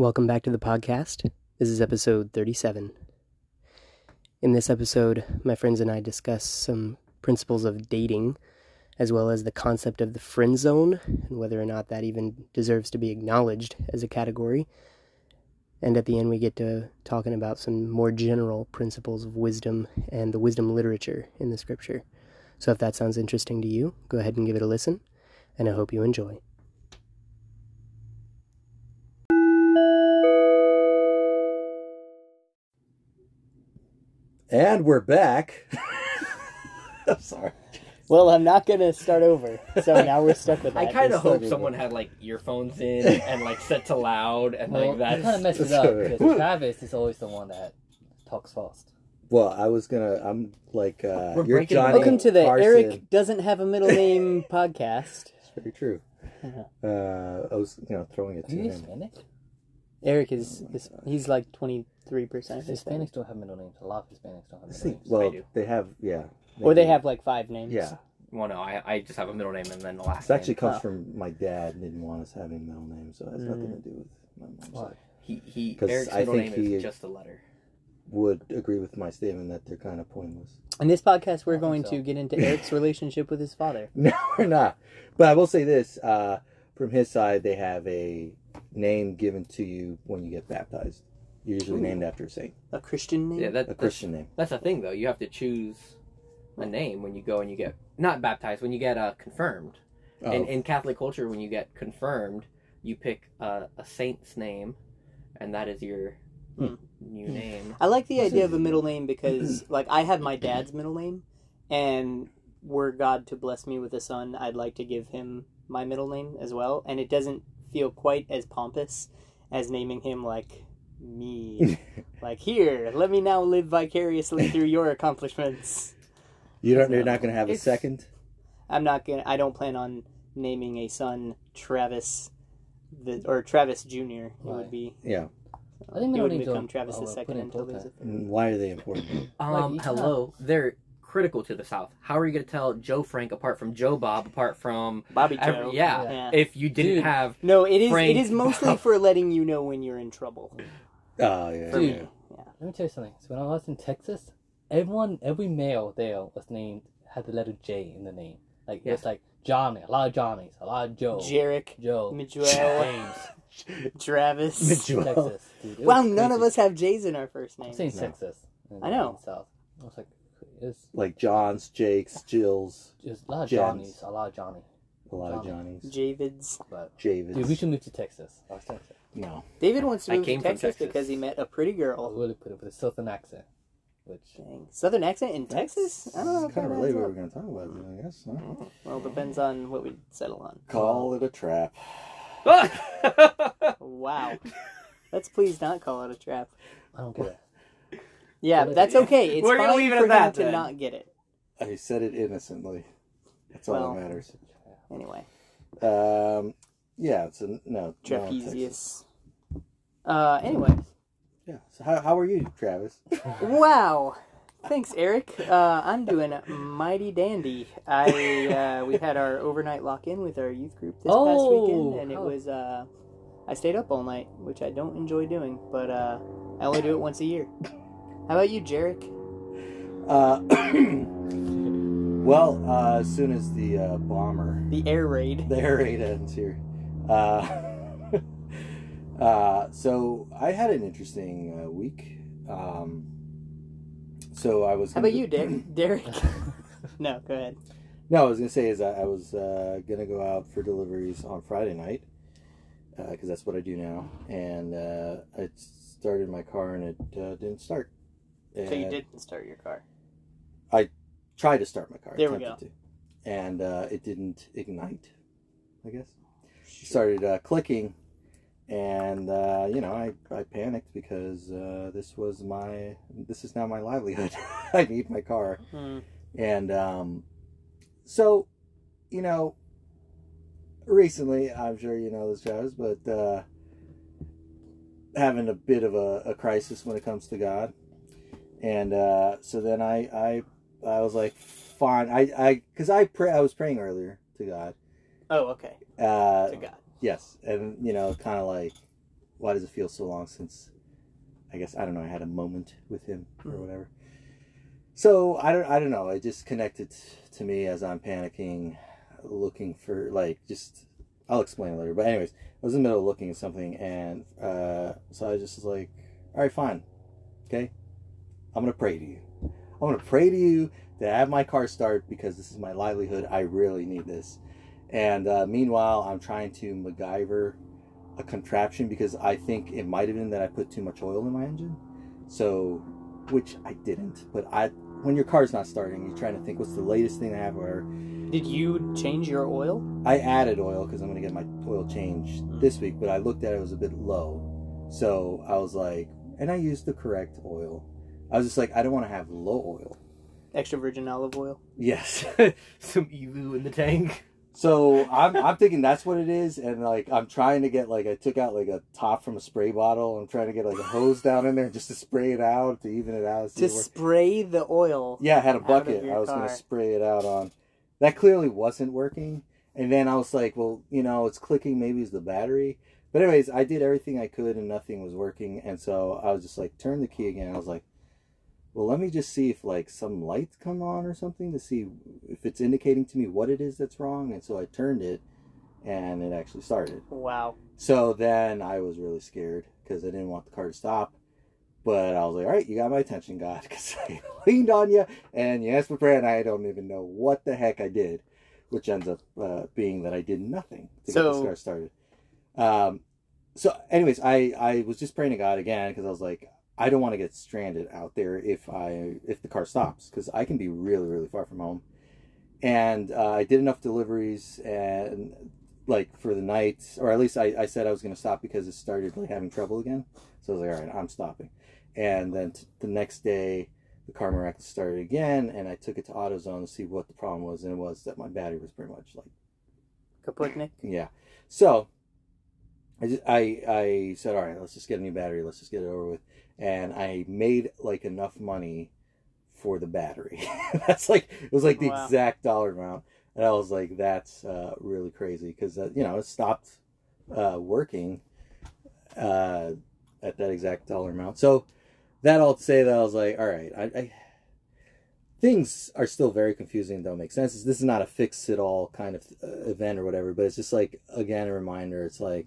Welcome back to the podcast. This is episode 37. In this episode, my friends and I discuss some principles of dating, as well as the concept of the friend zone, and whether or not that even deserves to be acknowledged as a category. And at the end, we get to talking about some more general principles of wisdom and the wisdom literature in the scripture. So if that sounds interesting to you, go ahead and give it a listen, and I hope you enjoy. And we're back. I'm sorry. Well, I'm not going to start over, so now we're stuck with that. I kind of hope someone had like earphones in and like set to loud and Well, like that that. kind of messes that's up because Travis is always the one that talks fast. Well, I was gonna. I'm like, uh, We're you're Johnny. Welcome to the Carson. Eric doesn't have a middle name podcast. It's very true. Uh, I was, you know, throwing it Are to you him. Hispanic? Eric is, is he's like 23% Hispanic. Hispanics don't have middle names. A lot of Hispanics don't have I middle think- names. well, I do. they have, yeah. Or they do. have like five names. Yeah, Well, no, I, I just have a middle name and then the last. this actually name. comes Oh. from my dad. Didn't want us having middle names, so it has nothing Mm. to do with my mom's Why? side. He he. 'Cause Eric's I middle think name he- is just a letter. Would agree with my statement that they're kind of pointless. In this podcast, we're going so. to get into Eric's relationship with his father. No, we're not. But I will say this: uh, from his side, they have a name given to you when you get baptized. You're usually Ooh. named after a saint, A Christian name? Yeah, that, a that's, Christian name. that's the thing though. You have to choose a name when you go and you get not baptized when you get uh, confirmed. Oh, In, in Catholic culture, when you get confirmed, you pick a, a saint's name, and that is your Hmm. new name. I like the What's idea it? of a middle name because, like, I have my dad's middle name, and were God to bless me with a son, I'd like to give him my middle name as well. And it doesn't feel quite as pompous as naming him like me. like, here, let me now live vicariously through your accomplishments. you don't. You're not going to have a second. I'm not gonna. I don't plan on naming a son Travis, the or Travis Junior. It Why? would be. Yeah. I think It middle would become don't Travis uh, the second until there's a third. Mm, Why are they important? Um, Like, hello. They're critical to the South. How are you going to tell Joe Frank apart from Joe Bob, apart from Bobby Joe. every, yeah, Yeah. if you didn't Dude. have No, it is. Frank it is mostly Bob. for letting you know when you're in trouble. Oh yeah. Dude. me, yeah. Let me tell you something. So when I was in Texas, everyone, every male there was named had the letter J in the name. Like Yeah. it's like Johnny, a lot of Johnnies, a lot of Joe, Jarek, Joe, Miguel, James, Travis. Miguel. Texas. Dude, it was Wow, none of us have J's in our first I'm name. saying No. Texas. I know. in South. I was like, it's Like Johns, Jakes, Jills, just a lot of Jens. Johnnies, a lot of Johnny. a lot of Johnnies, Javids. But Javids. dude, we should move to Texas. I was Texas. No. David wants to move to came from Texas, Texas. because he met a pretty I'll girl. really put it with a southern accent, which Dang. Southern accent in Texas? I don't know. It's kind of that related what we're going to talk about, I guess. huh? Well, depends on what we settle on. Call it a trap. Wow. Let's please not call it a trap. I don't get it. Yeah, Well, that's okay. It's We're gonna leave it for at that, to then. not get it. I said it innocently. That's all Well, that matters. Anyway, Um, yeah, it's a no. no trapezius. Uh, anyway. Yeah. So how, how are you, Travis? Wow. Thanks, Eric. Uh, I'm doing mighty dandy. I uh, we had our overnight lock-in with our youth group this past Oh, weekend, and it how- was uh, I stayed up all night, which I don't enjoy doing, but uh, I only do it once a year. How about you, Jarek? Uh, well, uh, as soon as the uh, bomber, The air raid. the air raid ends here. Uh, uh, so I had an interesting uh, week. Um, so I was. How about you, Dick? Derek? no, go ahead. No, I was gonna say is I, I was uh, gonna go out for deliveries on Friday night because that's what I do now, and uh, I started my car and it uh, didn't start. So you didn't start your car. I tried to start my car. There we attempted To, and uh, it didn't ignite. I guess it started uh, clicking, and uh, you know I, I panicked because uh, this was my this is now my livelihood. I need my car. Hmm. And um, so, you know, recently, I'm sure you know this, Travis, but uh, having a bit of a, a crisis when it comes to God. And uh, so then I, I, I was like, fine. I, I, because I pray, I was praying earlier to God. Oh, okay. Uh, To God. Yes, and you know, kind of like why does it feel so long since I guess I don't know I had a moment with him or Mhm. whatever. So I don't I don't know. It just connected to me as I'm panicking, looking for like just. I'll explain later. But anyways, I was in the middle of looking at something, and uh, so I just was like, "All right, fine, okay, I'm gonna pray to you. I'm gonna pray to you to have my car start because this is my livelihood. I really need this." And uh, meanwhile, I'm trying to MacGyver a contraption because I think it might have been that I put too much oil in my engine. So, which I didn't. But I, when your car's not starting, you're trying to think what's the latest thing I have. Or Did you change your oil? I added oil because I'm gonna get my oil changed this week. But I looked at it, it was a bit low. So I was like, and I used the correct oil. I was just like, I don't want to have low oil. Extra virgin olive oil. Yes. Some EVOO in the tank. So I'm I'm thinking that's what it is, and like I'm trying to get like I took out like a top from a spray bottle. I'm trying to get like a hose down in there just to spray it out to even it out. To if it works. spray the oil. yeah, I had a bucket. I was car. gonna spray it out on. That clearly wasn't working, and then I was like, well, you know, it's clicking. Maybe it's the battery. But anyways, I did everything I could, and nothing was working. And so I was just like, turn the key again. I was like, well, let me just see if like some lights come on or something to see if it's indicating to me what it is that's wrong. And so I turned it, and it actually started. Wow. So then I was really scared because I didn't want the car to stop. But I was like, all right, you got my attention, God, because I leaned on you and you asked for prayer, and I don't even know what the heck I did, which ends up uh, being that I did nothing to get this car started. Um, so, anyways, I, I was just praying to God again because I was like, I don't want to get stranded out there if I if the car stops because I can be really really far from home, and uh, I did enough deliveries and like for the night, or at least I, I said I was going to stop because it started like having trouble again. So I was like, all right, I'm stopping. And then t- the next day, the car miraculously started again, and I took it to AutoZone to see what the problem was, and it was that my battery was pretty much like Kaputnik. yeah. So I just, I I said, all right, let's just get a new battery. Let's just get it over with. And I made like enough money for the battery. that's like it was like the Wow. exact dollar amount. And I was like, that's uh, really crazy because uh, you know it stopped uh, working uh, at that exact dollar amount. So that all to say that I was like, all right, I, I things are still very confusing and don't make sense. This is not a fix it all kind of uh, event or whatever, but it's just like again a reminder. It's like,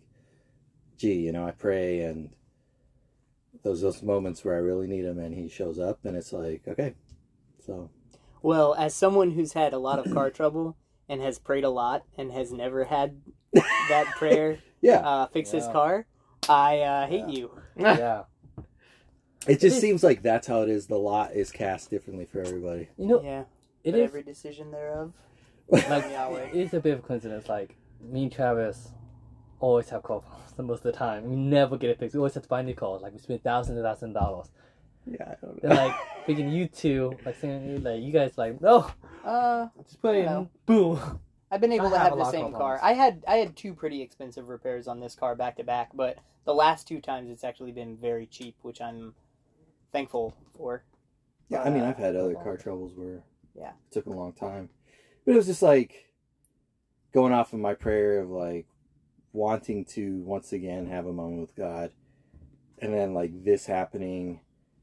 gee, you know, I pray and those those moments where I really need him and he shows up and it's like, okay, so Well, as someone who's had a lot of car trouble and has prayed a lot and has never had that prayer yeah, uh, fix his car, I uh, hate Yeah. you. yeah. it just is- seems like that's how it is. The lot is cast differently for everybody. You know, Yeah. it but is every decision thereof. like Yahweh. it is a bit of a coincidence. Like me and Travis always have car problems most of the time. We never get it fixed. We always have to buy new cars. Like we spend thousands and thousands of dollars. Yeah, I don't Then know. like freaking you two, like saying like you guys like no, Uh, just put it No. in, boom. I've been able I to have have the same car. I had I had two pretty expensive repairs on this car back to back, but the last two times it's actually been very cheap, which I'm thankful for. Yeah, I mean, Uh, I've had other car troubles where Yeah. it took a long time, but it was just like going off of my prayer of like wanting to once again have a moment with God, and then like this happening,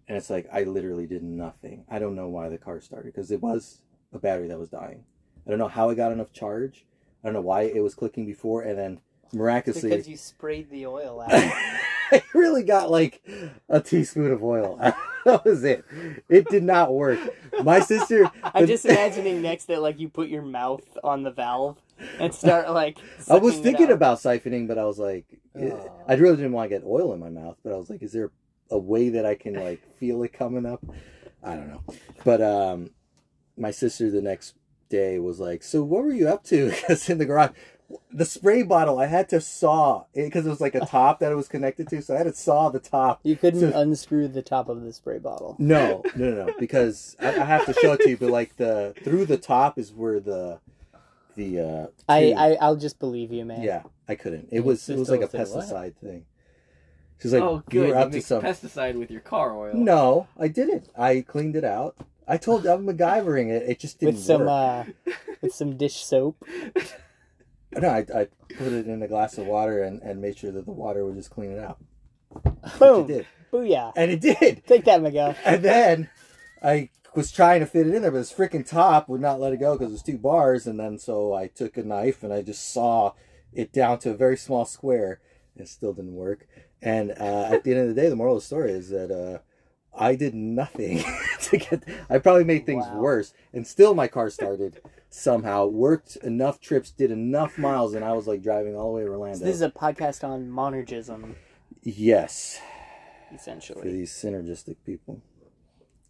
and it's like I literally did nothing. I don't know why the car started because it was a battery that was dying. I don't know how I got enough charge. I don't know why it was clicking before, and then miraculously Because you sprayed the oil out. I really got like a teaspoon of oil. that was it. It did not work. My sister. I'm just imagining next that like you put your mouth on the valve and start like. I was sucking it thinking out. about siphoning, but I was like, Aw. I really didn't want to get oil in my mouth. But I was like, is there a way that I can like feel it coming up? I don't know. But um, my sister the next day was like, so what were you up to? Because in the garage. The spray bottle, I had to saw it because it was like a top that it was connected to, so I had to saw the top You couldn't So- unscrew the top of the spray bottle. No, no, no, no. Because I, I have to show it to you, but like the through the top is where the the uh I, I I'll just believe you, man. yeah I couldn't. It was it was like a sister was pesticide thing. She's like, oh, you good. were You up to some. pesticide with your car oil. No, I didn't. I cleaned it out. I told I'm MacGyvering it. It just didn't With some work. uh, with some dish soap. No, I, I put it in a glass of water and, and made sure that the water would just clean it out. Boom. Which it did. Booyah. And it did. Take that, Miguel. And then I was trying to fit it in there, but this freaking top would not let it go because it was two bars. And then so I took a knife and I just saw it down to a very small square. It still didn't work. And uh, at the end of the day, the moral of the story is that uh, I did nothing to get. I probably made things Wow. worse, and still my car started somehow. Worked enough trips, did enough miles, and I was like driving all the way to Orlando. So this is a podcast on monergism, yes, Essentially. for these synergistic people.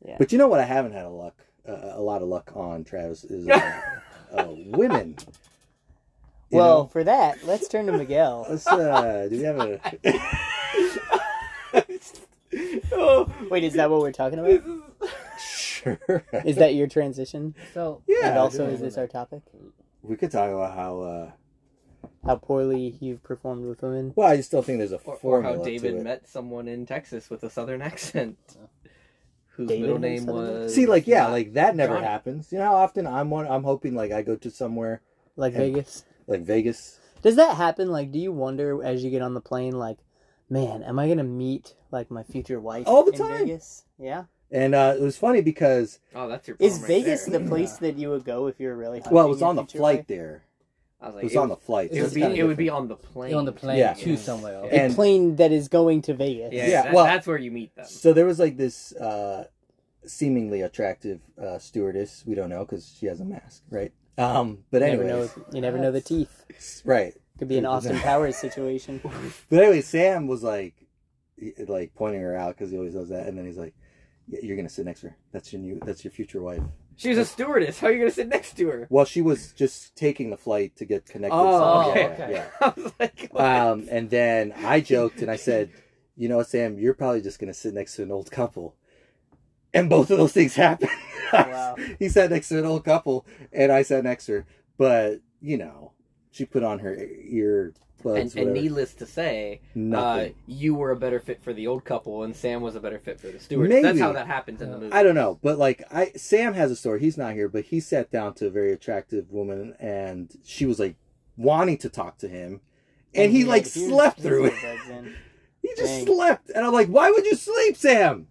Yeah. But you know what? I haven't had a luck, uh, a lot of luck on Travis is uh, uh, women. You Well, know? for that, let's turn to Miguel. let's. Uh, do we have a? oh, Wait, is that what we're talking about? Sure. Is that your transition? So Yeah. and also, is do. this our topic? We could talk about how. Uh, How poorly you've performed with women? well, I still think there's a or, or how David to it. met someone in Texas with a southern accent, whose David middle name was. See, like, yeah, like that never Johnny. happens. You know how often I'm one, I'm hoping like I go to somewhere Like And- Vegas? like Vegas. Does that happen? Like, do you wonder as you get on the plane, like, man, am I gonna meet like my future wife All the in time. Vegas? Yeah. And uh, it was funny because Oh, that's your. Is problem right Vegas there. the place that you would go if you're really? well, it was on the flight wife? there. I was It was it on would- the flight. It so would be. kinda It would be on the plane. on the plane Yeah. to somewhere else. A And- plane that is going to Vegas. Yeah, Yeah, that- well- that's where you meet them. So there was like this uh, seemingly attractive uh, stewardess. We don't know because she has a mask, right? Um, but You never anyway, know. You never know the teeth. right? Could be an Austin Powers situation. But anyway, Sam was like, like pointing her out because he always does that, and then he's like, "Yeah, "You're gonna sit next to her. That's your new. That's your future wife." She's a stewardess. How are you gonna sit next to her? Well, she was just taking the flight to get connected. Oh, so- okay. yeah, okay. yeah. I was like, what? Um, and then I joked and I said, "You know, Sam, you're probably just gonna sit next to an old couple." And both of those things happened. Wow. he sat next to an old couple, and I sat next to her. But you know, she put on her ear buds. and, and needless to say, uh, you were a better fit for the old couple, and Sam was a better fit for the stewardess. That's how that happens in the movie. I don't know, but like I, Sam has a story. He's not here, but he sat down to a very attractive woman, and she was like wanting to talk to him, and, he, like slept through it. He just Dang. slept, and I'm like, "Why would you sleep, Sam?"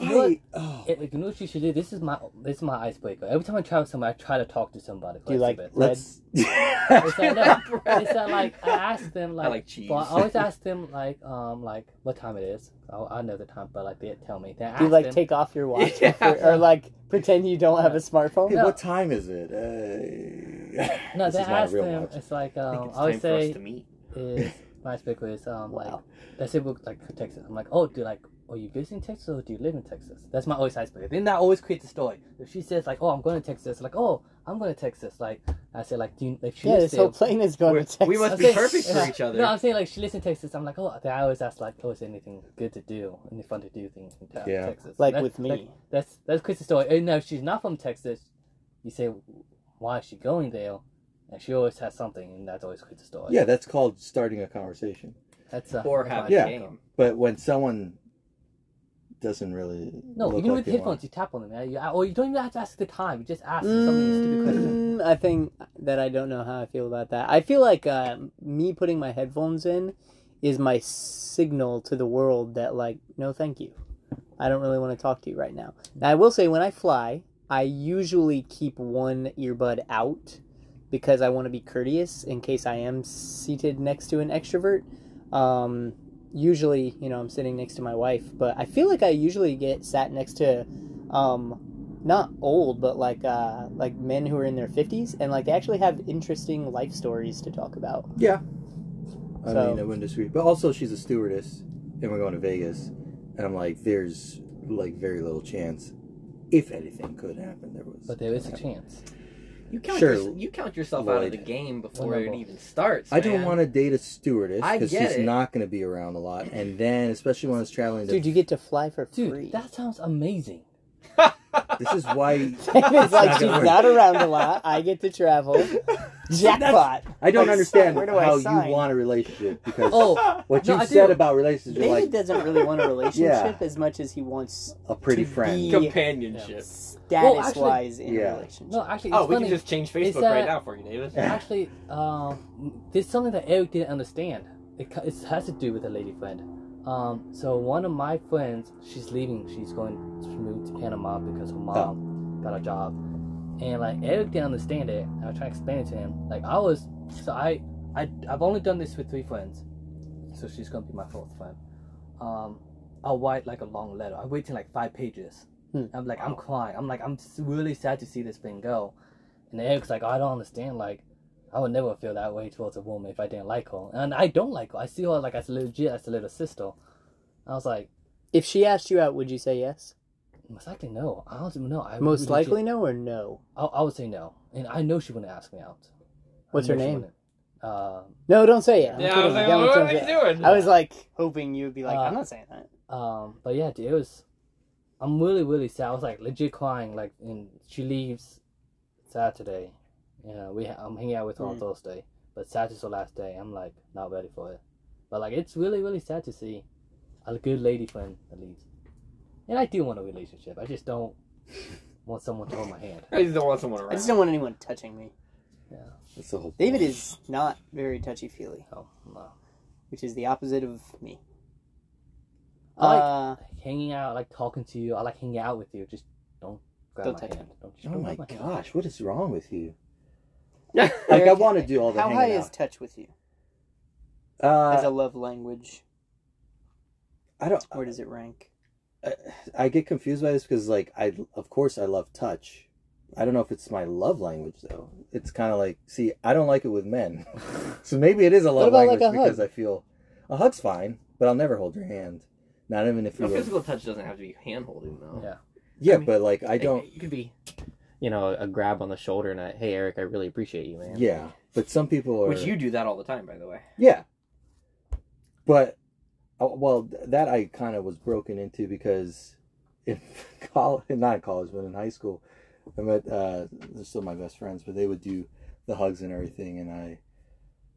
You know what? Oh. It, like, you know what you should do? This is my this is my icebreaker. Every time I travel somewhere, I try to talk to somebody. Do you like of it. Let's. It's that, no, it's that like I ask them like, I like cheese. Well, I always ask them like um like what time it is. I, I know the time, but like they tell me. Then Do you like them, take off your watch Yeah. or, or like pretend you don't have a smartphone? Hey, No. what time is it? Uh, No, this they is not a ask real them. watch. It's like I um it's I always time for us say to meet. is my icebreaker is um Wow. like let's say we like Texas. I'm like oh do like are you visiting Texas or do you live in Texas? That's my always icebreaker. Then that always creates a story. If she says like oh I'm going to Texas, like oh I'm going to Texas, like I say like do you, like she Yeah, lives this whole plane is going to Texas. we must I'm be saying- perfect for yeah. each other. No, I'm saying like she lives in Texas. I'm like, oh, I always ask like, oh, is there anything good to do, any fun to do things in town, Yeah. Texas? Like with me. that- that's that's Chris's story. And no, she's not from Texas. You say, why is she going there? And she always has something, and that's always Chris's story. Yeah, that's called starting a conversation. that's uh, Or that's have a Yeah. icebreaker. game. But when someone doesn't really No, even like with headphones, you tap on them, yeah? You, or you don't even have to ask the time. You just ask something stupid question. Mm, I think that I don't know how I feel about that. I feel like uh, me putting my headphones in is my signal to the world that, like, no, thank you. I don't really want to talk to you right now. Now, I will say, when I fly, I usually keep one earbud out because I want to be courteous in case I am seated next to an extrovert. Um, usually, you know, I'm sitting next to my wife, but I feel like I usually get sat next to um, not old, but like uh, like men who are in their fifties, and like they actually have interesting life stories to talk about. Yeah. I So- mean, I wouldn't disagree. But also, she's a stewardess, and we're going to Vegas, and I'm like, there's like very little chance, if anything could happen. There was, But there is a chance. You count, Sure, your, you count yourself out of the game before it even starts. I don't want to date a stewardess because she's it. not going to be around a lot, and then especially when I was traveling. To, Dude, you get to fly for Dude, free. that sounds amazing. this is why it's like she's work. not around a lot. I get to travel. Jackpot. I don't Like, understand where do I how you want a relationship because Oh, what no, you I said do. about relationships, you're David like doesn't really want a relationship as much as he wants a pretty to friend. be- companionship. Status wise in yeah. a relationship. no, actually, it's Oh, we can just change Facebook that- right now for you, David. Actually, um, there's something that Eric didn't understand. It, it has to do with a lady friend. Um, so one of my friends, she's leaving. She's going to move to Panama because her mom got a job, and like Eric didn't understand it. And I was trying to explain it to him. Like I was, so I, I, I've only done this with three friends, so she's gonna be my fourth friend. Um, I'll write like a long letter. I waited like five pages. Hmm. I'm like, I'm crying. I'm like, I'm really sad to see this thing go. And Eric's like, I don't understand. Like, I would never feel that way towards a woman if I didn't like her. And I don't like her. I see her like as legit as a little sister. I was like, If she asked you out, would you say yes? most likely no. I don't know. I Most would likely legit- no or no? I, I would say no. And I know she wouldn't ask me out. What's her name? Uh, No, don't say it. I'm Yeah, I was like, what are say you doing? I was like hoping you would be like, Uh, I'm not saying that. Um, but yeah, dude, it was. I'm really, really sad. I was like legit crying. Like, and she leaves Saturday. Yeah, we. Ha- I'm hanging out with her on Mm. Thursday, but Saturday's the last day. I'm like not ready for it. But like, it's really, really sad to see a good lady friend that leaves. And I do want a relationship. I just don't want someone to hold my hand. I just don't want someone around. I just don't want anyone touching me. Yeah, That's the whole David point. is not very touchy feely, Oh no. which is the opposite of me. I like Uh, hanging out. I like talking to you. I like hanging out with you. Just don't grab Don't my touch hand. Don't just Oh don't my grab hand. gosh, what is wrong with you? Yeah. Like I want to do all the how hanging high is out. touch with you Uh, as a love language, I don't. Where does it rank? I get confused by this because, like, I of course I love touch. I don't know if it's my love language though. It's kind of like, see, I don't like it with men, so maybe it is a love about, like, language a because I feel a hug's fine, but I'll never hold your hand. Not even if No, you. Were, physical touch doesn't have to be hand holding though. Yeah. yeah, I mean, but like I don't. It, could be, you know, a grab on the shoulder and a hey Eric, I really appreciate you, man. Yeah, but some people are. Which you do that all the time, by the way. Yeah. But, oh, well, that I kind of was broken into because in college, not in college, but in high school, I met, uh, they're still my best friends, but they would do the hugs and everything. And I,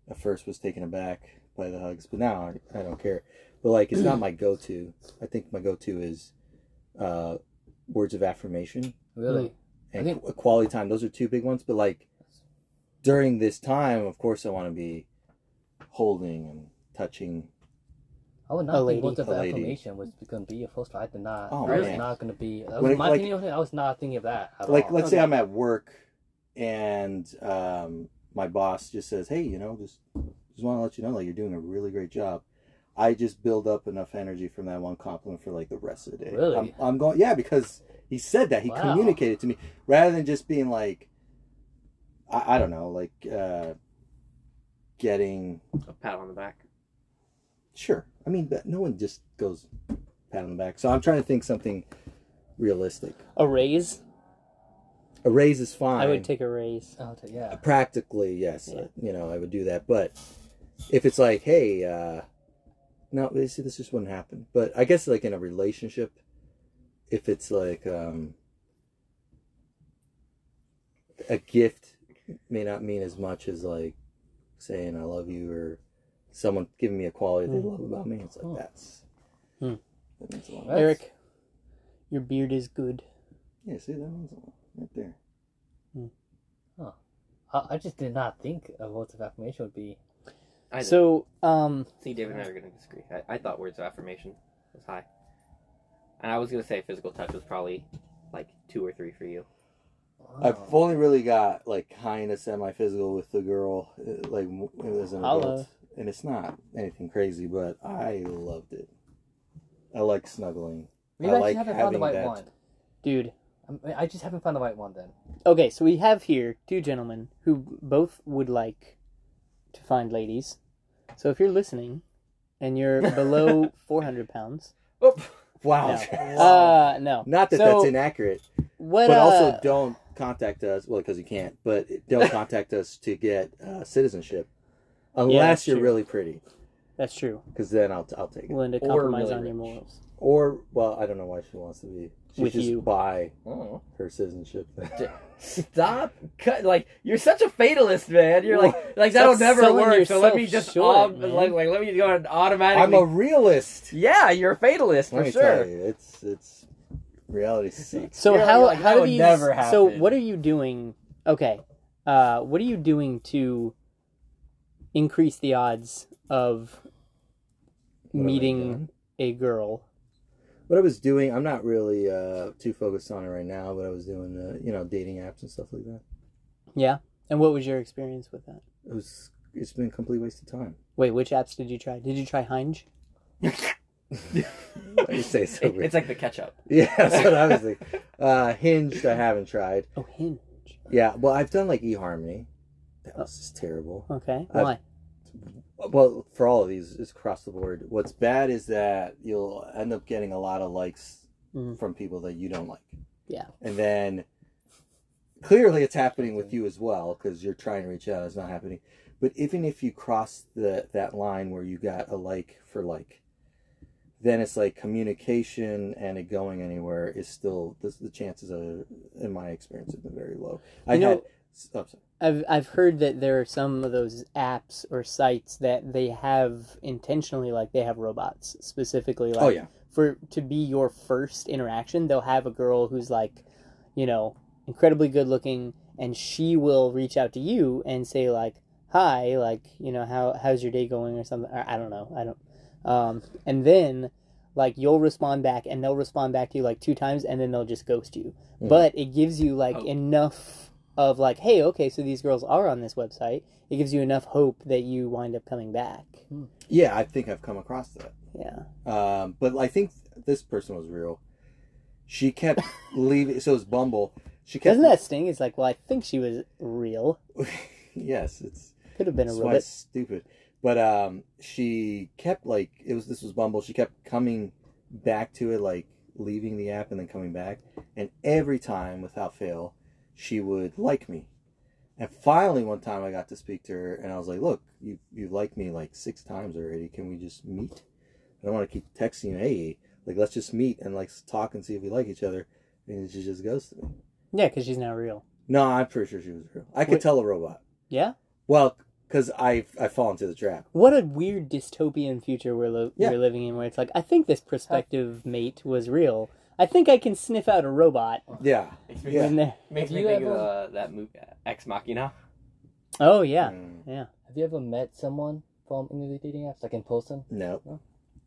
at first, was taken aback by the hugs, but now I, I don't care. But, like, it's not my go to. I think my go to is uh, words of affirmation Really. I think- quality time. Those are two big ones. But, like, during this time, of course, I want to be holding and touching I would not lady. think words of affirmation was going to be your first. I did not. Oh, I was man. not going to be. That was it- my like- opinion. I was not thinking of that. At like all. let's say I'm at work and um, my boss just says, "Hey, you know, just just want to let you know, like you're doing a really great job." I just build up enough energy from that one compliment for like the rest of the day. Really? I'm, I'm going, yeah, because he said that he Wow. communicated to me rather than just being like, I, I don't know, like uh, getting A pat on the back. sure. I mean, but no one just goes pat on the back. So I'm trying to think something realistic. A raise? A raise is fine. I would take a raise. I'll take- yeah. practically yes Yeah. you know i would do that but if it's like hey uh no this, this just wouldn't happen but i guess like in a relationship if it's like um a gift may not mean as much as like saying i love you or someone giving me a quality they Hmm. love about me it's like Hmm. that's Hmm. that means. That's- Eric, your beard is good. yeah see that one's right there I, I just did not think a vote of affirmation would be. I so, So, um, see, David and I are going to disagree. I, I thought words of affirmation was high, and I was going to say physical touch was probably like two or three for you. I've only really got like kind of semi-physical with the girl, uh, like as an Holla. adult, and it's not anything crazy, but I loved it. I like snuggling. Maybe I I, like haven't found the having right that- one. dude. I'm- I just haven't found the right one then. Okay, so we have here two gentlemen who both would like to find ladies. So if you're listening and you're below 400 pounds, Oop. Wow. no. Uh, no. not that So, that's inaccurate, What, but also uh, don't contact us. Well, because you can't, but don't contact us to get uh, citizenship unless that's you're true. really pretty, That's true. because then I'll I'll take it. Willing to Or compromise really on your rich. morals. Or well, I don't know why she wants to be. She With just you. buy Oh. her citizenship. Stop! Cut! Like you're such a fatalist, man. You're like, like that'll Stop never work. So let me just short, um, like, like let me go and automatically. I'm a realist. yeah, you're a fatalist Let for me sure. tell you, it's it's reality sucks. So You're- how like, how do would these? never So what are you doing? Okay, uh, what are you doing to increase the odds of What meeting a girl. What I was doing, I'm not really uh, too focused on it right now, but I was doing the, you know, dating apps and stuff like that. Yeah. And what was your experience with that? It was, it's been a complete waste of time. Wait, which apps did you try? Did you try Hinge? you say so It- weird. it's like the ketchup. Yeah, that's what I was thinking. Uh, Hinged, I haven't tried. Oh, Hinge. Yeah, well, I've done like eHarmony. That was just terrible. Okay. I've- Why? Well, for all of these, it's across the board. What's bad is that you'll end up getting a lot of likes Mhm. from people that you don't like. Yeah. And then clearly it's happening with you as well because you're trying to reach out. It's not happening. But even if you cross the that line where you got a like for like, then it's like communication and it going anywhere is still the, the chances are, in my experience, have been very low. I You know- had. Oh, sorry. I've I've heard that there are some of those apps or sites that they have intentionally like they have robots specifically like oh yeah. for to be your first interaction they'll have a girl who's like you know incredibly good looking and she will reach out to you and say like hi like you know how how's your day going or something or, I don't know I don't um and then like you'll respond back and they'll respond back to you like two times and then they'll just ghost you Mhm. but it gives you like Oh. enough of like hey okay so these girls are on this website it gives you enough hope that you wind up coming back Yeah, I think I've come across that. yeah Um, but I think this person was real. She kept leaving. So it was Bumble. She kept. doesn't that sting it's like well i think she was real yes, it's could have been a that's why robot it's stupid. But um, she kept like it was. This was Bumble. She kept coming back to it, like leaving the app and then coming back. And every time, without fail, she would like me. And finally, one time I got to speak to her, and I was like, "Look, you you've liked me like six times already. Can we just meet? I don't want to keep texting you. Hey, like let's just meet and like talk and see if we like each other." And she just goes to me. yeah because she's not real No, I'm pretty sure she was real. I could Wait. tell a robot. yeah Well, because I I fall into the trap. What a weird dystopian future we're, lo- Yeah. we're living in, where it's like, I think this prospective mate was real. I think I can sniff out a robot Yeah. Makes me, Yeah. there. makes me you think of uh, that movie, Ex Machina. Oh yeah, Mm, yeah. Have you ever met someone from any of the dating apps, like in person? nope. No?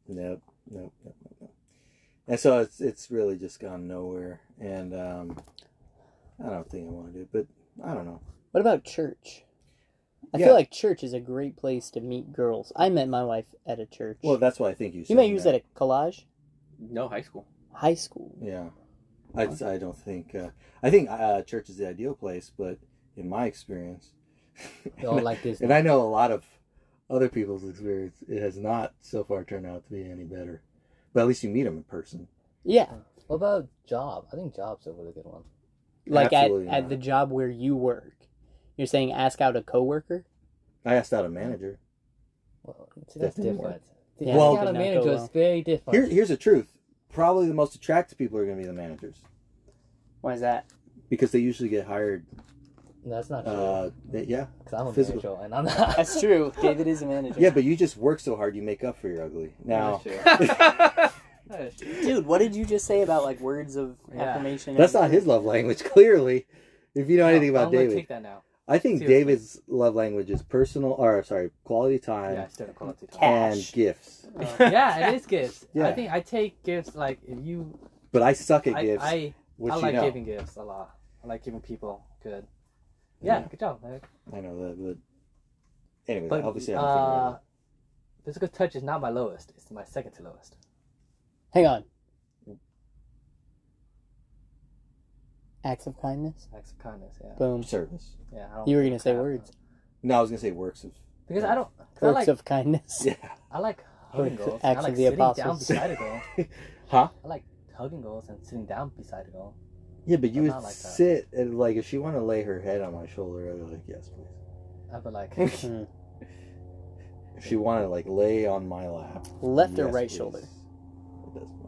Nope. Nope. Nope. Nope. nope. And so it's it's really just gone nowhere. And um, I don't think I want to do it, but I don't know. What about church? I Yeah. feel like church is a great place to meet girls. I met my wife at a church. Well, that's why I think you. you might saying use that at collage, No, high school. High school. Yeah. I, I don't think uh, I think uh, church is the ideal place, but in my experience, They all like this. and I know a lot of other people's experience, it has not so far turned out to be any better. But at least you meet them in person. Yeah, What about job? I think job's a really good one. like at, Absolutely at not. the job where you work. You're saying ask out a coworker. I asked out a manager. Well, see, that's That different. Yeah, Well- Well, that a did not go manager well. is very different. Here, here's the truth. Probably the most attractive people are going to be the managers Why is that? because they usually get hired. That's not true. Uh, they- yeah, Because I'm a physical- manager and I'm not. That's true. David is a manager. yeah, but you just work so hard you make up for your ugly. Now Dude, what did you just say about like words of Yeah. affirmation? that's and- not his love language. Clearly, if you know anything about I'm gonna David, take that now. I think Seriously. David's love language is personal, or sorry, quality time Yeah, still quality time. Cat. and Cash. gifts. yeah, it is gifts. Yeah. I think I take gifts like if you. But I suck at I, gifts, I, which I like know. giving gifts a lot. I like giving people good. Yeah, Yeah. good job. Eric. I know that, but anyway, But obviously I'm uh, figuring physical touch is not my lowest. It's my second to lowest. Hang on. Acts of kindness. Acts of kindness. Yeah. Boom. service. Yeah. I don't You were gonna say crap. words. No, I was gonna say works of. because I don't. 'cause I Works like. of kindness. Yeah. I like hugging Works- girls. Acts I like of the sitting down apostles. beside a girl. Huh? I like hugging girls and sitting down beside a girl. Yeah, but you I'm would not like that. sit and like if she want to lay her head on my shoulder, I'd be like, yes, please. I'd be like, Hmm. If she want to like lay on my lap, Left or yes, right please. shoulder. It doesn't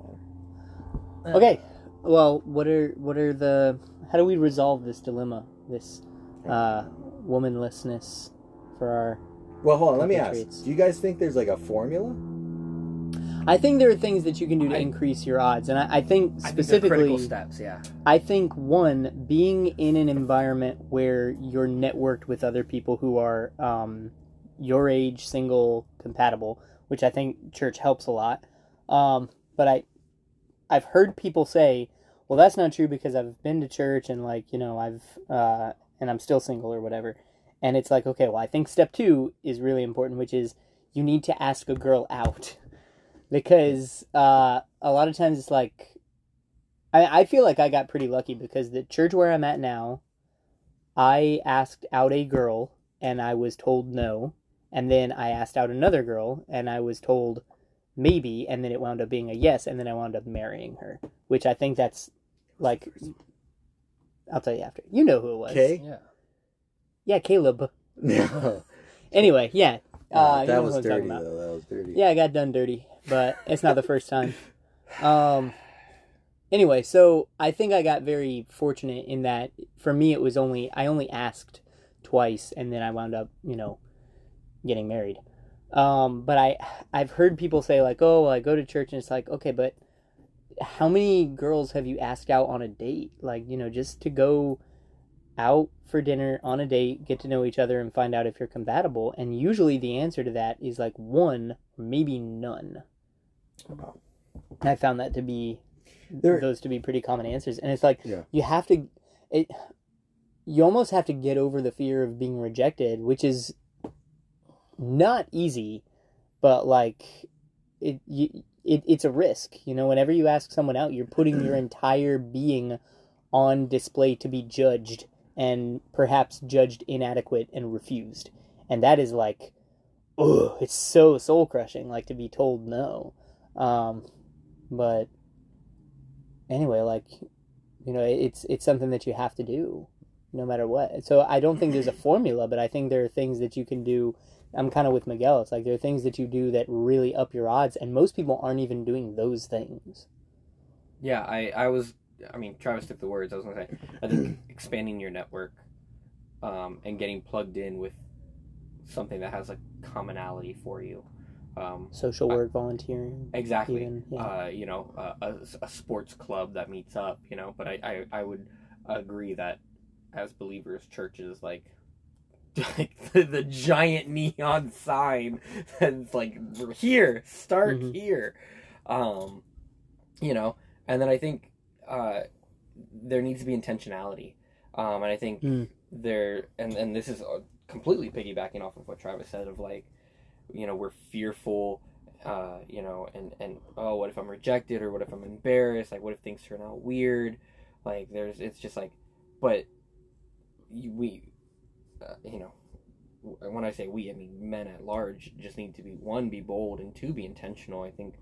matter. Okay. Well, what are what are the how do we resolve this dilemma? This uh womanlessness for our Well, hold on. Let me ask. compatriots. Do you guys think there's like a formula? I think there are things that you can do to I- increase your odds, and I, I think I think specifically, critical steps. Yeah. I think one being in an environment where you're networked with other people who are um, your age, single, compatible, which I think church helps a lot. Um, but I, I've heard people say, well, that's not true because I've been to church and like you know I've uh, and I'm still single or whatever. And it's like, okay, well, I think step two is really important, which is you need to ask a girl out because uh, a lot of times it's like I, I feel like I got pretty lucky because the church where I'm at now, I asked out a girl and I was told no, and then I asked out another girl and I was told maybe, and then it wound up being a yes, and then I wound up marrying her, which I think that's like I'll tell you after. You know who it was. Okay. Yeah. Yeah, Caleb. No. Anyway, yeah. Uh, you that was I'm dirty though. That was dirty. Yeah, I got done dirty, but it's not the first time. Um. Anyway, so I think I got very fortunate in that for me it was only I only asked twice, and then I wound up, you know, getting married. Um, but I I've heard people say like, oh, well, I go to church, and it's like, okay, but how many girls have you asked out on a date? Like, you know, just to go out for dinner on a date, get to know each other, and find out if you're compatible. And usually the answer to that is like one, maybe none. Wow. I found that to be There- those to be pretty common answers, and it's like Yeah. you have to, it, you almost have to get over the fear of being rejected, which is not easy, but like it, you, it it's a risk. You know, whenever you ask someone out, you're putting your entire being on display to be judged and perhaps judged inadequate and refused, and that is like, oh, it's so soul crushing. Like to be told no. Um, but anyway, like you know, it's it's something that you have to do, no matter what. So I don't think there's a formula, but I think there are things that you can do. I'm kind of with Miguel. It's like there are things that you do that really up your odds, and most people aren't even doing those things. Yeah, I, I was, I mean, Travis took the words. I was gonna say, I think expanding your network, um, and getting plugged in with something that has a commonality for you. Um, Social I- work, volunteering, exactly. even. Yeah. Uh, you know, uh, a, a sports club that meets up. You know, but I, I, I would agree that as believers, churches like. Like the, the giant neon sign that's like here start Mhm. here um you know and then i think uh there needs to be intentionality um and i think Mm. there and and this is uh, completely piggybacking off of what travis said of like you know we're fearful uh you know and and oh what if i'm rejected or what if i'm embarrassed like what if things turn out weird like there's it's just like but we uh, you know when i say we i mean men at large just need to be one be bold and two be intentional. I think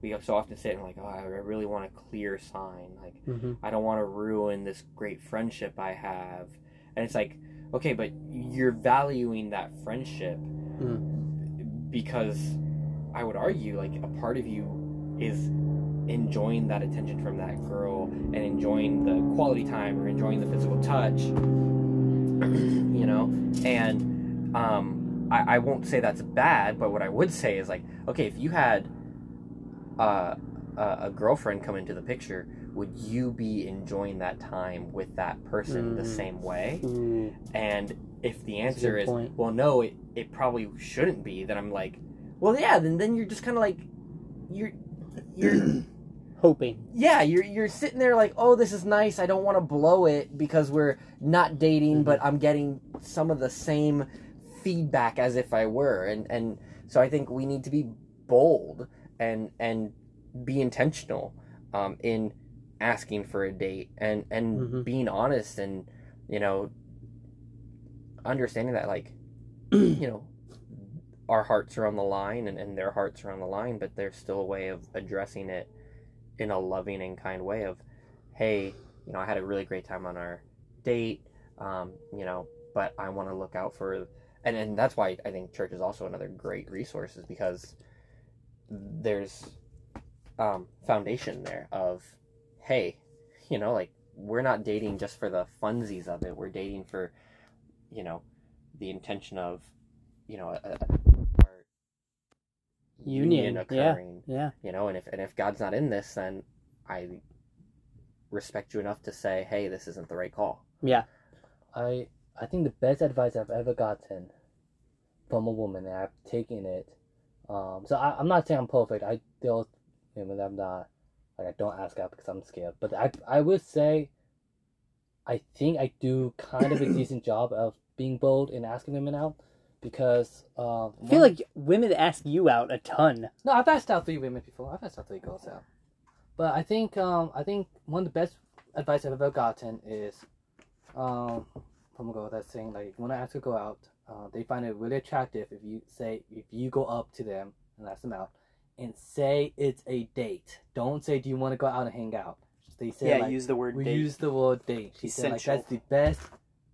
we so often sit and like oh i really want a clear sign like hmm I don't want to ruin this great friendship I have. And it's like, okay, but you're valuing that friendship because I would argue, like, a part of you is enjoying that attention from that girl and enjoying the quality time or enjoying the physical touch, you know? And um, I, I won't say that's bad, but what I would say is, like, okay, if you had uh, a, a girlfriend come into the picture, would you be enjoying that time with that person the Mm. same way? Ooh, And if the answer is, point. well, no, it, it probably shouldn't be, then I'm like, well, yeah, then, then you're just kind of like, you're, you're, hoping. yeah, you're, you're sitting there like, oh, this is nice. I don't want to blow it because we're not dating, Mm-hmm. but I'm getting some of the same feedback as if I were. And, and so I think we need to be bold and, and be intentional, um, in asking for a date and, and Mhm. being honest and, you know, understanding that like you know our hearts are on the line and, and their hearts are on the line but there's still a way of addressing it in a loving and kind way of hey you know i had a really great time on our date um, you know but i want to look out for and, and that's why i think church is also another great resource is because there's um, foundation there of hey you know like we're not dating just for the funsies of it. We're dating for you know the intention of you know a, Union, yeah. occurring Yeah. you know and if and if god's not in this then i respect you enough to say hey this isn't the right call Yeah. I I think the best advice I've ever gotten from a woman, and I've taken it. Um, so I, I'm not saying I'm perfect. I still women. I'm not like I don't ask out because I'm scared. But I I would say, I think I do kind of a decent job of being bold and asking women out because um, I feel like women ask you out a ton. no, I've asked out three women before. I've asked out three girls out. But I think um I think one of the best advice I've ever gotten is um from a girl that's saying like when I ask to go out, uh, they find it really attractive if you say if you go up to them and ask them out and say it's a date. Don't say do you want to go out and hang out. They say Yeah, like, use the word we date. use the word date. She said like that's the best.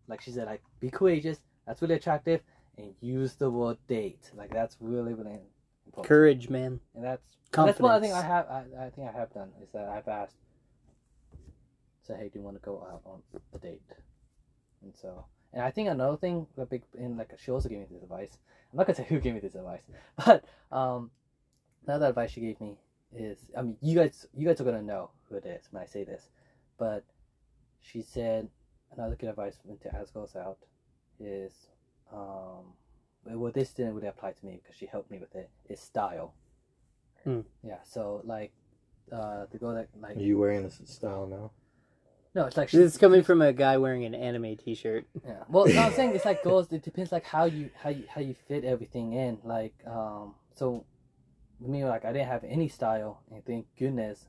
Like she said like be courageous. That's really attractive and use the word date. Like that's really really important. Courage, man. And that's Confidence. that's what I think I have. I, I think I have done is that I've asked, say, hey, do you want to go out on a date? And so, and I think another thing, a big, in like she also gave me this advice. I'm not gonna say who gave me this advice, but um, another advice she gave me is, I mean, you guys, you guys are gonna know who it is when I say this, but she said another good advice when to ask girls out is, um, well, this didn't really apply to me because she helped me with it. Is style. Hmm. Yeah. So like, uh, the girl that like Are you wearing this style now? no, it's like she, This is coming from a guy wearing an anime T-shirt. Yeah. Well, no, I'm saying it's like girls. It depends like how you how you how you fit everything in. Like um, so with me, like I didn't have any style, and thank goodness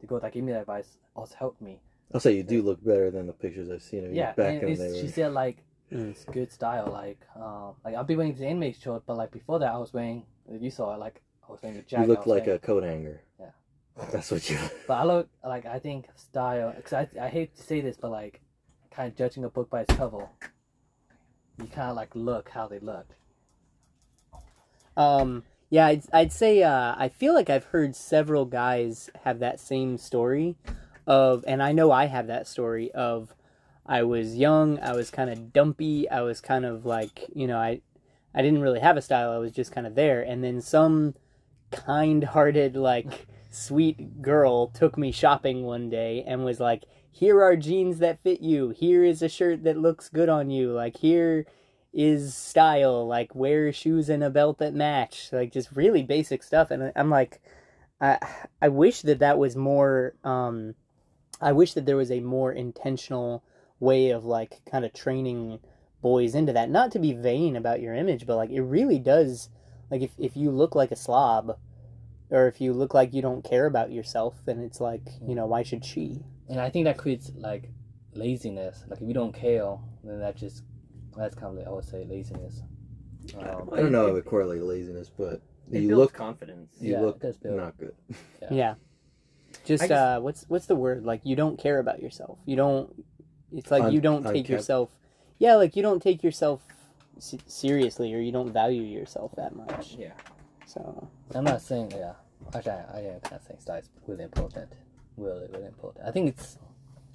the girl that gave me that advice also helped me. I'll say you do look better than the pictures I've seen of you Yeah, back and in the day. she said like Mm. It's good style. Like um, like I'll be wearing the anime shirt, but like before that, I was wearing. You saw it, like I was wearing a jacket. You I look like wearing- a coat hanger. Yeah. That's what you. But I look like I think style. Cause I I hate to say this, but like kind of judging a book by its cover, you kind of like look how they look. Um, yeah, I'd, I'd say uh, I feel like I've heard several guys have that same story of, and I know I have that story of, I was young, I was kind of dumpy, I was kind of like, you know, I, I didn't really have a style, I was just kind of there, and then some kind-hearted, like, sweet girl took me shopping one day and was like, here are jeans that fit you, here is a shirt that looks good on you, like, here is style. Like wear shoes and a belt that match. Like just really basic stuff. And i'm like i i wish that that was more um i wish that there was a more intentional way of like kind of training boys into that not to be vain about your image but like it really does like if, if you look like a slob or if you look like you don't care about yourself then it's like you know why should she And I think that creates like laziness. Like if you don't care, then that just that's kind of like, I would say laziness. Um, I don't know if it correlates laziness, but It you look confidence. you Yeah, look it does build. not good. Yeah. yeah just, I just- uh what's what's the word like you don't care about yourself you don't it's like Un- you don't take unkept. yourself yeah like you don't take yourself se- seriously or you don't value yourself that much Yeah. so I'm not saying yeah. Actually, I, I am kind of saying style is really important. Really, really important. I think it's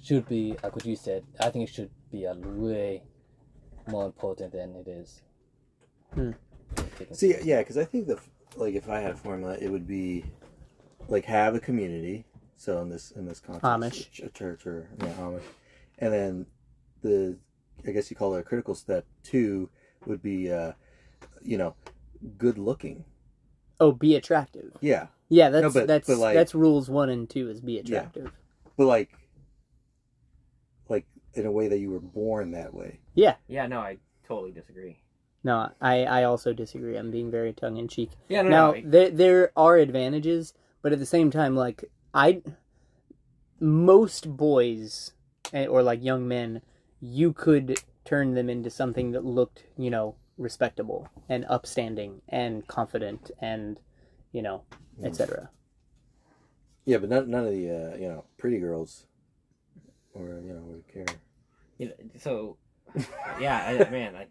should be like what you said. I think it should be a way more important than it is. Hmm. See, yeah, because I think the like if I had a formula, it would be like have a community. So in this in this context, Amish. a a church or yeah, Amish, and then the I guess you call it a critical step two would be uh, you know good looking. oh be attractive Yeah, yeah that's but- that's but, like- that's rules one and two is be attractive but like like in a way that you were born that way. yeah Yeah, no, I totally disagree. no i i also disagree i'm being very tongue-in-cheek Yeah, no, now no. I- there there are advantages but at the same time like i most boys or like young men you could turn them into something that looked you know respectable and upstanding and confident and you know etc Yeah, but none, none of the uh, you know pretty girls or you know would care. you know, so, yeah, I, man, I,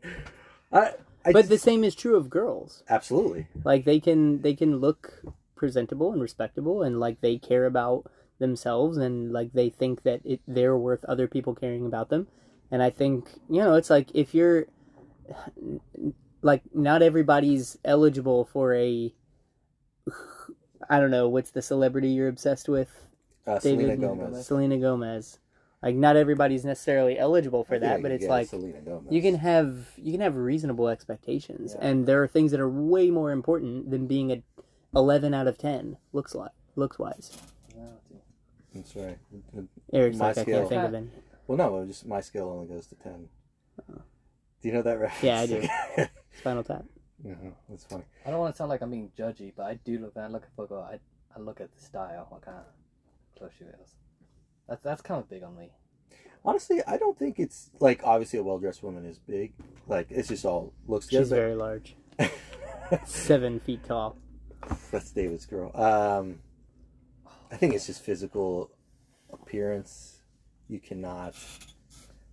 I, I but just- the same is true of girls absolutely. like they can they can look presentable and respectable and like they care about themselves and like they think that it, they're worth other people caring about them and i think you know it's like if you're like not everybody's eligible for a i don't know what's the celebrity you're obsessed with Uh, David Selena Gomez. selena gomez like not everybody's necessarily eligible for that but it's like you can have you can have reasonable expectations Yeah. and there are things that are way more important than being a 11 out of 10 looks like looks wise. That's right. Eric's My like, I scale. can't think of any. Well, no, just my scale only goes to ten. Do you know that reference? Yeah, I do. Spinal Tap. yeah, that's funny. I don't want to sound like I'm being judgy, but I do look when I look at photo. I I look at the style, what kind of clothes she wears. That's that's kind of big on me. Honestly, I don't think it's like obviously a well dressed woman is big. Like it's just all looks good. She's very large. Seven feet tall. That's David's girl. Um, I think it's just physical appearance. You cannot.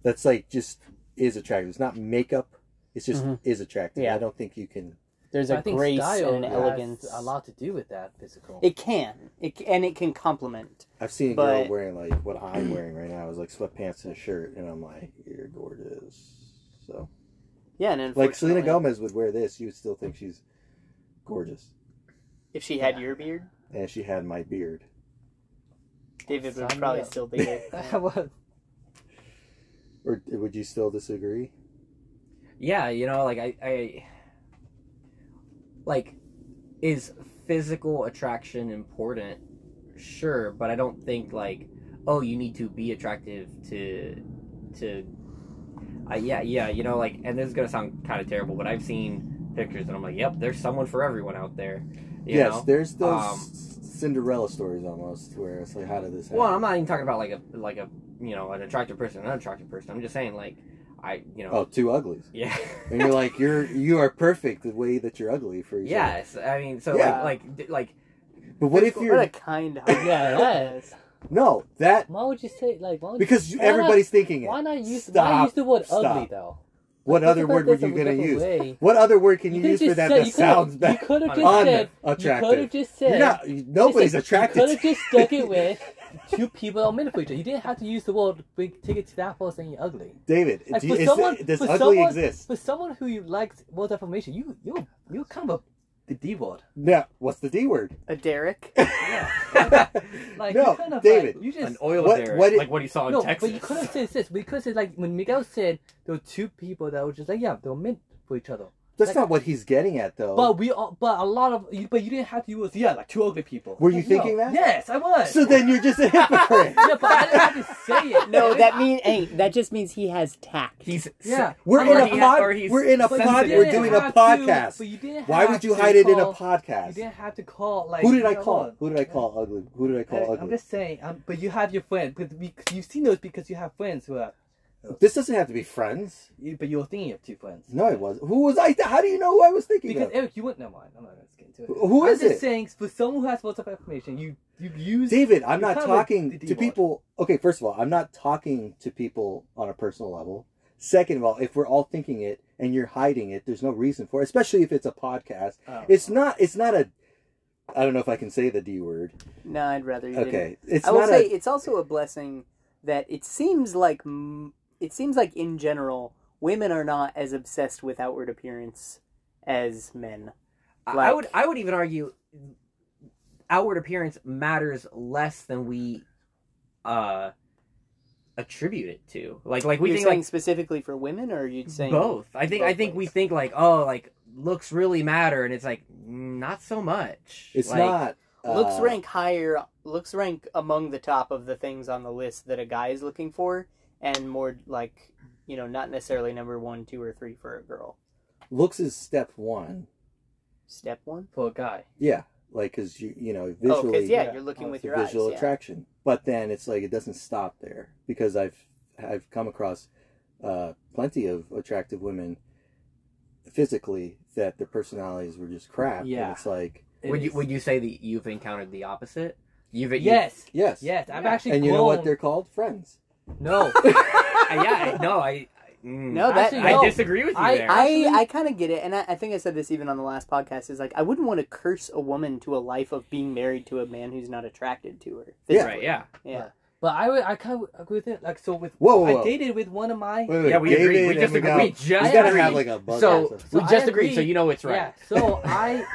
That's like just is attractive. It's not makeup. It's just Mhm. is attractive. Yeah. I don't think you can. There's I a think grace style and an elegance. a lot to do with that physical. It can. It and it can complement. I've seen a But- girl wearing like what I'm wearing right now is like sweatpants and a shirt, and I'm like, you're gorgeous. So Yeah, and like Selena Gomez would wear this, you would still think she's gorgeous. If she had Yeah. your beard, And she had my beard. David would Sign me probably up. still be it. What? Or would you still disagree? yeah, you know, like I, I like is physical attraction important? Sure, but I don't think like oh you need to be attractive to to uh, yeah yeah you know like and this is gonna sound kind of terrible, but I've seen pictures and I'm like yep there's someone for everyone out there. You yes, know? there's those Um, Cinderella stories almost where it's like, how did this happen? Well, I'm not even talking about like a like a you know an attractive person, an unattractive person. I'm just saying like I you know Oh, two uglies. yeah And you're like, you're you are perfect the way that you're ugly for each other. yes I mean so Yeah. like like like But what if What a you're kind of Yeah, that is. no that Why would you say like? Why would because you, you, why not- everybody's thinking it. Why not use? Stop. Why use the word Stop. ugly though? What other word were you a gonna use? way. What other word can you, could've use for that said- that sounds could've- You better? could have just said. You could have just said. You're not. Nobody's attracted. You could have just stuck it with two people that are meant for each other. You didn't have to use the word. Big, take it to that far saying you're ugly. David, Like, do for you, is someone- does for ugly someone- exist? For someone who likes word affirmation, you you you kind of the D word. No. What's the D word? a Derek. Like No, you kind of David. Like, you just an oil What- derrick, what it- like what he saw in no, Texas. but you could have said this because it's like when Miguel said there were two people that were just like yeah they were meant for each other. That's Like- not what he's getting at, though. But we all, but a lot of but you didn't have to use yeah like two ugly people. Were you Like, thinking no. that? Yes, I was. so then you're just a hypocrite. yeah, but I didn't have to say it. No, that mean hey, that just means he has tact. he's Yeah. We're Or in a he- pod. or he's We're in a But you pod. didn't We're doing a have to- podcast. but you didn't Why would you to hide it in a podcast? You didn't have to call like. Who did I you know call? what? Who did I call ugly? Who did I call I, I'm just saying, um, but you have your friends, because we, you've seen those because you have friends who are, Oh. This doesn't have to be friends. you, but you're thinking of two friends. No, it wasn't. Who was I? How do you know who I was thinking Because of? Eric, you wouldn't know mine. I'm not going to get into it. Who I'm is just it? saying, for someone who has lots of information, you you use. David, I'm not talking to people. Okay, first of all, I'm not talking to people on a personal level. Second of all, if we're all thinking it and you're hiding it, there's no reason for it, especially if it's a podcast. Oh. It's not. It's not a. I don't know if I can say the D word. No, I'd rather you didn't. Okay, it's I will not say a. it's also a blessing that it seems like m- it seems like in general women are not as obsessed with outward appearance as men. I- I would I would even argue outward appearance matters less than we uh attribute it to. Like like we You're think saying like specifically for women, or are you saying both. I think I both think we think like oh like looks really matter and it's like not so much. It's Like, not. looks uh, rank higher? Looks rank among the top of the things on the list that a guy is looking for, and more like you know not necessarily number one, two, or three for a girl. Looks is step one. Step one. for a guy. Yeah, like because you you know Oh, visually. because yeah, yeah, you're looking oh, with the your eyes. visual yeah. attraction. But then it's like it doesn't stop there because I've I've come across uh, plenty of attractive women physically that their personalities were just crap. Yeah. and it's like It would you would you say that you've encountered the opposite? You've you- Yes. yes, Yes, I've Yeah. actually. And you know what they're called? Friends. No, yeah, I- no, I I- mm, No, that Actually, I no. disagree with you I- there. I, I kind of get it, and I, I think I said this even on the last podcast. Is like I wouldn't want to curse a woman to a life of being married to a man who's not attracted to her. Yeah. right, yeah. yeah. but I would. I kind of agree with it. Like so with. Whoa, whoa, whoa. I dated with one of my. Wait, wait, Yeah, we David agree. We just Miguel. agree. We just we gotta agree. have like a buzz. So episode. we just I agreed, so you know it's right. Yeah. So I.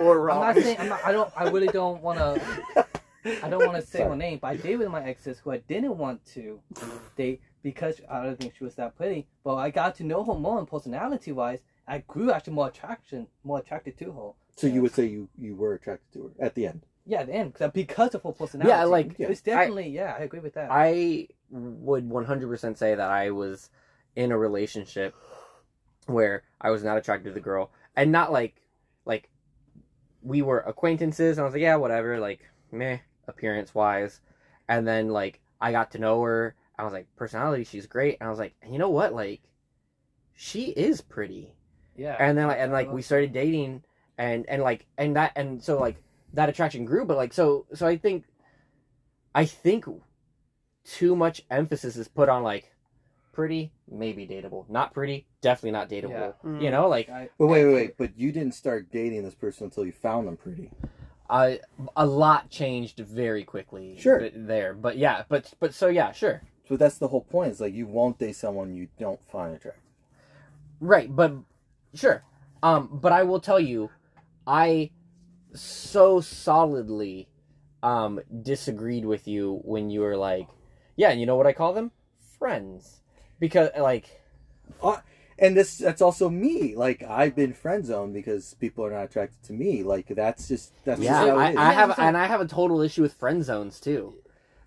Or I'm wrong. not saying. I'm not. I don't. I really don't want to. I don't want to say her name, but I dated with my exes who I didn't want to date because I don't think she was that pretty. But I got to know her more and personality wise. I grew actually more attraction, more attracted to her. So you would say you you were attracted to her at the end. Yeah, at the end because of her personality. Yeah, like, it's definitely yeah. I agree with that. I would 100% say that I was in a relationship where I was not attracted to the girl and not like like we were acquaintances and I was like yeah whatever like meh appearance wise and then like I got to know her. I was like personality she's great. And I was like you know what? Like she is pretty. Yeah, and then like and like we started dating and and like and that and so like that attraction grew. But like so so i think i think too much emphasis is put on like pretty maybe dateable. Not pretty definitely not dateable. Mm. you know like I, But wait, wait, wait. But you didn't start dating this person until you found them pretty. I a lot changed very quickly Sure. th- there but yeah but but so yeah sure So that's the whole point. Is like you won't date someone you don't find attractive. Right, but sure. Um, but I will tell you, I so solidly um disagreed with you when you were like, yeah, and you know what I call them? Friends. Because like And this that's also me. Like I've been friend zoned because people are not attracted to me. Like that's just that's yeah, just how I, it is. I have and I have a total issue with friend zones too.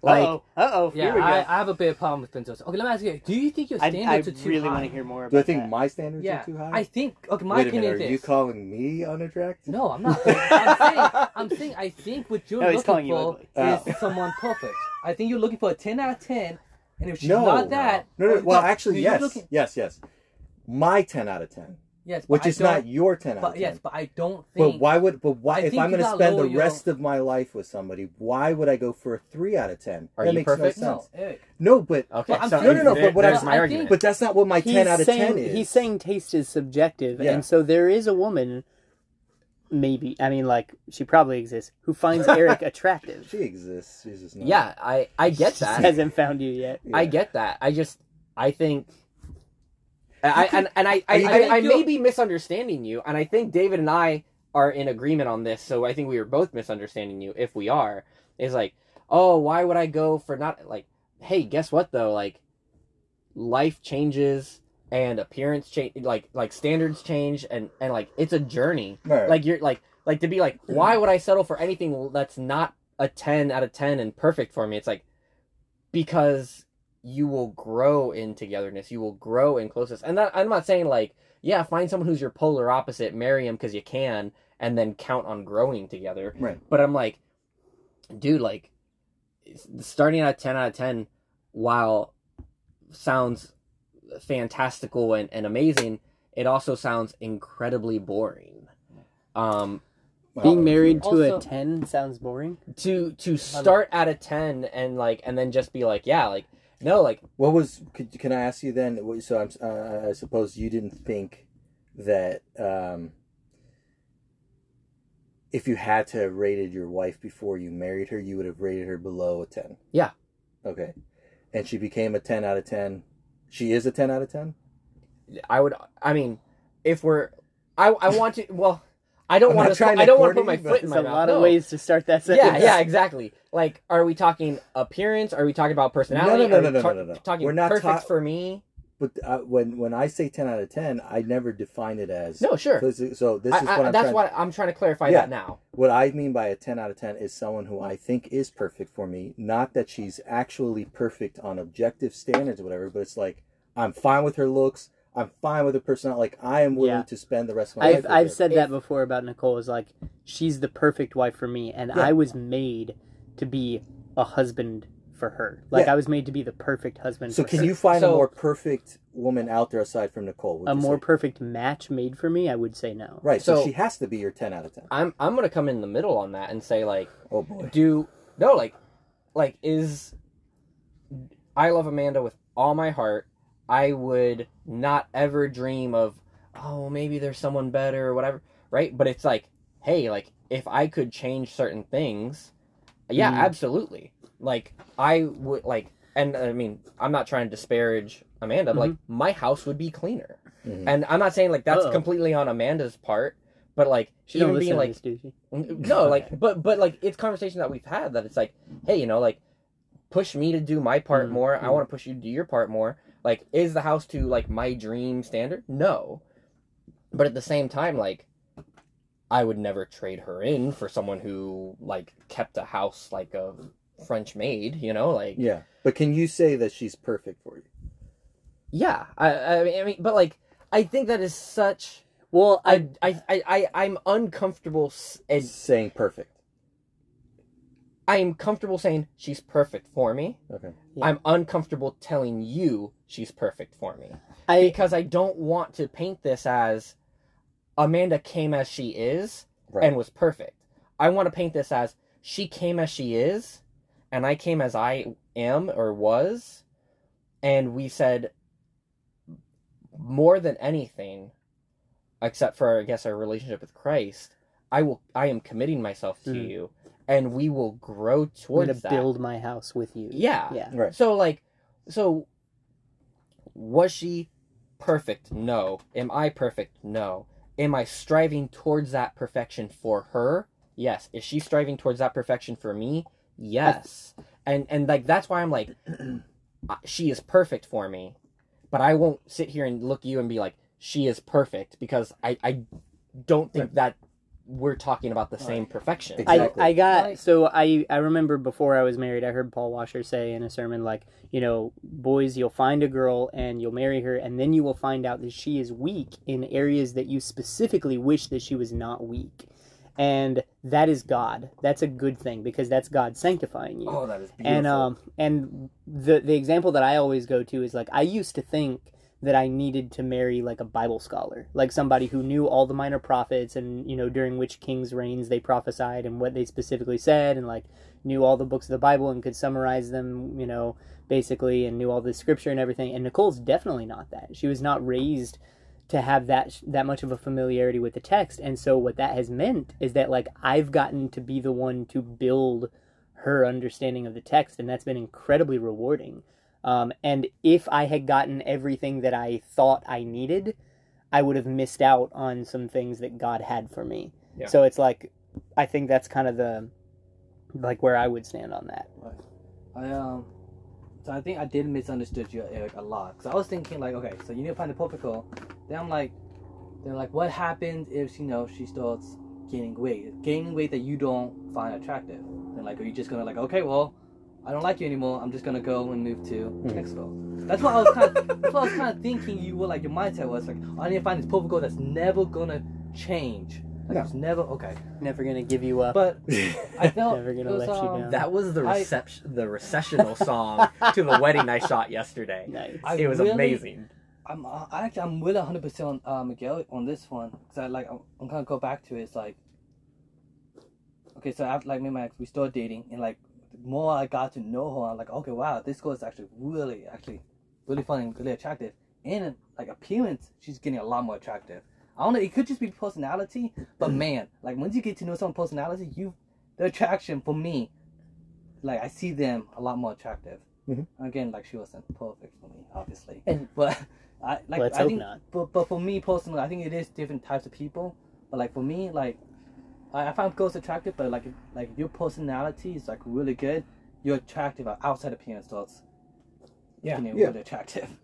Like uh oh, yeah, here we go. I, I have a big problem with friend zones. Okay, let me ask you: Do you think your standards I are too I really want to hear more about Do I think that. my standards Yeah, are too high? I think. Okay, my Wait a opinion minute. Are you calling me unattractive? No, I'm not. I'm saying, I'm saying, I think what you're No, he's calling looking you for ugly. is Oh. someone perfect. I think you're looking for a 10 out of 10, and if she's No, not that, No, no. or- Well, actually, yes, looking- yes, yes. My ten out of ten, yes, which is don't- your ten out But of ten. yes, but I don't think. But why would? But why? I If think I'm you going to gotta spend the lower your- rest of my life with somebody, why would I go for a three out of ten? Are that you makes perfect? no No, sense. Eric. No, but okay, But I'm so saying- No, no, no, but what there's I'm- my I think- argument. but that's not what my ten out of saying, ten is. He's saying taste is subjective, Yeah. and so there is a woman, maybe I mean, like she probably exists, who finds Eric attractive. she exists. She's just not. yeah, I I get Just that. hasn't found you yet. Yeah. I get that. I just I think I and and I I, I, I may be misunderstanding you, and I think David and I are in agreement on this. So I think we are both misunderstanding you. If we are, is like, oh, why would I go for not like? Hey, guess what though? Like, life changes and appearance change, like like standards change, and and like it's a journey. Right. Like you're like like to be like, why would I settle for anything that's not a ten out of ten and perfect for me? It's like because you will grow in togetherness, you will grow in closeness, and that I'm not saying like, yeah, find someone who's your polar opposite, marry him because you can, and then count on growing together. Right. But I'm like, dude, like starting at ten out of ten, while sounds fantastical and, and amazing, it also sounds incredibly boring. Um, Being married to a ten sounds boring. to to start at a ten and like and then just be like, yeah, like no, like What was? Could, can I ask you then? So I'm. Uh, I suppose you didn't think that um, if you had to have rated your wife before you married her, you would have rated her below a ten. Yeah. Okay. And she became a ten out of ten. She is a ten out of ten. I would. I mean, if we're, I I want to. Well, I don't want to. I don't want to put my foot in my a mouth. A lot of no. ways to start that sentence. Yeah, yeah, exactly. Like, are we talking appearance? Are we talking about personality? No, no, no, no, no, no, no. Talking We're not perfect ta- for me. But uh, when when I say ten out of ten, I never define it as No, sure. So, so this I, is I- what I'm that's why I'm trying to clarify Yeah. that now. What I mean by a 10 out of 10 is someone who I think is perfect for me. Not that she's actually perfect on objective standards or whatever, but it's like, I'm fine with her looks. I'm fine with her personality. Like, I am willing Yeah. to spend the rest of my life I've with I've her. said If- that before about Nicole. Is like she's the perfect wife for me, and Yeah. I was made to be a husband for her. Like Yeah. I was made to be the perfect husband. So for can her. you find So- a more perfect woman out there aside from Nicole? a more say? perfect match made for me? I would say no. Right, so, So- she has to be your 10 out of 10. I'm I'm gonna come in the middle on that and say like, Oh boy. do no like, like is. I love Amanda with all my heart. I would not ever dream of, oh, maybe there's someone better or whatever, right? But it's like, hey, like if I could change certain things, yeah, Mhm. absolutely. Like I would like, and I mean, I'm not trying to disparage Amanda, but like my house would be cleaner, Mhm. and I'm not saying like that's Uh-oh. completely on Amanda's part, but like She even being like this, no, like, but but like it's conversation that we've had that it's like, hey, you know, like push me to do my part Mm, more. I mm. want to push you to do your part more. Like, is the house to like my dream standard? No, but at the same time, like I would never trade her in for someone who like kept a house like a French maid, you know, like Yeah, but can you say that she's perfect for you? yeah. I I mean, I mean but like I think that is such Well, I I I I, I I'm uncomfortable s- and saying perfect. I'm comfortable saying she's perfect for me. Okay. Yeah. I'm uncomfortable telling you she's perfect for me. I because I don't want to paint this as Amanda came as she is Right. and was perfect. I want to paint this as she came as she is and I came as I am or was and we said more than anything except for I guess our relationship with Christ, I will I am committing myself to Mm. you and we will grow towards I'm gonna that. build my house with you. Yeah. Yeah. Right. So like, so was she perfect? No. Am I perfect? No. Am I striving towards that perfection for her? Yes. Is she striving towards that perfection for me? Yes. And and like that's why I'm like, she is perfect for me, but I won't sit here and look at you and be like, she is perfect because I I don't think that we're talking about the same perfection. Exactly. I, I got so I I remember before I was married I heard Paul Washer say in a sermon like you know boys you'll find a girl and you'll marry her and then you will find out that she is weak in areas that you specifically wish that she was not weak and that is God that's a good thing because that's God sanctifying you Oh, that is beautiful. and um and the the example that I always go to is like I used to think that I needed to marry like a Bible scholar, like somebody who knew all the minor prophets and you know during which kings' reigns they prophesied and what they specifically said and like knew all the books of the Bible and could summarize them, you know, basically and knew all the scripture and everything. And Nicole's definitely not that. She was not raised to have that that much of a familiarity with the text and so what that has meant is that like I've gotten to be the one to build her understanding of the text, and that's been incredibly rewarding. Um, and if I had gotten everything that I thought I needed, I would have missed out on some things that God had for me. Yeah. So it's like, I think that's kind of the, like where I would stand on that. I um, so I think I did misunderstood you Eric a lot because I was thinking like, okay, so you need to find the perfect girl. Then I'm like, then like, what happens if you know she starts gaining weight, gaining weight that you don't find attractive? Then like, are you just gonna like, okay, well, I don't like you anymore. I'm just gonna go and move to next girl. That's what I was kind of, that's what I was kind of thinking. You were like, your mindset was like, I need to find this perfect girl that's never gonna change. Like, No. it's never okay. Never gonna give you up. But I felt Never gonna was, let you um, down. That was the I- reception, the recessional song to the wedding I shot yesterday. nice. I it was really- amazing. I'm I actually I'm with 100 percent on uh, Miguel on this one because I like I'm, I'm gonna go back to it. It's like okay, so after like me and my ex, we started dating, and like the more I got to know her, I'm like, okay, wow, this girl is actually really actually really fun and really attractive, and like appearance, she's getting a lot more attractive. I don't know, it could just be personality, but man, like once you get to know someone's personality, you the attraction for me, like I see them a lot more attractive. Mhm. Again, like she wasn't perfect for me, obviously, And- but I like Let's I think, not. But but for me personally, I think it is different types of people. But like for me, like I, I find girls attractive, but like like your personality is like really good, you're attractive. Outside appearance starts Yeah. getting Yeah. really attractive.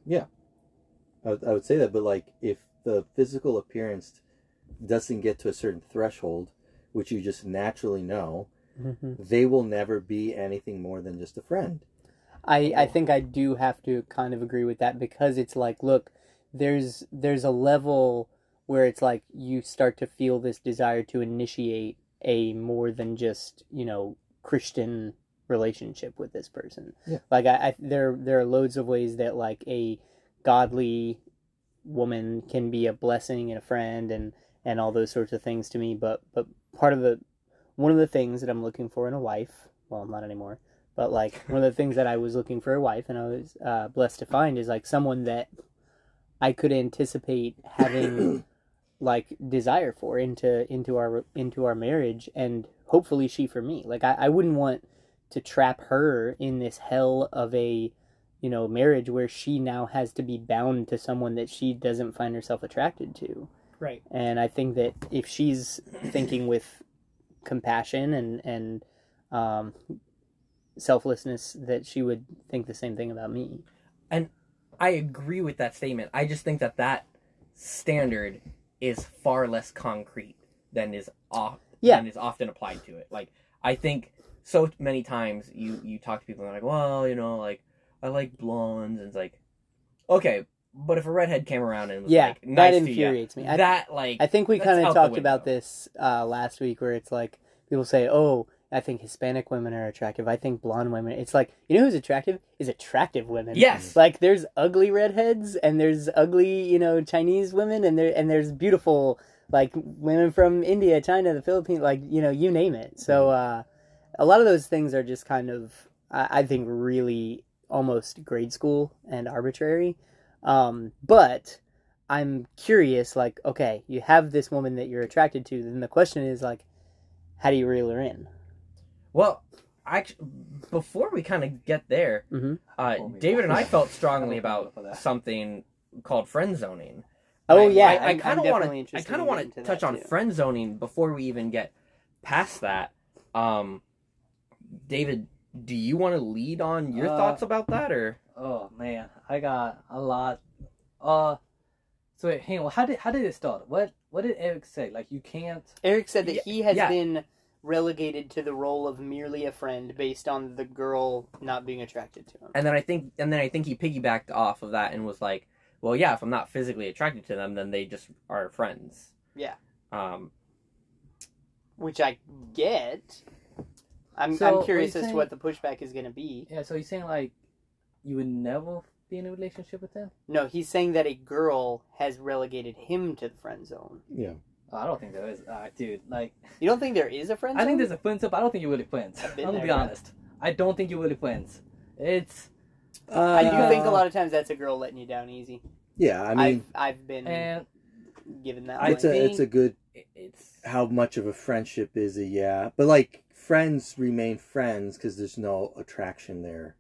I would, I would say that, but like if the physical appearance doesn't get to a certain threshold, which you just naturally know, Mhm. they will never be anything more than just a friend. I, I think I do have to kind of agree with that because it's like, look, there's there's a level where it's like you start to feel this desire to initiate a more than just you know Christian relationship with this person. Yeah. Like I, I there there are loads of ways that like a godly woman can be a blessing and a friend and and all those sorts of things to me. But but part of the one of the things that I'm looking for in a wife, well, not anymore but like one of the things that I was looking for a wife and I was uh, blessed to find is like someone that I could anticipate having like desire for into into our into our marriage and hopefully she for me like I, I wouldn't want to trap her in this hell of a you know marriage where she now has to be bound to someone that she doesn't find herself attracted to Right. and I think that if she's thinking with compassion and and um, selflessness, that she would think the same thing about me. And i agree with that statement. I just think that that standard is far less concrete than is off Yeah. than is often applied to it. Like I think so many times you you talk to people and they're like, well, you know, like I like blondes, and it's like, okay, but if a redhead came around and was Yeah, like that nice to you, infuriates me. I- that like I think we kind of talked about this uh, last week, where it's like people say, "Oh, I think Hispanic women are attractive. I think blonde women." It's like you know who's attractive is attractive women. yes, Like there's ugly redheads and there's ugly, you know, Chinese women and there and there's beautiful like women from India, China, the Philippines, like you know, you name it. So uh, a lot of those things are just kind of, I, I think, really almost grade school and arbitrary. Um, but I'm curious, like, okay, you have this woman that you're attracted to, then the question is like, how do you reel her in? Well, actually, before we kind of get there, Mhm. uh, Oh. David and I felt strongly I don't know about something called friend zoning. Oh I- yeah, I, I kind of want to. I kind of want to to touch that, on friend zoning before we even get past that. Um, David, do you want to lead on your Uh, thoughts about that, or Oh man, I got a lot. Uh, so wait, hang on. How did how did it start? What what did Eric say? Like you can't. Eric said that Yeah, he has yeah. been relegated to the role of merely a friend based on the girl not being attracted to him. and then I think, and then I think he piggybacked off of that and was like, "Well, yeah, if I'm not physically attracted to them, then they just are friends." Yeah. Um, Which I get. I'm, So, I'm curious you as to what the pushback is going to be. Yeah. So he's saying like, you would never be in a relationship with them. No, he's saying that a girl has relegated him to the friend zone. Yeah. Oh, I don't think there is. Uh, dude, like You don't think there is a friend I think there's a friend zone, but I don't think you're really friends. I've I'm gonna be bro. honest. I don't think you're really friends. It's Uh, I do think a lot of times that's a girl letting you down easy. Yeah, I I mean, have I've been and given that. It's line. a it's a good it's how much of a friendship is it? Yeah, but like friends remain friends because there's no attraction there.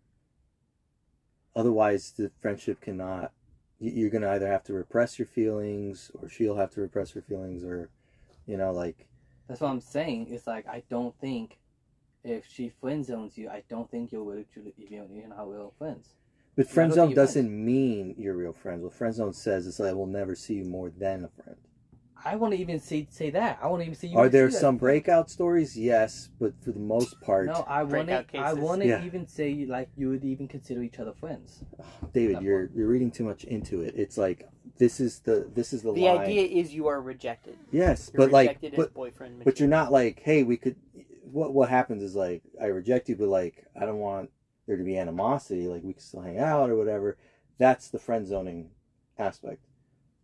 Otherwise, the friendship cannot. You- You're gonna either have to repress your feelings, or she'll have to repress her feelings, or, you know, like that's what I'm saying. It's like I don't think if she friend zones you, I don't think you'll really truly even you're not real friends. But friend zone doesn't mean you're real friends. What friend zone says is I will never see you more than a friend. I want to even say say that. I want to even see you. Are there see that some as breakout stories? Yes, but for the most part, No, I want to. I want to Yeah. even say like you would even consider each other friends. Ah, David, you're you're reading too much into it. It's like this is the this is the, the line. idea is you are rejected. Yes, You're but like, rejected as but boyfriend but you're not like, hey, we could. What what happens is like I reject you, but like I don't want there to be animosity. Like we can still hang out or whatever. That's the friend zoning aspect.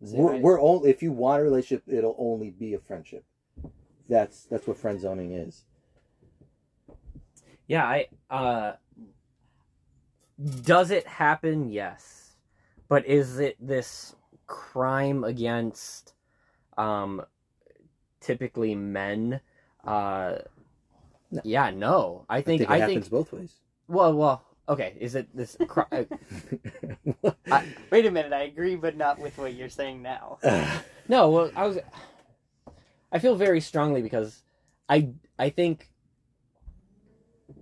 We're, I- we're only if you want a relationship, it'll only be a friendship. That's that's what friend zoning is. Yeah, I uh does it happen? Yes. But is it this crime against um typically men? Uh No. yeah, no. I I think think it I happens think both ways. well, well, okay, is it this cri- uh, I- Wait a minute, I agree, but not with what you're saying now. No, well, I was. I feel very strongly because I I think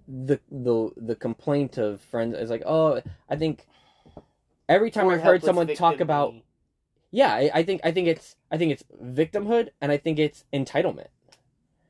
the the the complaint of friends is like, oh, I think every time Or I've heard someone talk about me. yeah, I, I think I think it's I think it's victimhood and I think it's entitlement.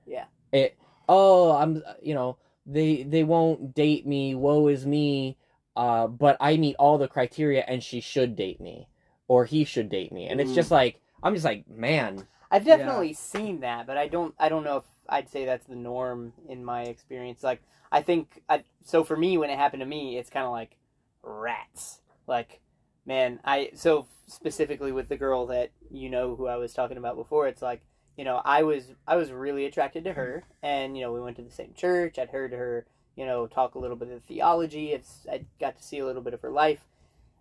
Yeah. It oh I'm you know they they won't date me. Woe is me. Uh, but I meet all the criteria and she should date me or he should date me and it's Mm. just like I'm just like man I've definitely seen that, but I don't. I don't know if I'd say that's the norm in my experience. Like, I think. I, so for me, when it happened to me, it's kind of like rats. Like, man, I so specifically with the girl that you know who I was talking about before. It's like you know I was I was really attracted to her, and you know we went to the same church. I'd heard her you know talk a little bit of theology. It's I got to see a little bit of her life.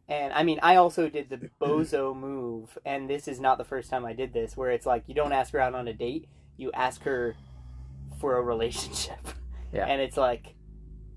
And I mean, I also did the bozo move, and this is not the first time I did this, where it's like you don't ask her out on a date, you ask her for a relationship. Yeah. And it's like,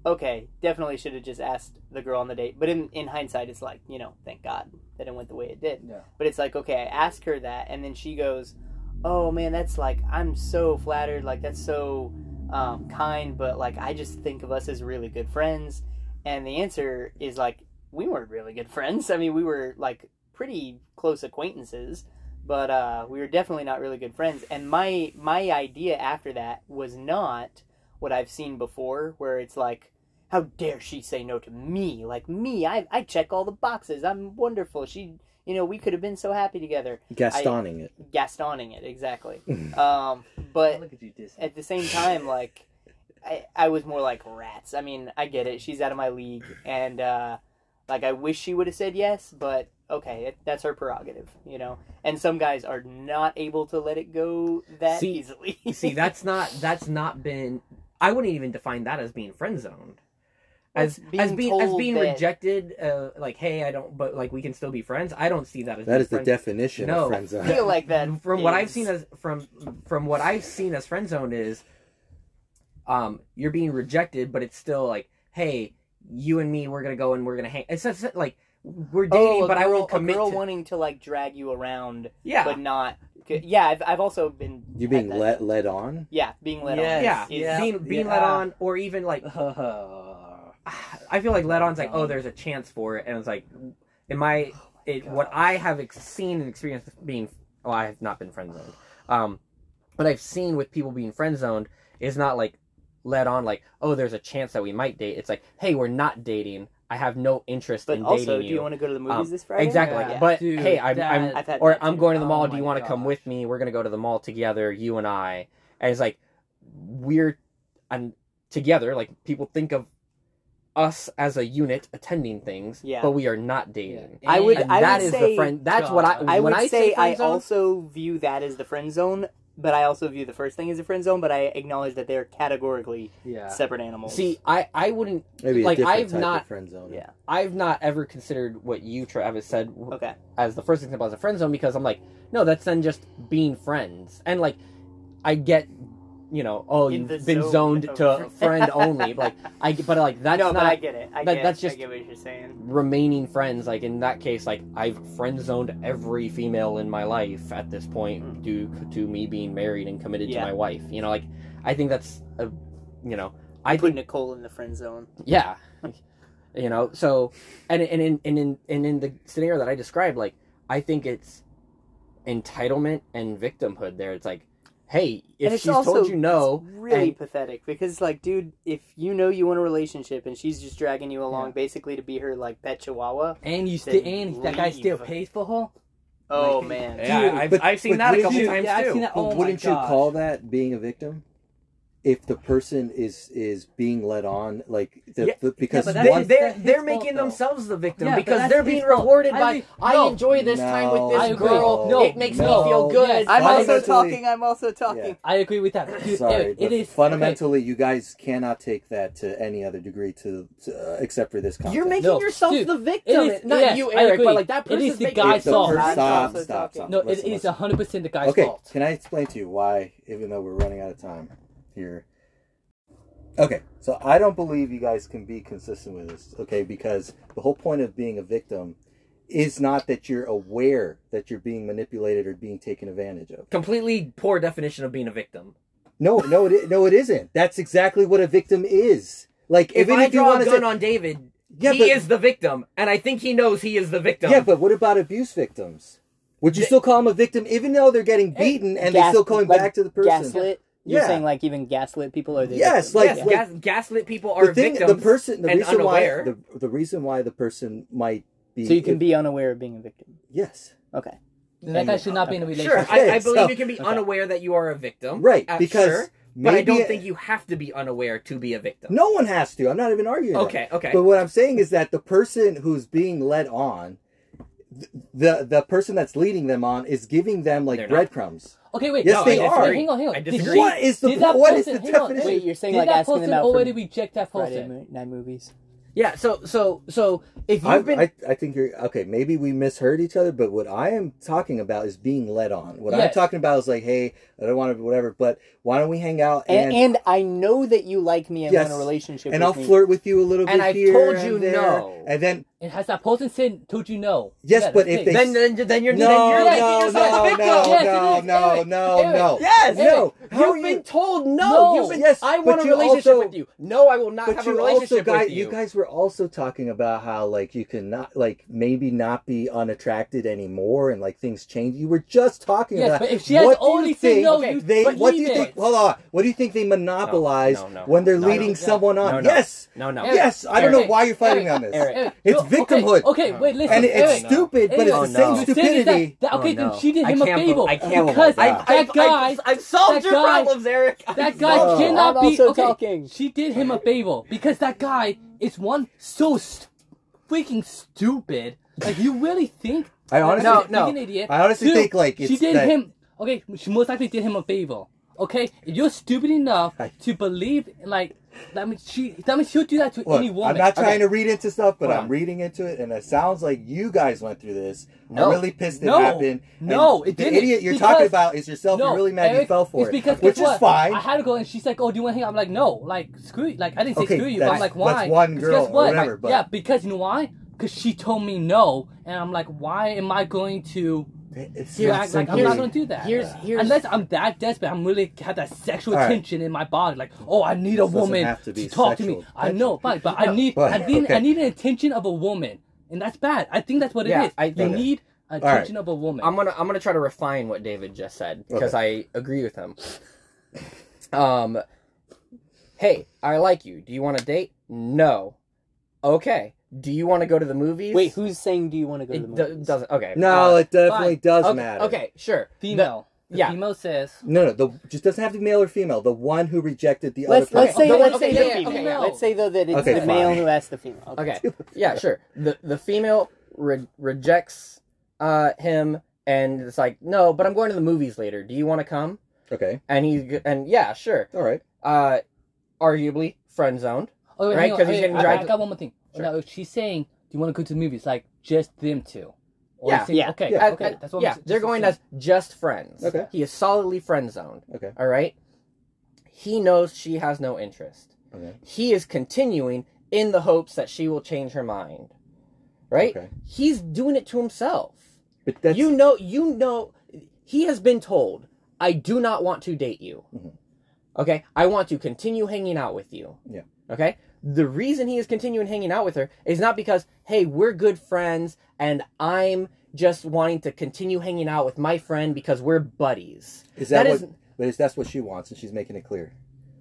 okay, definitely should have just asked the girl on the date. But in, in hindsight, it's like, you know, thank God that it went the way it did. Yeah. But it's like, okay, I ask her that, and then she goes, oh man, that's like, I'm so flattered. Like, that's so um, kind, but like, I just think of us as really good friends. And the answer is like, we weren't really good friends. I mean, we were like pretty close acquaintances, but uh, we were definitely not really good friends. And my my idea after that was not what I've seen before, where it's like, how dare she say no to me? Like me, I I check all the boxes. I'm wonderful. She, you know, we could have been so happy together. Gastoning it. Gastoning it exactly. um, but look at you at the same time, like I, I was more like rats. I mean, I get it. She's out of my league, and uh, like I wish she would have said yes, but okay, it, that's her prerogative, you know. And some guys are not able to let it go that See- easily. See, that's not that's not been. I wouldn't even define that as being friend zoned. As Well, it's as being being as being that- rejected, uh, like hey, I don't, but like we can still be friends. I don't see that as That being is the definition No. of friend I zone. feel like that. from what I've seen as from from what I've seen as friend zone is, um, you're being rejected, but it's still like, hey, you and me, we're gonna go and we're gonna hang. It's just like we're dating, oh, a but I won't commit A girl to. wanting to like drag you around, yeah, but not. Yeah, I've, I've also been. You being that. let led on. Yeah, being led Yes. on. yeah, Yeah. being being let Yeah. on, or even like Oh, I feel like let on's like, oh, there's a chance for it, and it's like, in my, it, what I have ex- seen and experienced being, well, I have not been friend zoned, um, but I've seen with people being friend zoned is not like let on, like, oh, there's a chance that we might date. It's like, hey, we're not dating. I have no interest But in also, dating you. do you. you want to go to the movies Um, this Friday? Exactly, Yeah. but Dude, hey, I'm, that- I'm I've had or I'm going to the mall. Oh do you want to come with me? We're gonna go to the mall together, you and I. And it's like we're and together. Like people think of us as a unit attending things, Yeah. but we are not dating. Yeah. I would. And I that would is say, the friend. That's what I. I when would I say, I zone, also view that as the friend zone, but I also view the first thing as a friend zone. But I acknowledge that they're categorically yeah. separate animals. see. I I wouldn't. Maybe a Like, different I've type not- of friend zone. Yeah. I've not ever considered what you Travis said Okay. as the first example as a friend zone because I'm like, no, that's then just being friends. And like, I get, you know, oh, In you've been zone zoned to friend- only. Like, I but like that's no, not but I get it. I that- get. that's I just- get what you're saying. remaining friends. Like in that case, like I've friend zoned every female in my life at this point Mm. due to me being married and committed Yeah. to my wife. You know, like I think that's a, you know, I I put think Nicole in the friend zone. yeah. You know, so and and in and in and in the scenario that I described, like I think it's entitlement and victimhood. There, it's like, hey, And if it's she's also- told you no, It's really and- pathetic because, like, dude, if you know you want a relationship and she's just dragging you along, basically to be her like pet chihuahua. And you Then still and that guy still pays for her. Oh Like, man. yeah, Dude, I've, but- I've seen but that a couple you- times yeah, I've too. seen that. But Oh my wouldn't you gosh. call that being a victim? If the person is is being led on, like the, Yeah. the, because but They, that's one his- they're they're making though. themselves the victim Yeah, because they're being fault. rewarded I by agree. I No. enjoy this time with this girl. No, it makes no. me feel good. Yes. I'm also talking. I'm also talking. I agree with that. Sorry, it is fundamentally, you guys cannot take that to any other degree to, to uh, except for this context. You're making No, yourself dude, the victim. it is- not yes, you, Eric, but like that It person's is the guy's fault. stop, stop, stop. No, it Listen, hundred percent the guy's Okay, fault. can I explain to you why, even though we're running out of time here? Okay, so I don't believe you guys can be consistent with this, okay? Because the whole point of being a victim is not that you're aware that you're being manipulated or being taken advantage of. completely poor definition of being a victim. No, no, it, no, it isn't. That's exactly what a victim is. Like, If even I if you draw want a to gun say, on David, Yeah, he but- is the victim, and I think he knows he is the victim. yeah, but what about abuse victims? Would you They- still call them a victim, even though they're getting beaten and they're still going like back to the person? Gaslit. You're Yeah. saying like even gaslit people are the Yes, victims? like- yes, Yeah. gas, gaslit people are the thing, victims. the person, the and reason unaware. why the, the reason why the person might be so you can be unaware of being a victim. yes, Okay. Then that guy should not be in a Sure, relationship. I, I believe so- you can be Okay. unaware that you are a victim. right, uh, because sure, but I don't think you have to be unaware to be a victim. no one has to. I'm not even arguing. that. Okay, okay. But what I'm saying is that the person who's being led on, the the person that's leading them on is giving them like They're not. Breadcrumbs. Okay, wait. Yes, no, they wait, are. Wait, hang on, hang on. I Did disagree. What is the did that what is person- the hang on, definition? Wait, you're saying Did like that asking person them out already for reject that Friday person? night movies? Yeah, so so so if you've I, been I, I think you're okay. Maybe we misheard each other, but what I am talking about is being led on. What I'm talking about is like, hey, I don't want to, whatever. But why don't we hang out And, and and I know that you like me and Yes. want a relationship and with I'll me. flirt with you a little bit And I've told you and there, no. and then and has that person said told you no? Yes, Yeah, but if they- Then, then, then you're, No, then you're no, making no, no, no, Yes, no, no, Eric, no, Eric. no. Yes, No. How You've are been told no. No. You've been, Yes, I want a relationship also- with you. No, I will not have a you also relationship guys, with you. you guys were also talking about how like you can not like maybe not be unattracted anymore and like things change. You were just talking Yes, about but if she has what only said think no, Okay, you they but what do you believe think? Hold on. What do you think they monopolize No, no, no. when they're No, no, leading someone on? No, no. Yes, no, no. Yes. I don't know why you're fighting on this. Eric. Eric, It's you- okay, victimhood. Okay, wait, listen. and it- Eric, it's stupid, but it's Oh, the same no. the thing is stupidity. That, that, okay, Oh, no. then she did I him a can't favor I can't because believe that, that. guy, I've, I've solved that your guy- problems, Eric. that I've guy Oh. cannot I'm be. also okay, talking. she did him a favor because that guy is one so st- freaking stupid. Like you really think? I honestly, No, that no. freaking Idiot. I honestly Two, think like she did that- him. Okay, she most likely did him a favor. Okay, if you're stupid enough to believe, like that means she, that means she'll do that to Look, any woman. I'm not trying Okay. to read into stuff, but Hold I'm on. reading into it, and it sounds like you guys went through this. No. I'm really pissed it No. happened. No, it the didn't, The idiot you're because- talking about is yourself. No, you're really mad you fell for it's it, because which is what? fine. I had to go and she's like, "Oh, do you want to hang? I'm like, "No." Like, screw you. Like, I didn't say Okay, screw you, but I'm like, why? that's one girl guess what? whatever, Like, but- yeah, because you know why? Because she told me no, and I'm like, why am I going to It's to not act like I'm not going to do that? Here's here's Unless I'm that desperate, I'm really have that sexual All right. tension in my body. Like, oh, I need a doesn't woman have to be talk to sexual me. I know, but but I need but- I need okay. I need an attention of a woman, and that's bad. I think that's what it Yeah, is. I you think- need right. attention of a woman. I'm gonna I'm gonna try to refine what David just said because I agree with him. Um, hey, I like you. Do you want to date? No. Okay. Do you want to go to the movies? Wait, who's saying do you want to go to the It do- movies? doesn't. Okay. No, Uh, it definitely fine. does okay, matter. Okay, sure. female. The yeah. female says. No, no, the just doesn't have to be male or female. The one who rejected the Let's other let's person. say okay, let's okay, say yeah, the yeah, female. okay, yeah. Let's say though that it's Okay, the male fine. who asked the female. Okay. Yeah, sure. The the female re- rejects uh him and it's like, "No, but I'm going to the movies later. Do you want to come?" Okay, And he and yeah, sure. all right. Uh arguably friend zoned. Oh, wait, Right, hang on. 'cause he's Hey, getting I, dragged- I got one more thing. Sure. Now, if she's saying, "Do you want to go to the movies?" Like just them two. Or Yeah, is it- yeah, Okay. yeah. Okay. That's what yeah, I'm, they're going saying. as just friends. Okay. He is solidly friend zoned. Okay. All right. He knows she has no interest. Okay. He is continuing in the hopes that she will change her mind. Right? Okay. He's doing it to himself. But that's You know, you know, he has been told, I do not want to date you. Mhm. Okay? I want to continue hanging out with you. Yeah. Okay? The reason he is continuing hanging out with her is not because, hey, we're good friends and I'm just wanting to continue hanging out with my friend because we're buddies. is that, that what? is- But is that's what she wants, and she's making it clear.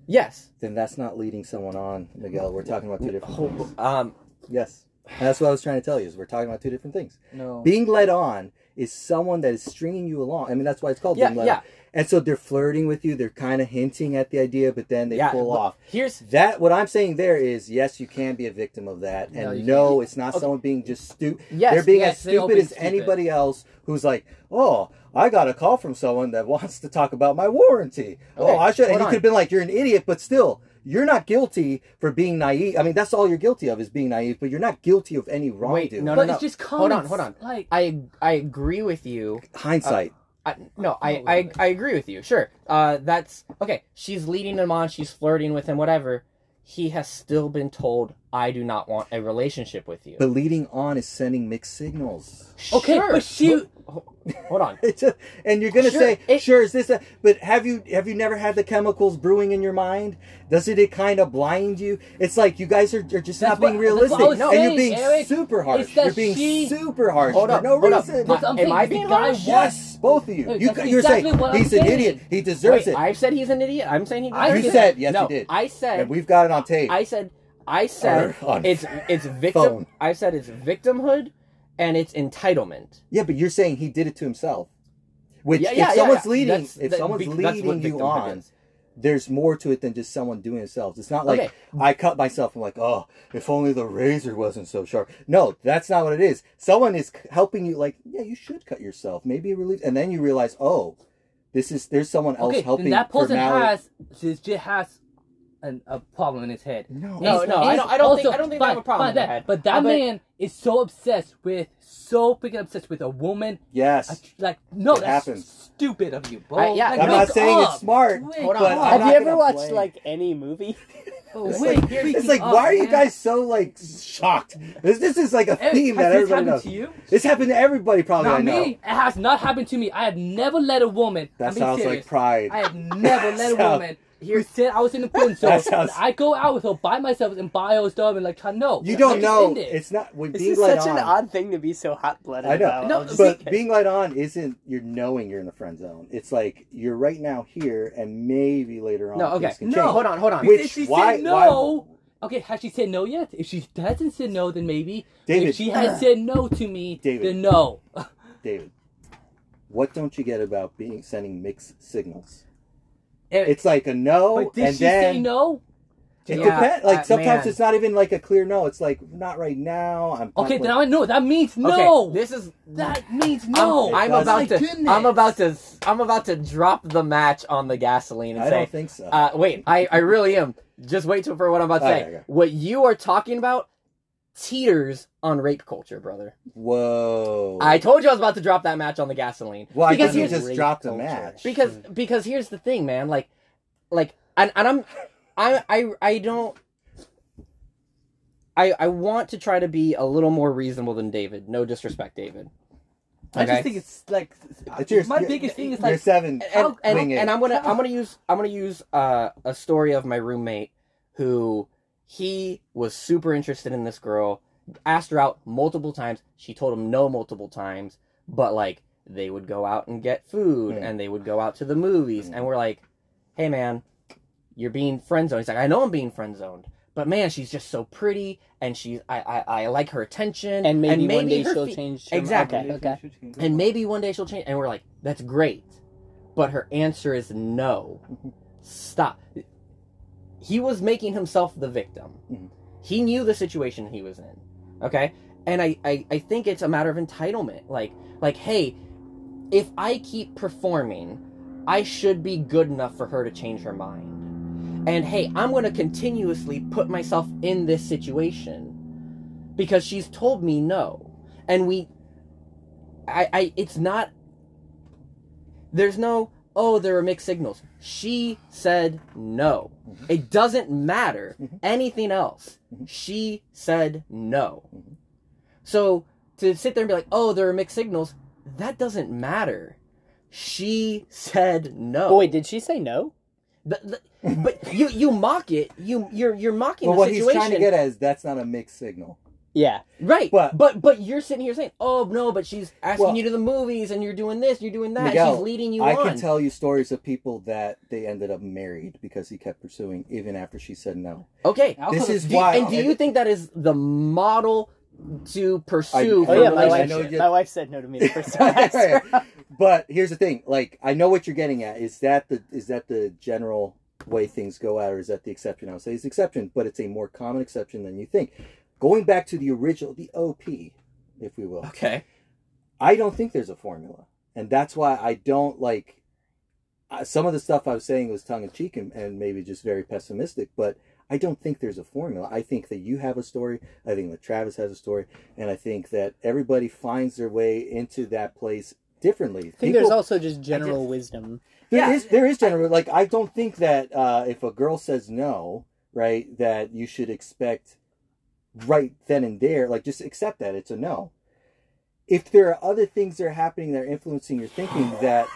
Yes. Then that's not leading someone on, Miguel. We're talking about two different things. Um, Yes, and that's what I was trying to tell you. Is we're talking about two different things. No. Being led on is someone that is stringing you along. I mean, that's why it's called Yeah, yeah. And so they're flirting with you. They're kind of hinting at the idea, but then they yeah. pull off. Here's That what I'm saying there is yes, you can be a victim of that, and you no, it's not Okay. someone being just stupid. Yes, they're being yes, as stupid being as stupid. anybody else who's like, oh, I got a call from someone that wants to talk about my warranty. Okay, oh, I should. And you could have been like, you're an idiot, but still, you're not guilty for being naive. I mean, that's all you're guilty of is being naive, but you're not guilty of any wrongdoing. no, but no. it's just Hold on, hold on. Like I I agree with you. Hindsight. I, no, I, Oh, I? I agree with you. Sure. Uh, that's okay. She's leading him on. She's flirting with him. Whatever. He has still been told, "I do not want a relationship with you." but leading on is sending mixed signals. okay, Sure, but she. but- hold on. It's just, and you're gonna Sure, say, it- sure, is this a? But have you have you never had the chemicals brewing in your mind? Doesn't it kind of blind you? It's like you guys are, are just not being what- realistic, I was and saying, you're being Eric. super harsh. You're being she- super harsh Hold for up, no hold up. reason. But I'm I being guy harsh? Yes, both of you. Hey, you you're exactly saying what I'm he's an idiot. He deserves Wait, it. I've said he's an idiot. I'm saying he. I deserves you it. said yes, no, you did. I said. and we've got it on tape. I said. I said it's it's victim. phone. I said it's victimhood, and it's entitlement. yeah, but you're saying he did it to himself. Which, Yeah, if yeah, yeah, someone's yeah. leading, That's- if that- someone's what leading you on, is. there's more to it than just someone doing themselves. It's not like Okay. I cut myself I'm like, oh, if only the razor wasn't so sharp. No, that's not what it is. Someone is helping you. Like, yeah, you should cut yourself. Maybe it relieves, and then you realize, oh, this is there's someone else Okay, helping. then that person has has an, a problem in his head. no, No, He's- no, I he's don't- I don't think- I don't think they have a problem fine, with that, that. But that but- man is so obsessed with, so freaking obsessed with a woman. yes. Like, no, It that's happens. stupid of you, bro. I- yeah, Like, I'm not saying up. it's smart, Hold on. but I'm I'm Have you ever watched blame- like any movie? Oh, It's wait, like, it's like up, why oh, are you man. guys so like shocked? This, this is like a Eric, theme has that this everybody happened knows. to you? This happened to everybody probably. I Not know. me. It has not happened to me. I have never let a woman. That I'm being sounds serious. like pride. I have never let a woman who said I was in the friend zone. That sounds- I go out with her by myself and buy her stuff and like try no. You don't just know. it. It's not when This being is led such on. an odd thing to be so hot blooded I know. about. No, But say. being light on isn't you're knowing you're in the friend zone. It's like you're right now here, and maybe later on. No, okay. can No, change. hold on, hold on. Which- if she why- said no, okay, has she said no yet? If she hasn't said no, then maybe. David. if she has said no to me, David. then no. David, what don't you get about being sending mixed signals? Eric, It's like a no, but did and she then say no? it Yeah, depends. Like uh, sometimes man. it's not even like a clear no. It's like not right now. I'm Okay, like, then I know that means no. Okay, this is that means no. I'm, I'm about to. goodness. I'm about to. I'm about to drop the match on the gasoline and I say, don't think so. uh, "Wait, I, I really am." Just wait till for what I'm about to Okay, say. okay. What you are talking about teeters on rape culture, brother. Whoa! I told you I was about to drop that match on the gasoline. well, I because thought you just dropped a match. because because here's the thing, man. Like, like, and, and I'm, I I I don't. I, I want to try to be a little more reasonable than David. No disrespect, David. I just think it's like It's your- my your- biggest thing is You're like seven. and, and, wing it. and I'm gonna I'm gonna use I'm gonna use uh, a story of my roommate who he was super interested in this girl, asked her out multiple times. She told him no multiple times, but like they would go out and get food Mm. and they would go out to the movies, Mm. and we're like, hey man, you're being friend zoned. He's like, I know I'm being friend zoned. But man, she's just so pretty, and she's I, I, I like her attention, and maybe, one day she'll fe- change. her- Exactly. Okay. okay. and maybe one day she'll change and we're like that's great but her answer is no stop he was making himself the victim. Mhm. he knew the situation he was in okay? And I, I i think it's a matter of entitlement. Like like hey if i keep performing i should be good enough for her to change her mind. And hey i'm going to continuously put myself in this situation because she's told me no. And we I, I it's not there's no oh there are mixed signals she said no Mhm. it doesn't matter Mhm. anything else Mhm. she said no Mhm. so to sit there and be like oh there are mixed signals that doesn't matter she said no But wait, did she say no? The- but you you mock it you you're you're mocking Well, the what he's trying to get at is that's not a mixed signal. Yeah. Right, But- but but you're sitting here saying, "Oh no," but she's asking Well- you to the movies, and you're doing this, you're doing that. Miguel, she's leading you on. I on. can tell you stories of people that they ended up married because he kept pursuing even after she said no. okay, I'll This is do, why. and do you think that is the model to pursue? I- for Oh yeah, my I wife. know you- My wife said no to me the first time. I asked her out. but here's the thing: like, I know what you're getting at. Is that the is that the general way things go out, or is that the exception? I would say it's exception, but it's a more common exception than you think. Going back to the original, the OP, if we will. Okay, I don't think there's a formula, and that's why I don't like. Uh, some of the stuff I was saying was tongue in cheek and, and maybe just very pessimistic, but I don't think there's a formula. I think that you have a story. I think that Travis has a story, and I think that everybody finds their way into that place differently. I think there's also just general wisdom. There Yeah. is there is general like I don't think that uh, if a girl says no, right, that you should expect right then and there, like just accept that it's a no. If there are other things that are happening that are influencing your thinking that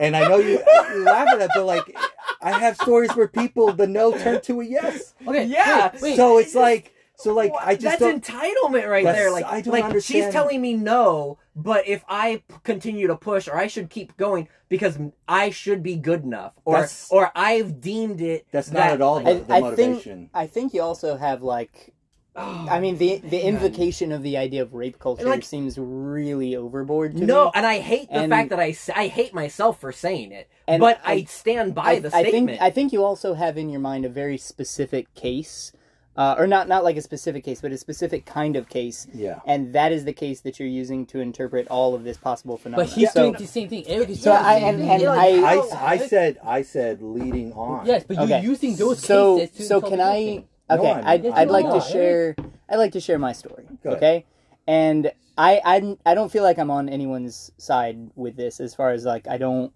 and I know you, you laugh at that, but like I have stories where people the no turned to a yes. Okay, Yeah, wait, wait. so it's like so like I just that's don't entitlement right That's- there. Like, I don't like understand. she's telling me no, but if I continue to push, or I should keep going because I should be good enough, or That's- or I've deemed it. that's not at all the, I, the I motivation. think. I think you also have like. I mean, the the invocation of the idea of rape culture Like- seems really overboard to me. No, me. and I hate the And- fact that I I hate myself for saying it, And but I- I, stand by I, the I statement. think I think you also have in your mind a very specific case, uh, or not not like a specific case, but a specific kind of case, yeah. and that is the case that you're using to interpret all of this possible phenomenon. But he's so, doing the same thing. Eric is So doing the I- same and- thing. and You're I- I, oh, I said I said leading on. yes, but you're Okay. using those so cases to so can I? thing. No, Okay, I'm- I'd, I'd like to share. I'd like to share my story. Okay, and I, I I don't feel like I'm on anyone's side with this as far as like I don't.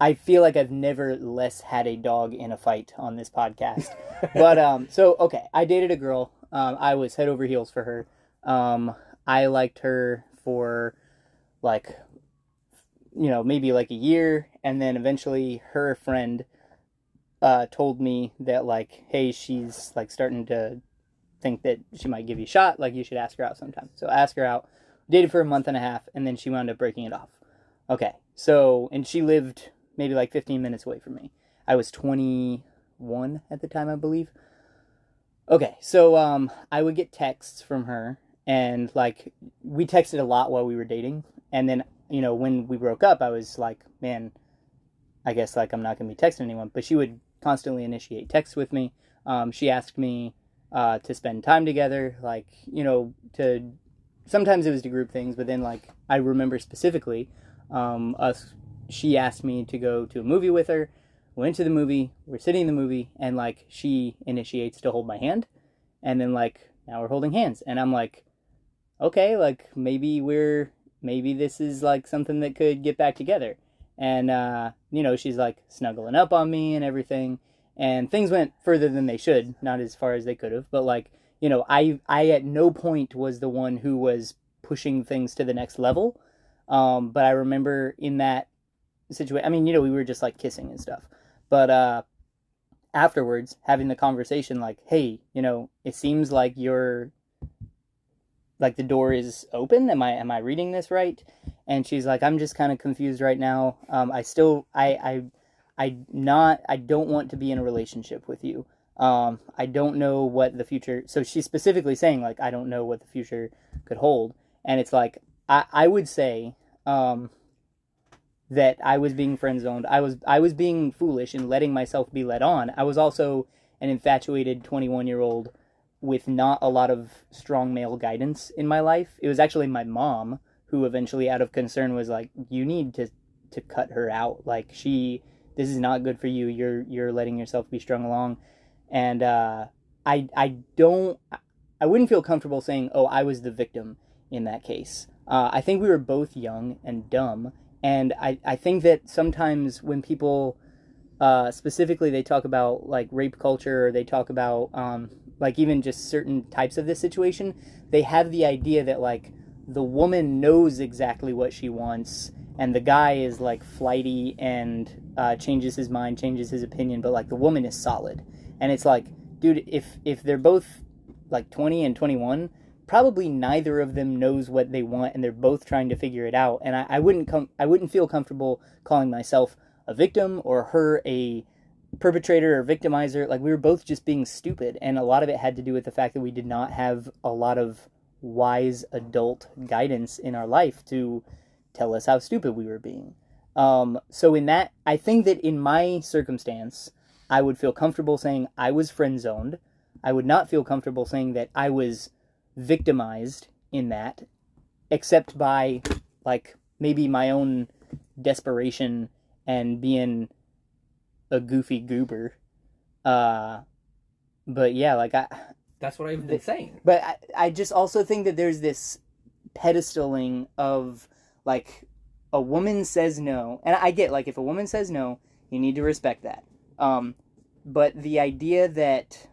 I feel like I've never less had a dog in a fight on this podcast. but um, so okay, I dated a girl. Um, I was head over heels for her. Um, I liked her for like, you know, maybe like a year, and then eventually her friend uh, told me that like, hey, she's like starting to think that she might give you a shot. Like, you should ask her out sometime. So I asked her out. Dated for a month and a half, and then she wound up breaking it off. Okay, so and she lived maybe like 15 minutes away from me. I was 21 at the time, I believe. Okay, so um, I would get texts from her, and like we texted a lot while we were dating, and then you know when we broke up, I was like, man, I guess like I'm not gonna be texting anyone, but she would constantly initiate texts with me. Um, she asked me uh, to spend time together, like you know to. Sometimes it was to group things, but then like I remember specifically um, us. She asked me to go to a movie with her went to the movie we're sitting in the movie and like she initiates to hold my hand and then like now we're holding hands and i'm like okay like maybe we're maybe this is like something that could get back together and uh you know she's like snuggling up on me and everything and things went further than they should not as far as they could have but like you know i i at no point was the one who was pushing things to the next level um but i remember in that situation i mean you know we were just like kissing and stuff but uh, afterwards, having the conversation like, hey, you know, it seems like you're like the door is open. Am I am I reading this right? And she's like, I'm just kind of confused right now. Um, I still I I I not I don't want to be in a relationship with you. Um, I don't know what the future. So she's specifically saying like I don't know what the future could hold. And it's like I I would say um, that I was being friend zoned. I was I was being foolish and letting myself be led on. I was also an infatuated 21 year old with not a lot of strong male guidance in my life. It was actually my mom who eventually, out of concern, was like, "You need to to cut her out. Like she, this is not good for you. You're you're letting yourself be strung along." And uh, I I don't I wouldn't feel comfortable saying, "Oh, I was the victim in that case." Uh, I think we were both young and dumb, and I, I think that sometimes when people uh, specifically they talk about like rape culture or they talk about um, like even just certain types of this situation they have the idea that like the woman knows exactly what she wants and the guy is like flighty and uh, changes his mind changes his opinion but like the woman is solid. And it's like dude if if they're both like 20 and 21 probably neither of them knows what they want and they're both trying to figure it out. And I, I wouldn't come I wouldn't feel comfortable calling myself a victim or her a perpetrator or victimizer. Like we were both just being stupid and a lot of it had to do with the fact that we did not have a lot of wise adult guidance in our life to tell us how stupid we were being um, so in that i think that in my circumstance i would feel comfortable saying i was friend zoned i would not feel comfortable saying that i was victimized in that, except by like maybe my own desperation and being a goofy goober. Uh, but yeah, like I. That's what I've been saying. But I, I just also think that there's this pedestaling of like a woman says no, and I get like if a woman says no, you need to respect that. Um, but the idea that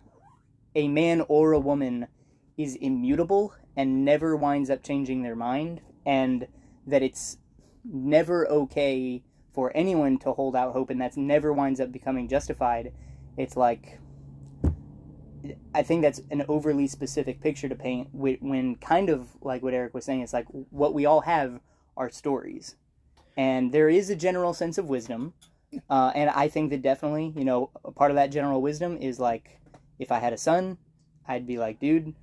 a man or a woman is immutable and never winds up changing their mind, and that it's never okay for anyone to hold out hope, and that's never winds up becoming justified. It's like I think that's an overly specific picture to paint when kind of like what Eric was saying, it's like what we all have are stories. And there is a general sense of wisdom. Uh, and I think that definitely, you know, a part of that general wisdom is like if I had a son, I'd be like, dude,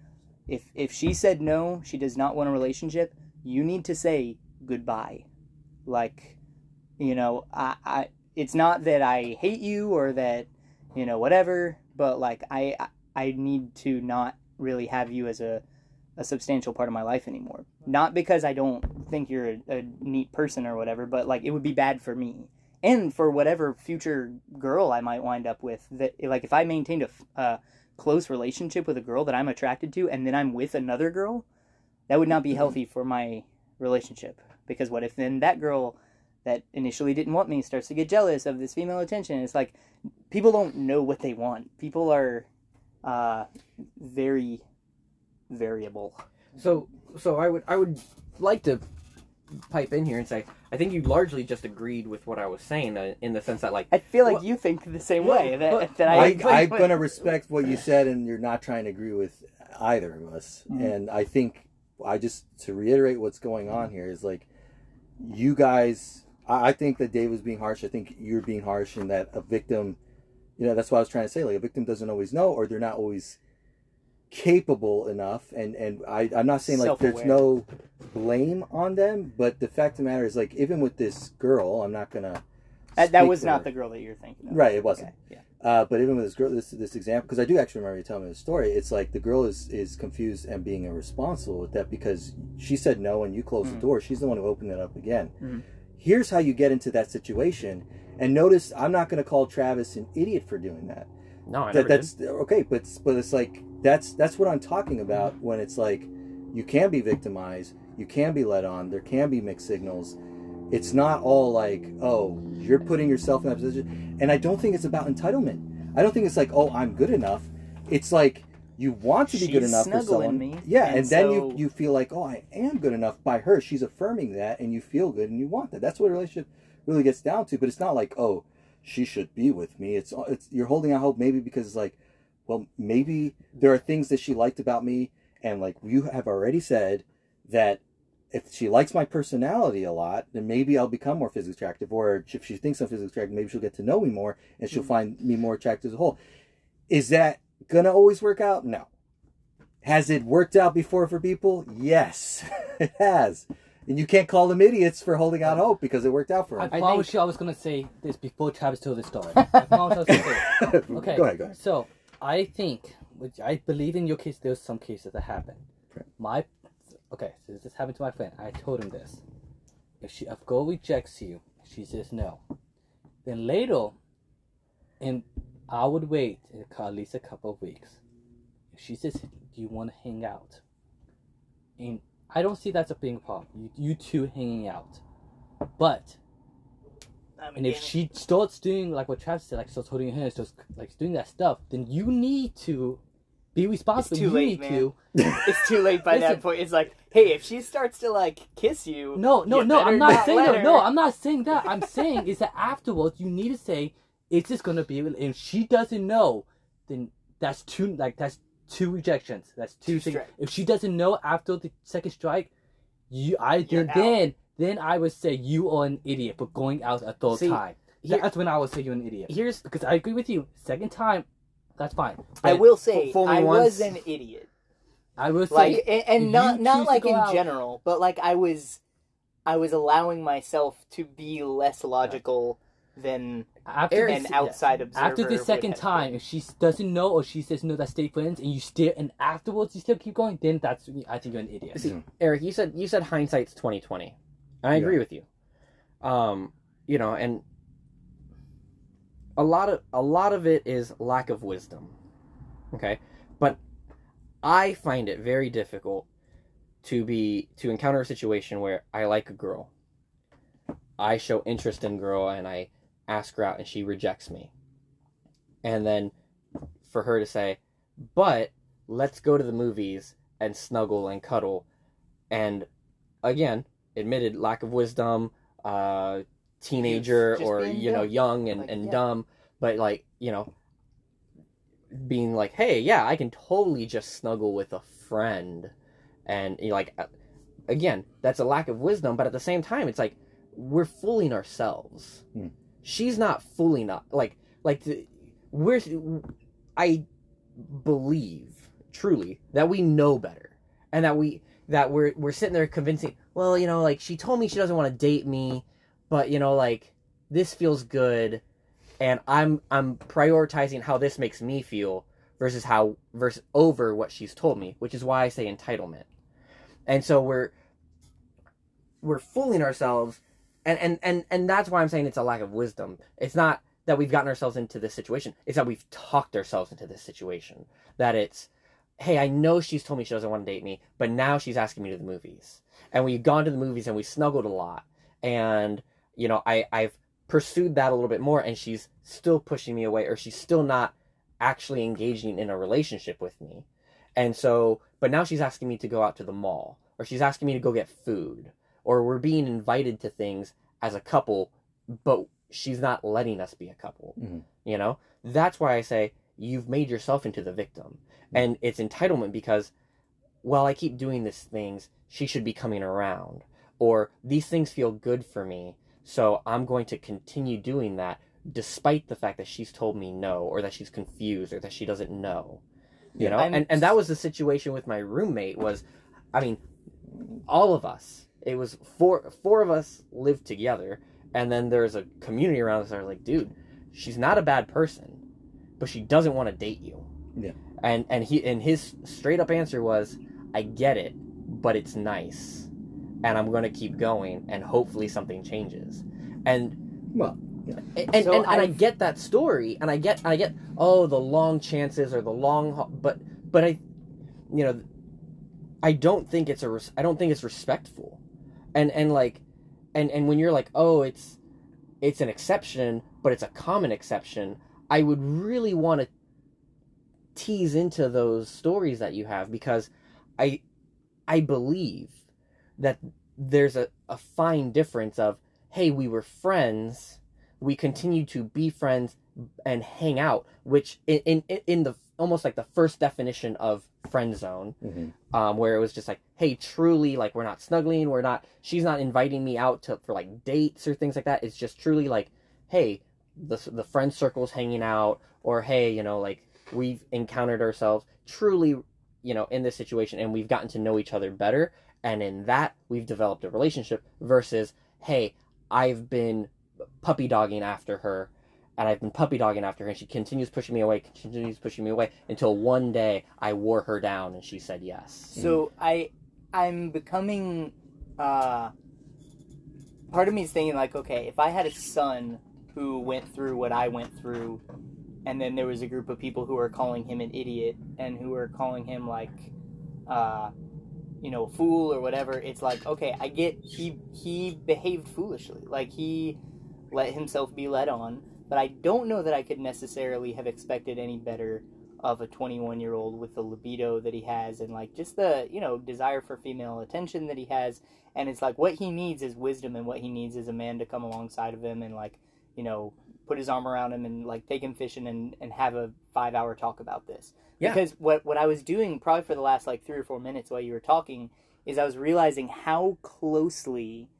if if she said no, she does not want a relationship, you need to say goodbye. Like, you know, I, I it's not that I hate you or that, you know, whatever, but like I I need to not really have you as a a substantial part of my life anymore. Not because I don't think you're a, a, neat person or whatever, but like it would be bad for me and for whatever future girl I might wind up with. That like if I maintained a, uh, close relationship with a girl that I'm attracted to and then I'm with another girl, that would not be healthy for my relationship. Because what if then that girl that initially didn't want me starts to get jealous of this female attention. It's like people don't know what they want. People are uh, very variable. So so I would I would like to pipe in here and say I think you largely just agreed with what I was saying uh, in the sense that like I feel like Well- you think the same Well, way that, but- that I. I, agree I'm going to respect what you said, and you're not trying to agree with either of us. Mhm. And I think I just to reiterate what's going on here is like you guys. I, I think that Dave was being harsh. I think you're being harsh, in that a victim. You know, that's what I was trying to say. Like a victim doesn't always know, or they're not always capable enough. And and I, I'm not saying like there's no blame on them, but the fact of the matter is like even with this girl, I'm not gonna. That, that was not her. the girl that you're thinking of. Right, it wasn't. Okay, yeah. Uh, but even with this girl, this this example, because I do actually remember you telling me the story. It's like the girl is is confused and being irresponsible with that because she said no and you closed Mhm. the door. She's the one who opened it up again. Mhm. Here's how you get into that situation. And notice, I'm not going to call Travis an idiot for doing that. no I That never that's okay, but but it's like that's that's what I'm talking about when it's like you can be victimized, you can be led on, there can be mixed signals. It's not all like, oh, you're putting yourself in that position. And I don't think it's about entitlement. I don't think it's like, oh, I'm good enough. It's like you want to be good enough for someone. me, yeah, and and, then so- you you feel like, oh, I am good enough by her. She's affirming that, and you feel good, and you want that. That's what a relationship really gets down to. But it's not like, oh, she should be with me. It's it's you're holding out hope maybe because it's like, well, maybe there are things that she liked about me, and like you have already said that if she likes my personality a lot, then maybe I'll become more physically attractive. Or if she thinks I'm physically attractive, maybe she'll get to know me more, and she'll mm. find me more attractive as a whole. Is that gonna always work out? No. Has it worked out before for people? Yes, it has. And you can't call them idiots for holding out hope because it worked out for them. I them. promise you I was gonna say this before Travis told this story. I promise I was gonna say. Okay. Go ahead, go ahead. So I think, which I believe in your case, there's some cases that happen. Right. My, okay, so this happened to my friend. I told him this. If she, if a girl rejects you, she says no. Then later, and I would wait at least a couple of weeks. If she says, "Do you want to hang out?" And I don't see that's a big problem. You, you two hanging out, but I'm and if she starts doing like what Travis said, like starts holding your hand, starts like doing that stuff, then you need to be responsible. too you late, need man. to. it's too late by Listen. that point. It's like, hey, if she starts to like kiss you, No, no, you no. I'm not saying her. No, I'm not saying that. I'm saying is that afterwards you need to say, "Is this gonna be?" If she doesn't know, then that's two. Like that's two rejections. That's two Two things. If she doesn't know after the second strike, you, I You're then out. then I would say you are an idiot for going out a third See, time. here- that's when I would say you're an idiot. here's because I agree with you. Second time, that's fine. I will say I once. was an idiot. I will say Like, and, and not not like in out- general, but like I was, I was allowing myself to be less logical than after an the, outside observer. after the second time, if she doesn't know or she says no, that's stay friends, and you still and afterwards you still keep going, then that's I think you're an idiot. See, Eric, you said you said hindsight's twenty twenty. I agree with you. Um, you know, and a lot of a lot of it is lack of wisdom. Okay, but I find it very difficult to be to encounter a situation where I like a girl. I show interest in girl and I ask her out and she rejects me. And then for her to say, "But let's go to the movies and snuggle and cuddle." And again, admitted lack of wisdom, uh teenager or being you know young and, Like, and yeah. dumb, but like, you know, being like, "Hey, yeah, I can totally just snuggle with a friend." And you know, like uh, again, that's a lack of wisdom, but at the same time it's like we're fooling ourselves. Hmm. She's not fooling us. Like like the, we're I believe truly that we know better and that we that we're we're sitting there convincing well you know like she told me she doesn't want to date me but you know like this feels good and i'm i'm prioritizing how this makes me feel versus how versus over what she's told me which is why i say entitlement and so we're we're fooling ourselves and and and, and that's why i'm saying it's a lack of wisdom. It's not that we've gotten ourselves into this situation. It's that we've talked ourselves into this situation. That it's hey i know she's told me she doesn't want to date me but now she's asking me to the movies. And we've gone to the movies and we snuggled a lot. And you know, I I've pursued that a little bit more, and she's still pushing me away, or she's still not actually engaging in a relationship with me. And so, but now she's asking me to go out to the mall, or she's asking me to go get food, or we're being invited to things as a couple, but she's not letting us be a couple. Mhm. You know, that's why I say you've made yourself into the victim, and it's entitlement because, well, I keep doing these things, she should be coming around, or these things feel good for me, so I'm going to continue doing that despite the fact that she's told me no, or that she's confused, or that she doesn't know. You Yeah. know, I'm- and and that was the situation with my roommate. Was, I mean, all of us. It was four four of us lived together, and then there's a community around us that are like, dude, she's not a bad person, but she doesn't want to date you. Yeah. And and he and his straight up answer was, I get it, but it's nice, and I'm gonna keep going, and hopefully something changes. And Well, and and, So and, I I've- get that story, and I get I get oh the long chances or the long, but but I, you know, I don't think it's a res- I don't think it's respectful, and and like, and and when you're like oh it's, it's an exception, but it's a common exception. I would really want to tease into those stories that you have because I, I believe that there's a, a fine difference of hey we were friends we continue to be friends and hang out, which in in in the almost like the first definition of friend zone, mhm. um, where it was just like, hey, truly, like we're not snuggling, we're not, she's not inviting me out to for like dates or things like that. It's just truly like, hey, the the friend circle's hanging out, or hey, you know, like we've encountered ourselves truly, you know, in this situation, and we've gotten to know each other better, and in that we've developed a relationship. Versus, hey, I've been puppy dogging after her and I've been puppy dogging after her and she continues pushing me away, continues pushing me away until one day I wore her down and she said yes. So I I'm becoming uh part of me is thinking like, okay, if I had a son who went through what I went through and then there was a group of people who were calling him an idiot and who were calling him like uh you know, fool or whatever, it's like, okay, I get he he behaved foolishly. Like he let himself be led on, but I don't know that I could necessarily have expected any better of a 21 year old with the libido that he has and like just the you know desire for female attention that he has and it's like what he needs is wisdom and what he needs is a man to come alongside of him and like you know put his arm around him and like take him fishing and, and have a five hour talk about this Yeah. because what what i was doing probably for the last like three or four minutes while you were talking is i was realizing how closely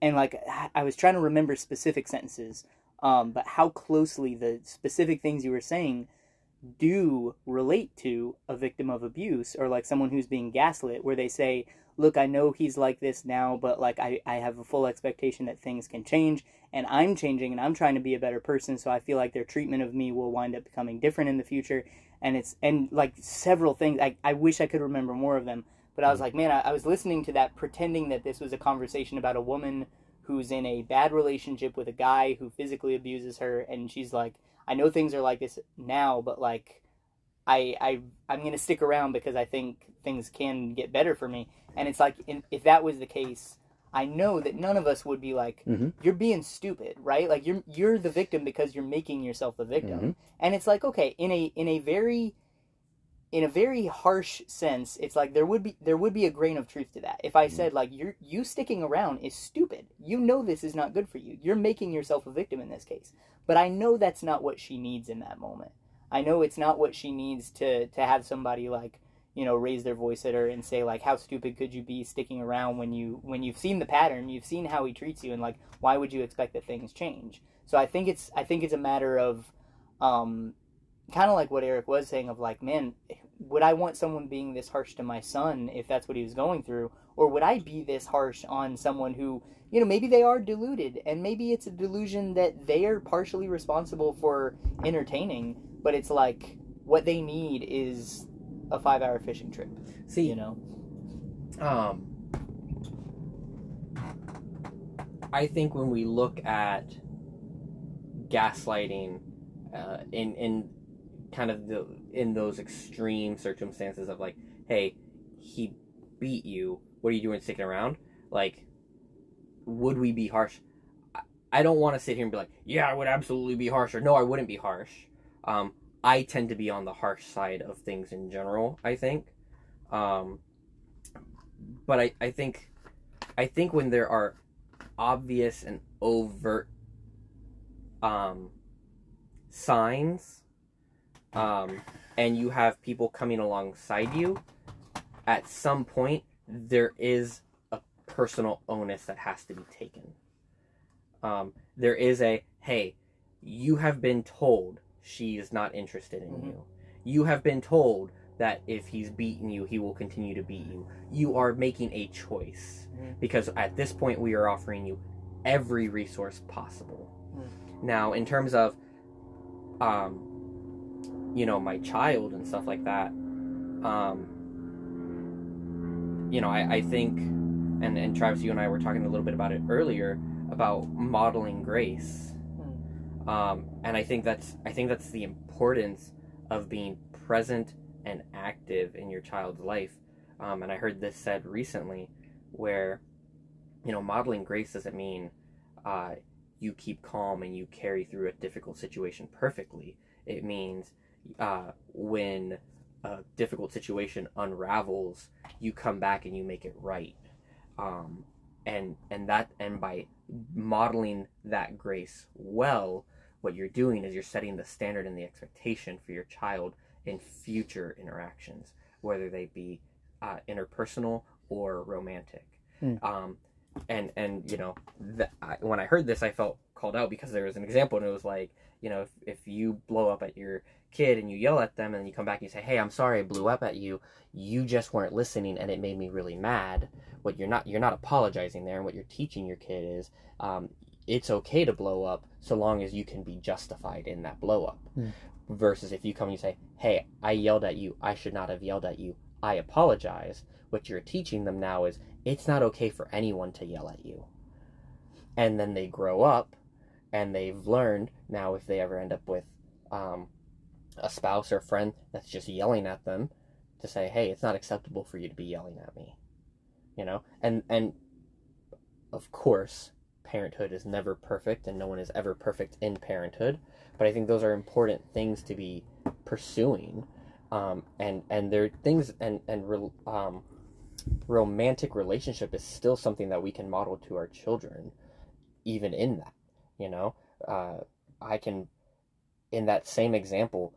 and like i was trying to remember specific sentences um, but how closely the specific things you were saying do relate to a victim of abuse or like someone who's being gaslit where they say look i know he's like this now but like I, I have a full expectation that things can change and i'm changing and i'm trying to be a better person so i feel like their treatment of me will wind up becoming different in the future. And it's and like several things i, I wish i could remember more of them but i was like man I, I was listening to that pretending that this was a conversation about a woman who's in a bad relationship with a guy who physically abuses her and she's like I know things are like this now, but like I I I'm gonna stick around because I think things can get better for me. And it's like in, if that was the case, I know that none of us would be like Mhm. you're being stupid, right? Like you're you're the victim because you're making yourself the victim. Mhm. And it's like okay, in a in a very in a very harsh sense, it's like there would be there would be a grain of truth to that. If I said like you're you sticking around is stupid. You know this is not good for you. You're making yourself a victim in this case. But I know that's not what she needs in that moment. I know it's not what she needs to to have somebody like you know raise their voice at her and say like how stupid could you be sticking around when you when you've seen the pattern you've seen how he treats you and like why would you expect that things change so i think it's i think it's a matter of um kind of like what eric was saying of like man would i want someone being this harsh to my son if that's what he was going through? Or would i be this harsh on someone who you know maybe they are deluded and maybe it's a delusion that they are partially responsible for entertaining but it's like what they need is a five hour fishing trip See, you know? um, I think when we look at gaslighting uh, in in kind of the in those extreme circumstances of like, hey, he beat you. What are you doing sticking around? Like, would we be harsh? I- don't want to sit here and be like, yeah, I would absolutely be harsh, or no, I wouldn't be harsh. Um, I tend to be on the harsh side of things in general. I think, um, but I, I think, I think when there are obvious and overt um, signs, um, and you have people coming alongside you, at some point there is a personal onus that has to be taken. Um, there is a hey, you have been told she is not interested in Mhm. you. You have been told that if he's beaten you, he will continue to beat you. You are making a choice Mhm. because at this point we are offering you every resource possible. Mm. Now, in terms of, um, you know, my child and stuff like that, um, you know, I, I think, and, and Travis, you and I were talking a little bit about it earlier about modeling grace. Um, and I think that's I think that's the importance of being present and active in your child's life. Um, and I heard this said recently, where, you know, modeling grace doesn't mean uh, you keep calm and you carry through a difficult situation perfectly. It means uh, when a difficult situation unravels, you come back and you make it right. Um, and and that and by modeling that grace well, what you're doing is you're setting the standard and the expectation for your child in future interactions, whether they be uh, interpersonal or romantic. Hmm. Um, and and you know, th- I, when I heard this, I felt called out because there was an example, and it was like, you know, if if you blow up at your kid and you yell at them, and then you come back and you say, "Hey, I'm sorry, I blew up at you. You just weren't listening, and it made me really mad." What you're not you're not apologizing there, and what you're teaching your kid is, um, it's okay to blow up so long as you can be justified in that blow up. Hmm. Versus if you come and you say, "Hey, I yelled at you. I should not have yelled at you. I apologize." What you're teaching them now is it's not okay for anyone to yell at you. And then they grow up and they've learned now if they ever end up with um, a spouse or friend that's just yelling at them to say, "Hey, it's not acceptable for you to be yelling at me." You know? And and of course, parenthood is never perfect and no one is ever perfect in parenthood, but I think those are important things to be pursuing. Um, and and they're things and and re- um, romantic relationship is still something that we can model to our children even in that you know? Uh, i can in that same example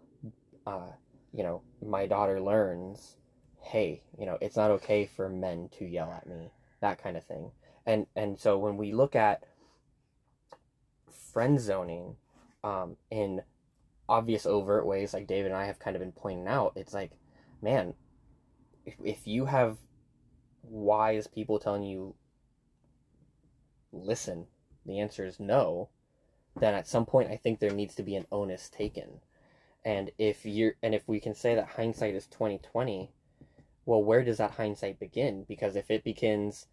uh, you know my daughter learns hey you know it's not okay for men to yell at me that kind of thing. And and so when we look at friend zoning um, in obvious overt ways like david and i have kind of been pointing out it's like man if, if you have wise people telling you listen the answer is no then at some point i think there needs to be an onus taken. And if you're and if we can say that hindsight is 2020 well where does that hindsight begin? Because if it begins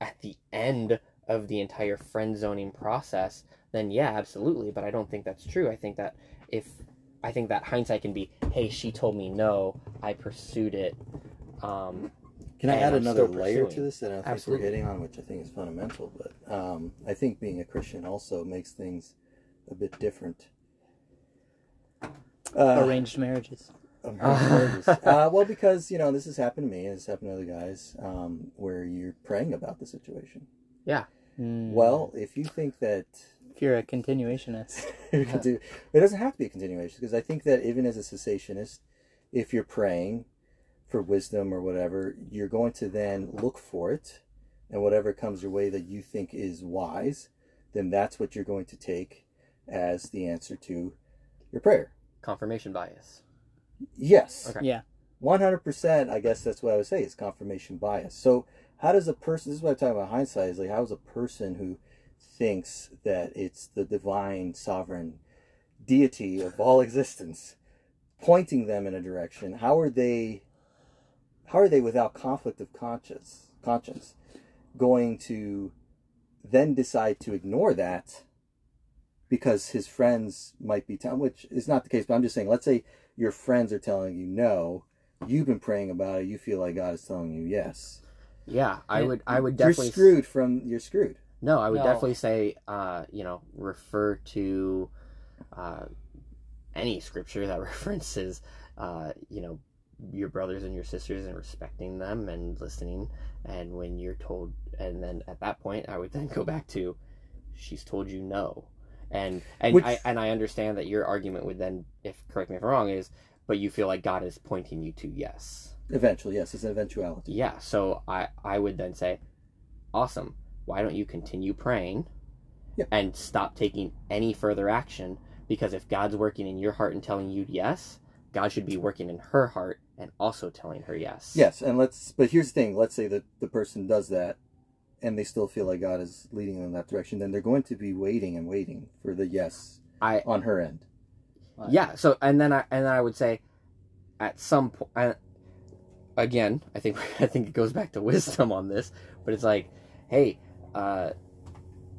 at the end of the entire friend zoning process then yeah absolutely. But i don't think that's true. I think that if i think that hindsight can be hey she told me no i pursued it um, Can I add I'm another layer to this that I don't think Absolutely. we're hitting on, which I think is fundamental? But um, I think being a Christian also makes things a bit different. Uh, Arranged marriages. arranged marriages. uh, well, because you know this has happened to me, it's happened to other guys, um, where you're praying about the situation. Mm. Well, if you think that if you're a continuationist, you can do, it doesn't have to be a continuation because I think that even as a cessationist, if you're praying for wisdom or whatever, you're going to then look for it, and whatever comes your way that you think is wise, then that's what you're going to take as the answer to your prayer. confirmation bias Yes. Okay. yeah, One hundred percent. I guess that's what I would say is confirmation bias. So, how does a person? This is what I'm talking about. Hindsight is like how does a person who thinks that it's the divine, sovereign deity of all existence pointing them in a direction? How are they? How are they without conflict of conscience? Conscience going to then decide to ignore that because his friends might be telling, which is not the case. But I'm just saying, let's say your friends are telling you no, you've been praying about it, you feel like God is telling you yes. yeah i Yeah. would i would definitely You're screwed from you're screwed. No, I would No. definitely say, uh, you know, refer to uh, any scripture that references, uh, you know, your brothers and your sisters and respecting them and listening. And when you're told, and then at that point, I would then go back to, she's told you no, and and Which- I and I understand that your argument would then, if correct me if I'm wrong, is, but you feel like God is pointing you to yes. Eventually, yes, it's an eventuality. Yeah, so I I would then say, awesome. Why don't you continue praying, Yeah. and stop taking any further action? Because if God's working in your heart and telling you yes, God should be working in her heart and also telling her yes. Yes, and let's. But here's the thing: let's say that the person does that, and they still feel like God is leading them in that direction. Then they're going to be waiting and waiting for the yes I on her end. yeah. So and then I and then I would say, at some point, again, I think I think it goes back to wisdom on this, but it's like, hey, uh,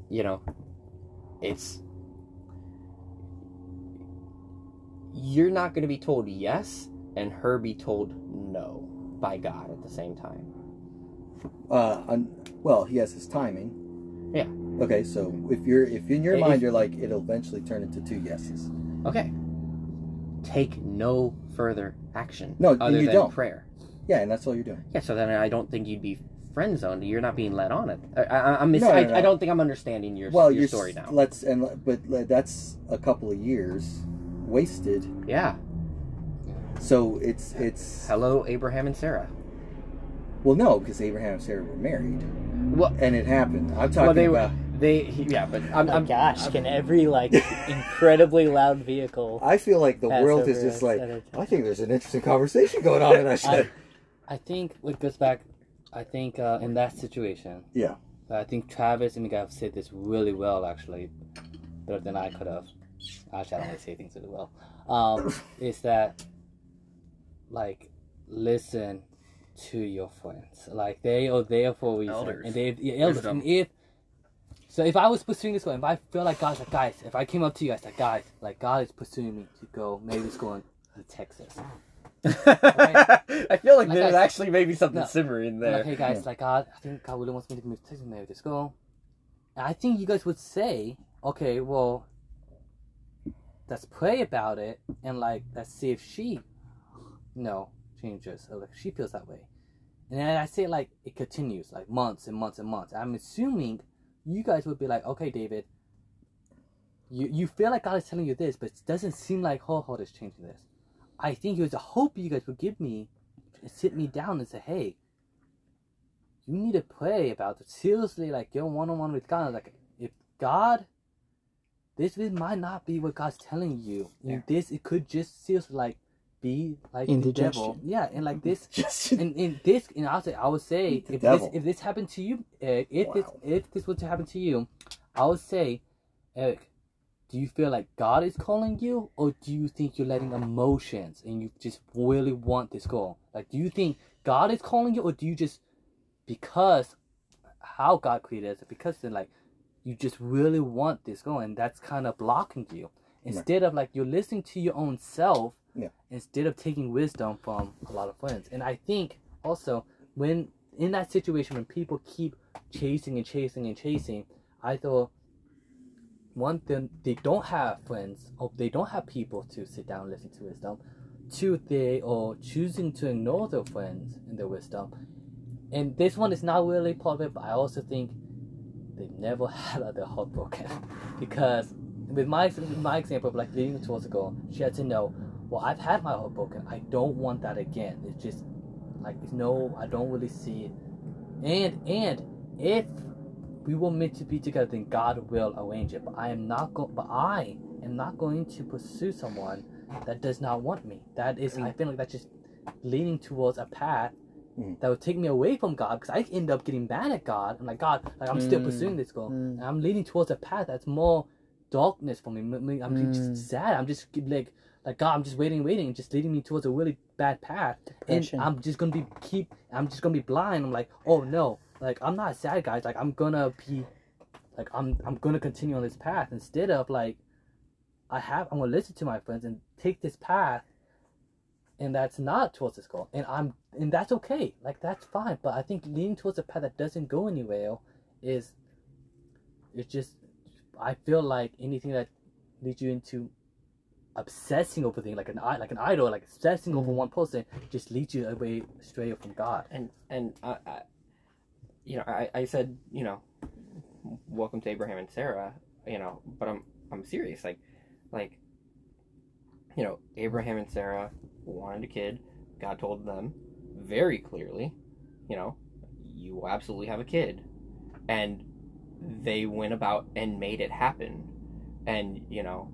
you know, it's you're not going to be told yes and her be told no by God at the same time. Uh, un, well, he has his timing. Yeah. Okay, so if you're if in your If- mind you're like it'll eventually turn into two yeses. Okay. Take no further action. No, other you than don't. prayer. Yeah, and that's all you're doing. Yeah, so then I don't think you'd be friend zoned. You're not being led on it. I, I, I'm miss- No, no, I, no. I don't think I'm understanding your well, your you're story s- now. Let's and but that's a couple of years wasted. yeah. So it's it's Hello, Abraham and Sarah. well no because Abraham and Sarah were married Well, and it happened. I'm talking well, they about. were. They yeah, but I'm, Oh I'm gosh, I'm- can every like incredibly loud vehicle I feel like the world is just like at a time? I think there's an interesting conversation going on in that shit. I think it goes back. I think uh, in that situation, Yeah. I think Travis and Miguel said this really well, actually, better than I could have. Actually, I don't really say things really well. Um, is that like listen to your friends, like they are there for a reason, Elders. and they yeah, elders. Wisdom. And if so, if I was pursuing this goal, if I feel like God's like guys, if I came up to you guys like guys, like God is pursuing me to go, maybe it's going to Texas. I feel like Like there's I- actually maybe something No. simmering I'm there. Like, hey guys, like God, I think God really wants me to move to Texas, maybe this go. And I think you guys would say, okay, well, let's pray about it and like let's see if she, know, changes like she feels that way. And I say like it continues like months and months and months. I'm assuming you guys would be like, okay, David, you you feel like God is telling you this, but it doesn't seem like whole heart is changing this. I think it was a hope you guys would give me, sit me down and say, hey, you need to pray about it. Seriously, like get one on one with God. Like if God, this this might not be what God's telling you. Yeah. This it could just seriously like be like the devil. Yeah, and like this and in this, and I'll say, I would say, if devil. this if this happened to you, uh, if this if this were to happen to you, I would say, Eric, do you feel like God is calling you, or do you think you're letting emotions and you just really want this goal? Like, do you think God is calling you, or do you just because how God created us, because then like you just really want this goal, and that's kind of blocking you instead of like you're listening to your own self Yeah. instead of taking wisdom from a lot of friends. And I think also when in that situation when people keep chasing and chasing and chasing, I thought one thing they don't have friends or they don't have people to sit down and listen to wisdom. Two, they are choosing to ignore their friends and their wisdom. And this one is not really part of it, but I also think they've never had their heart broken. because with my my example of like leading towards a goal, she had to know, well, I've had my heart broken. I don't want that again. It's just like there's no, I don't really see it. And and if we were meant to be together, then God will arrange it. But I am not go. But I am not going to pursue someone that does not want me. That is, I feel like that's just leaning towards a path Mhm. that would take me away from God because I end up getting mad at God. I'm like, God, like I'm still Mm. pursuing this goal. Mm. And I'm leaning towards a path that's more darkness for me. I'm Mm. just sad. I'm just like, like God, I'm just waiting, waiting, just leading me towards a really bad path. Depression. And I'm just gonna be keep. I'm just gonna be blind. I'm like, oh no, like I'm not sad, guys. Like I'm gonna be, like I'm I'm gonna continue on this path instead of like, I have I'm gonna listen to my friends and take this path. And that's not towards this goal, and I'm and that's okay. Like that's fine. But I think leaning towards a path that doesn't go anywhere is it's just I feel like anything that leads you into obsessing over things like an like an idol, like obsessing over mm. one person, just leads you away straight from God. and and I, I you know I, I said you know welcome to abraham and sarah you know but i'm i'm serious like like you know abraham and sarah wanted a kid. God told them very clearly you know you will absolutely have a kid. And they went about and made it happen. And you know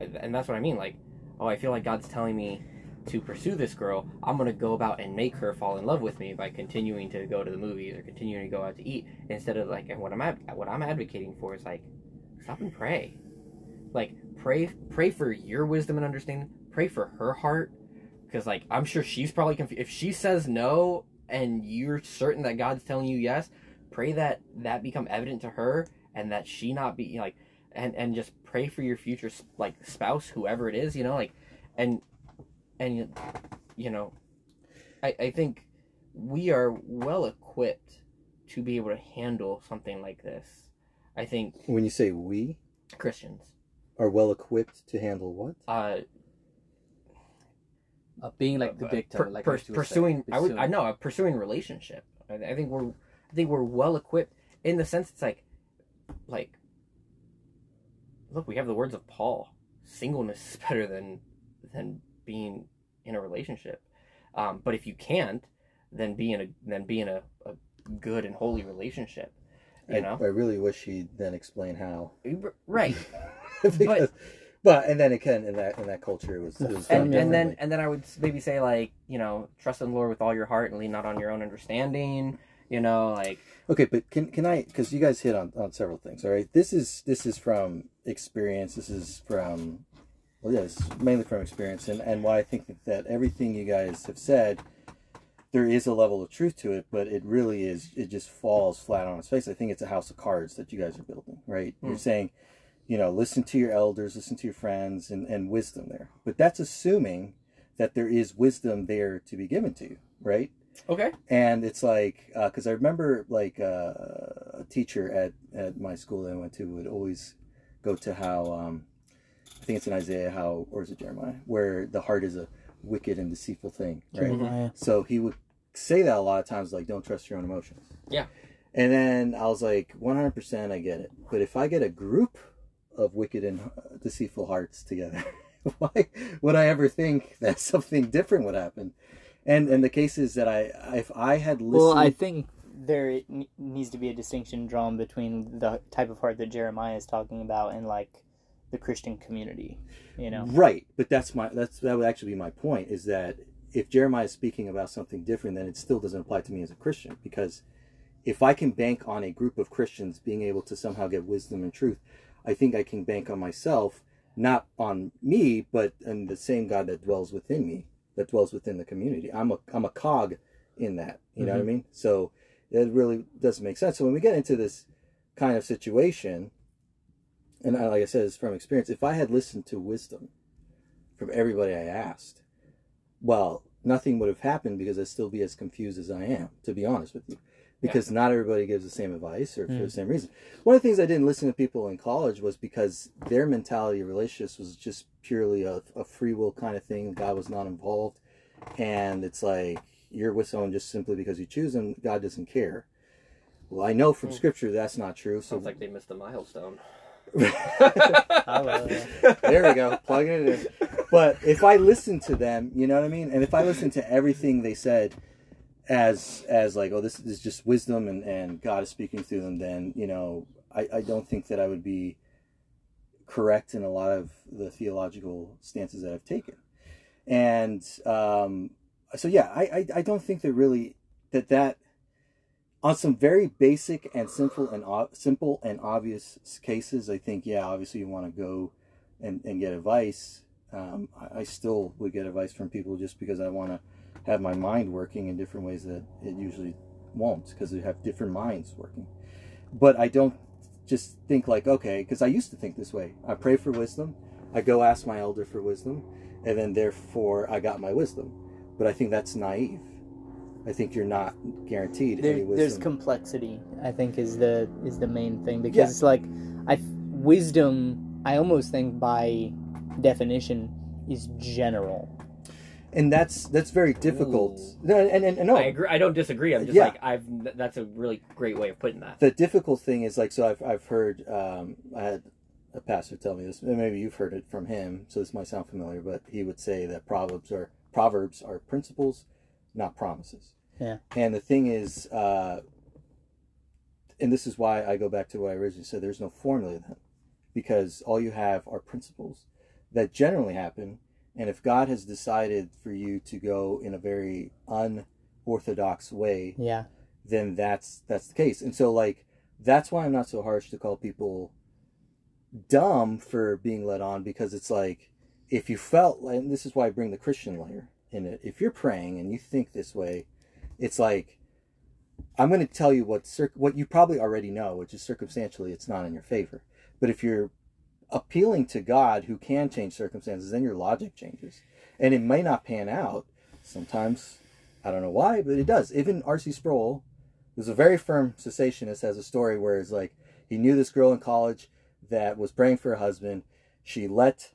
and that's what i mean like oh i feel like god's telling me to pursue this girl, I'm gonna go about and make her fall in love with me by continuing to go to the movies or continuing to go out to eat instead of like. And what I'm ad- what I'm advocating for is like, stop and pray, like pray pray for your wisdom and understanding. Pray for her heart, because like I'm sure she's probably confused. If she says no and you're certain that God's telling you yes, pray that that become evident to her and that she not be like, and and just pray for your future like spouse, whoever it is, you know, like, and and you know I, I think we are well equipped to be able to handle something like this i think When you say we christians are well equipped to handle what? uh Of being like the uh, victim, per- like per- what you pursuing i would i pursuing. know a pursuing relationship I, I think we're i think we're well equipped in the sense it's like like look we have the words of paul. Singleness is better than than being in a relationship. Um, but if you can't then be in a then be in a, a good and holy relationship you I, know? I really wish he'd then explain how. right. Because, but and then again in that in that culture it was, it was and, and then and then I would maybe say like you know trust in the Lord with all your heart and lean not on your own understanding. You know, like Okay, but can can I? Because you guys hit on, on several things. All right, this is this is from experience. This is from well, yes, mainly from experience, and and why I think that, that everything you guys have said, there is a level of truth to it, but it really is. It just falls flat on its face. I think it's a house of cards that you guys are building. Right? Hmm. You're saying, you know, listen to your elders, listen to your friends, and and wisdom there. But that's assuming that there is wisdom there to be given to you. Right? Okay, and it's like because I remember like uh, a teacher at at my school that I went to would always go to how um, I think it's in Isaiah how or is it Jeremiah where the heart is a wicked and deceitful thing, right? Jeremiah. So he would say that a lot of times, like don't trust your own emotions. Yeah. And then I was like, 100% I get it. But if I get a group of wicked and uh, deceitful hearts together, why would I ever think that something different would happen? And and the case is that I if I had listened Well, I think there needs to be a distinction drawn between the type of heart that Jeremiah is talking about and like the Christian community. You know, Right, but that's my that's that would actually be my point is that if Jeremiah is speaking about something different, then it still doesn't apply to me as a Christian because if I can bank on a group of Christians being able to somehow get wisdom and truth, I think I can bank on myself, not on me, but on the same God that dwells within me, that dwells within the community. I'm a I'm a cog in that. You know what I mm-hmm. mean? So it really doesn't make sense. So when we get into this kind of situation, and I, like I said, it's from experience. If I had listened to wisdom from everybody I asked, well, nothing would have happened because I'd still be as confused as I am, to be honest with you. Because not everybody gives the same advice or for the mm. same reason. One of the things I didn't listen to people in college was because their mentality of relationships was just purely a, a free will kind of thing. God was not involved. And it's like you're with someone just simply because you choose them, God doesn't care. Well, I know from mm. scripture that's not true. So sounds like they missed a milestone. Oh, there we go, plugging it in. But if I listen to them, you know what I mean, and if I listen to everything they said as as like, oh, this is just wisdom and and God is speaking through them, then you know, I I don't think that I would be correct in a lot of the theological stances that I've taken, and um, so yeah, I I, I don't think that really that that on some very basic and simple and simple and obvious cases, I think yeah, obviously you want to go and, and get advice. Um, I, I still would get advice from people just because I want to have my mind working in different ways that it usually won't because they have different minds working. But I don't just think like okay, because I used to think this way. I pray for wisdom, I go ask my elder for wisdom, and then therefore I got my wisdom. But I think that's naive. I think you're not guaranteed there, any wisdom. there's complexity i think is the is the main thing because Yeah. it's like i wisdom i almost think by definition is general and that's that's very difficult. Ooh. No, and, and, and no, I agree. I don't disagree. I'm just Yeah. like I've. That's a really great way of putting that. the difficult thing is like so I've I've heard um, I had a pastor tell me this and maybe you've heard it from him so this might sound familiar but he would say that proverbs are proverbs are principles not promises Yeah. and the thing is uh, and this is why I go back to what I originally said there's no formula then because all you have are principles that generally happen and if God has decided for you to go in a very unorthodox way yeah then that's that's the case. And so like that's why I'm not so harsh to call people dumb for being led on because it's like if you felt and this is why I bring the Christian layer in it. If you're praying and you think this way, it's like I'm going to tell you what cir- what you probably already know, which is circumstantially it's not in your favor. But if you're appealing to God who can change circumstances, then your logic changes. And it may not pan out. Sometimes I don't know why, but it does. Even R.C. Sproul, who's a very firm cessationist, has a story where it's like he knew this girl in college that was praying for her husband. She let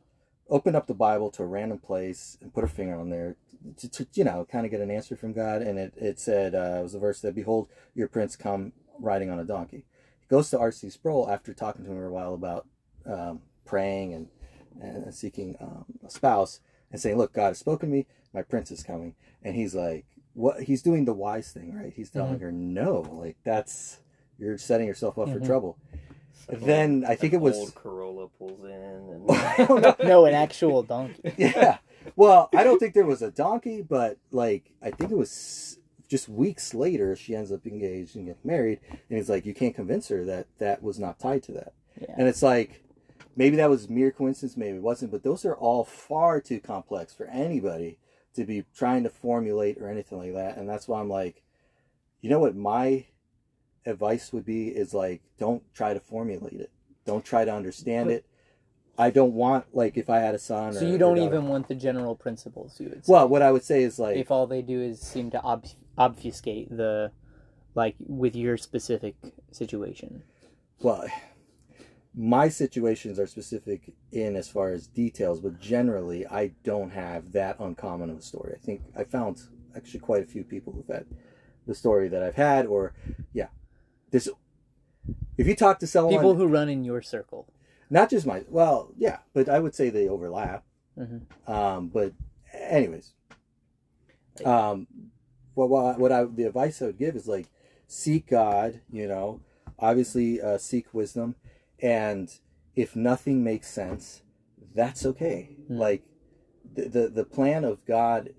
opened up the Bible to a random place and put her finger on there to, to you know kind of get an answer from God. And it it said uh, it was a verse that behold your prince come riding on a donkey. He goes to R.C. Sproul after talking to him for a while about um, praying and and seeking um, a spouse and saying, "Look, God has spoken to me. My prince is coming." And he's like, "What?" He's doing the wise thing, right? He's telling her, "No, like that's you're setting yourself up for Mhm. trouble." Then I think it was old Corolla pulls in and I no an actual donkey yeah. Well, I don't think there was a donkey, but like I think it was just weeks later she ends up engaged and getting married, and he's like, you can't convince her that that was not tied to that. Yeah. And it's like maybe that was mere coincidence, maybe it wasn't, but those are all far too complex for anybody to be trying to formulate or anything like that. And that's why I'm like, you know what my advice would be is like don't try to formulate it. Don't try to understand But- it. I don't want like if I had a son. so or- you don't even want the general principles you would say. Well, what I would say is like if all they do is seem to ob- obfuscate the like with your specific situation well, my situations are specific in as far as details, but generally I don't have that uncommon of a story. I think I found actually quite a few people who've had the story that I've had, or yeah, this. If you talk to someone, people who run in your circle not just my well, yeah, but I would say they overlap. Mhm. Um, but anyways, um, what what what I the advice I would give is like seek God. You know, obviously uh, seek wisdom, and if nothing makes sense, that's okay. Mm. Like the, the the plan of God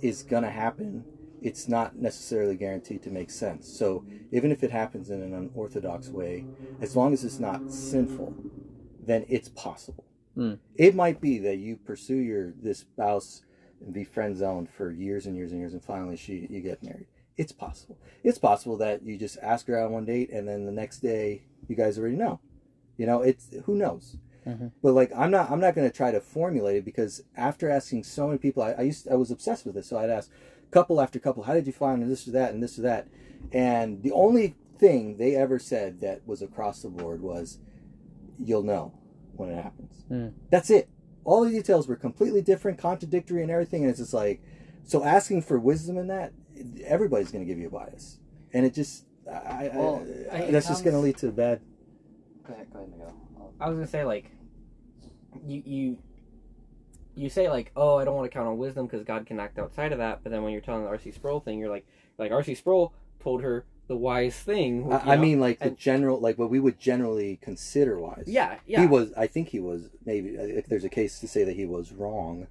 is gonna happen. It's not necessarily guaranteed to make sense. So even if it happens in an unorthodox way, as long as it's not sinful, then it's possible. Mm. It might be that you pursue your this spouse and be friend zoned for years and years and years, and finally she you get married. It's possible. It's possible that you just ask her out on one date, and then the next day you guys already know. You know, it's who knows. Mhm. But like, I'm not. I'm not going to try to formulate it because after asking so many people, I, I used. I was obsessed with this. So I'd ask couple after couple, how did you find this or that and this or that, and the only thing they ever said that was across the board was, "You'll know when it happens." Mm. That's it. All the details were completely different, contradictory, and everything. And it's just like, so asking for wisdom in that, everybody's going to give you a bias, and it just, I, I- Well, I, I- that's just going to lead to bad. Go ahead, go ahead, Miguel. I was gonna say like, you you you say like, oh, I don't want to count on wisdom because God can act outside of that. But then when you're telling the R.C. Sproul thing, you're like, like R.C. Sproul told her the wise thing. I, I mean, like the general, like what we would generally consider wise. yeah, yeah. He was. I think he was. Maybe if there's a case to say that he was wrong,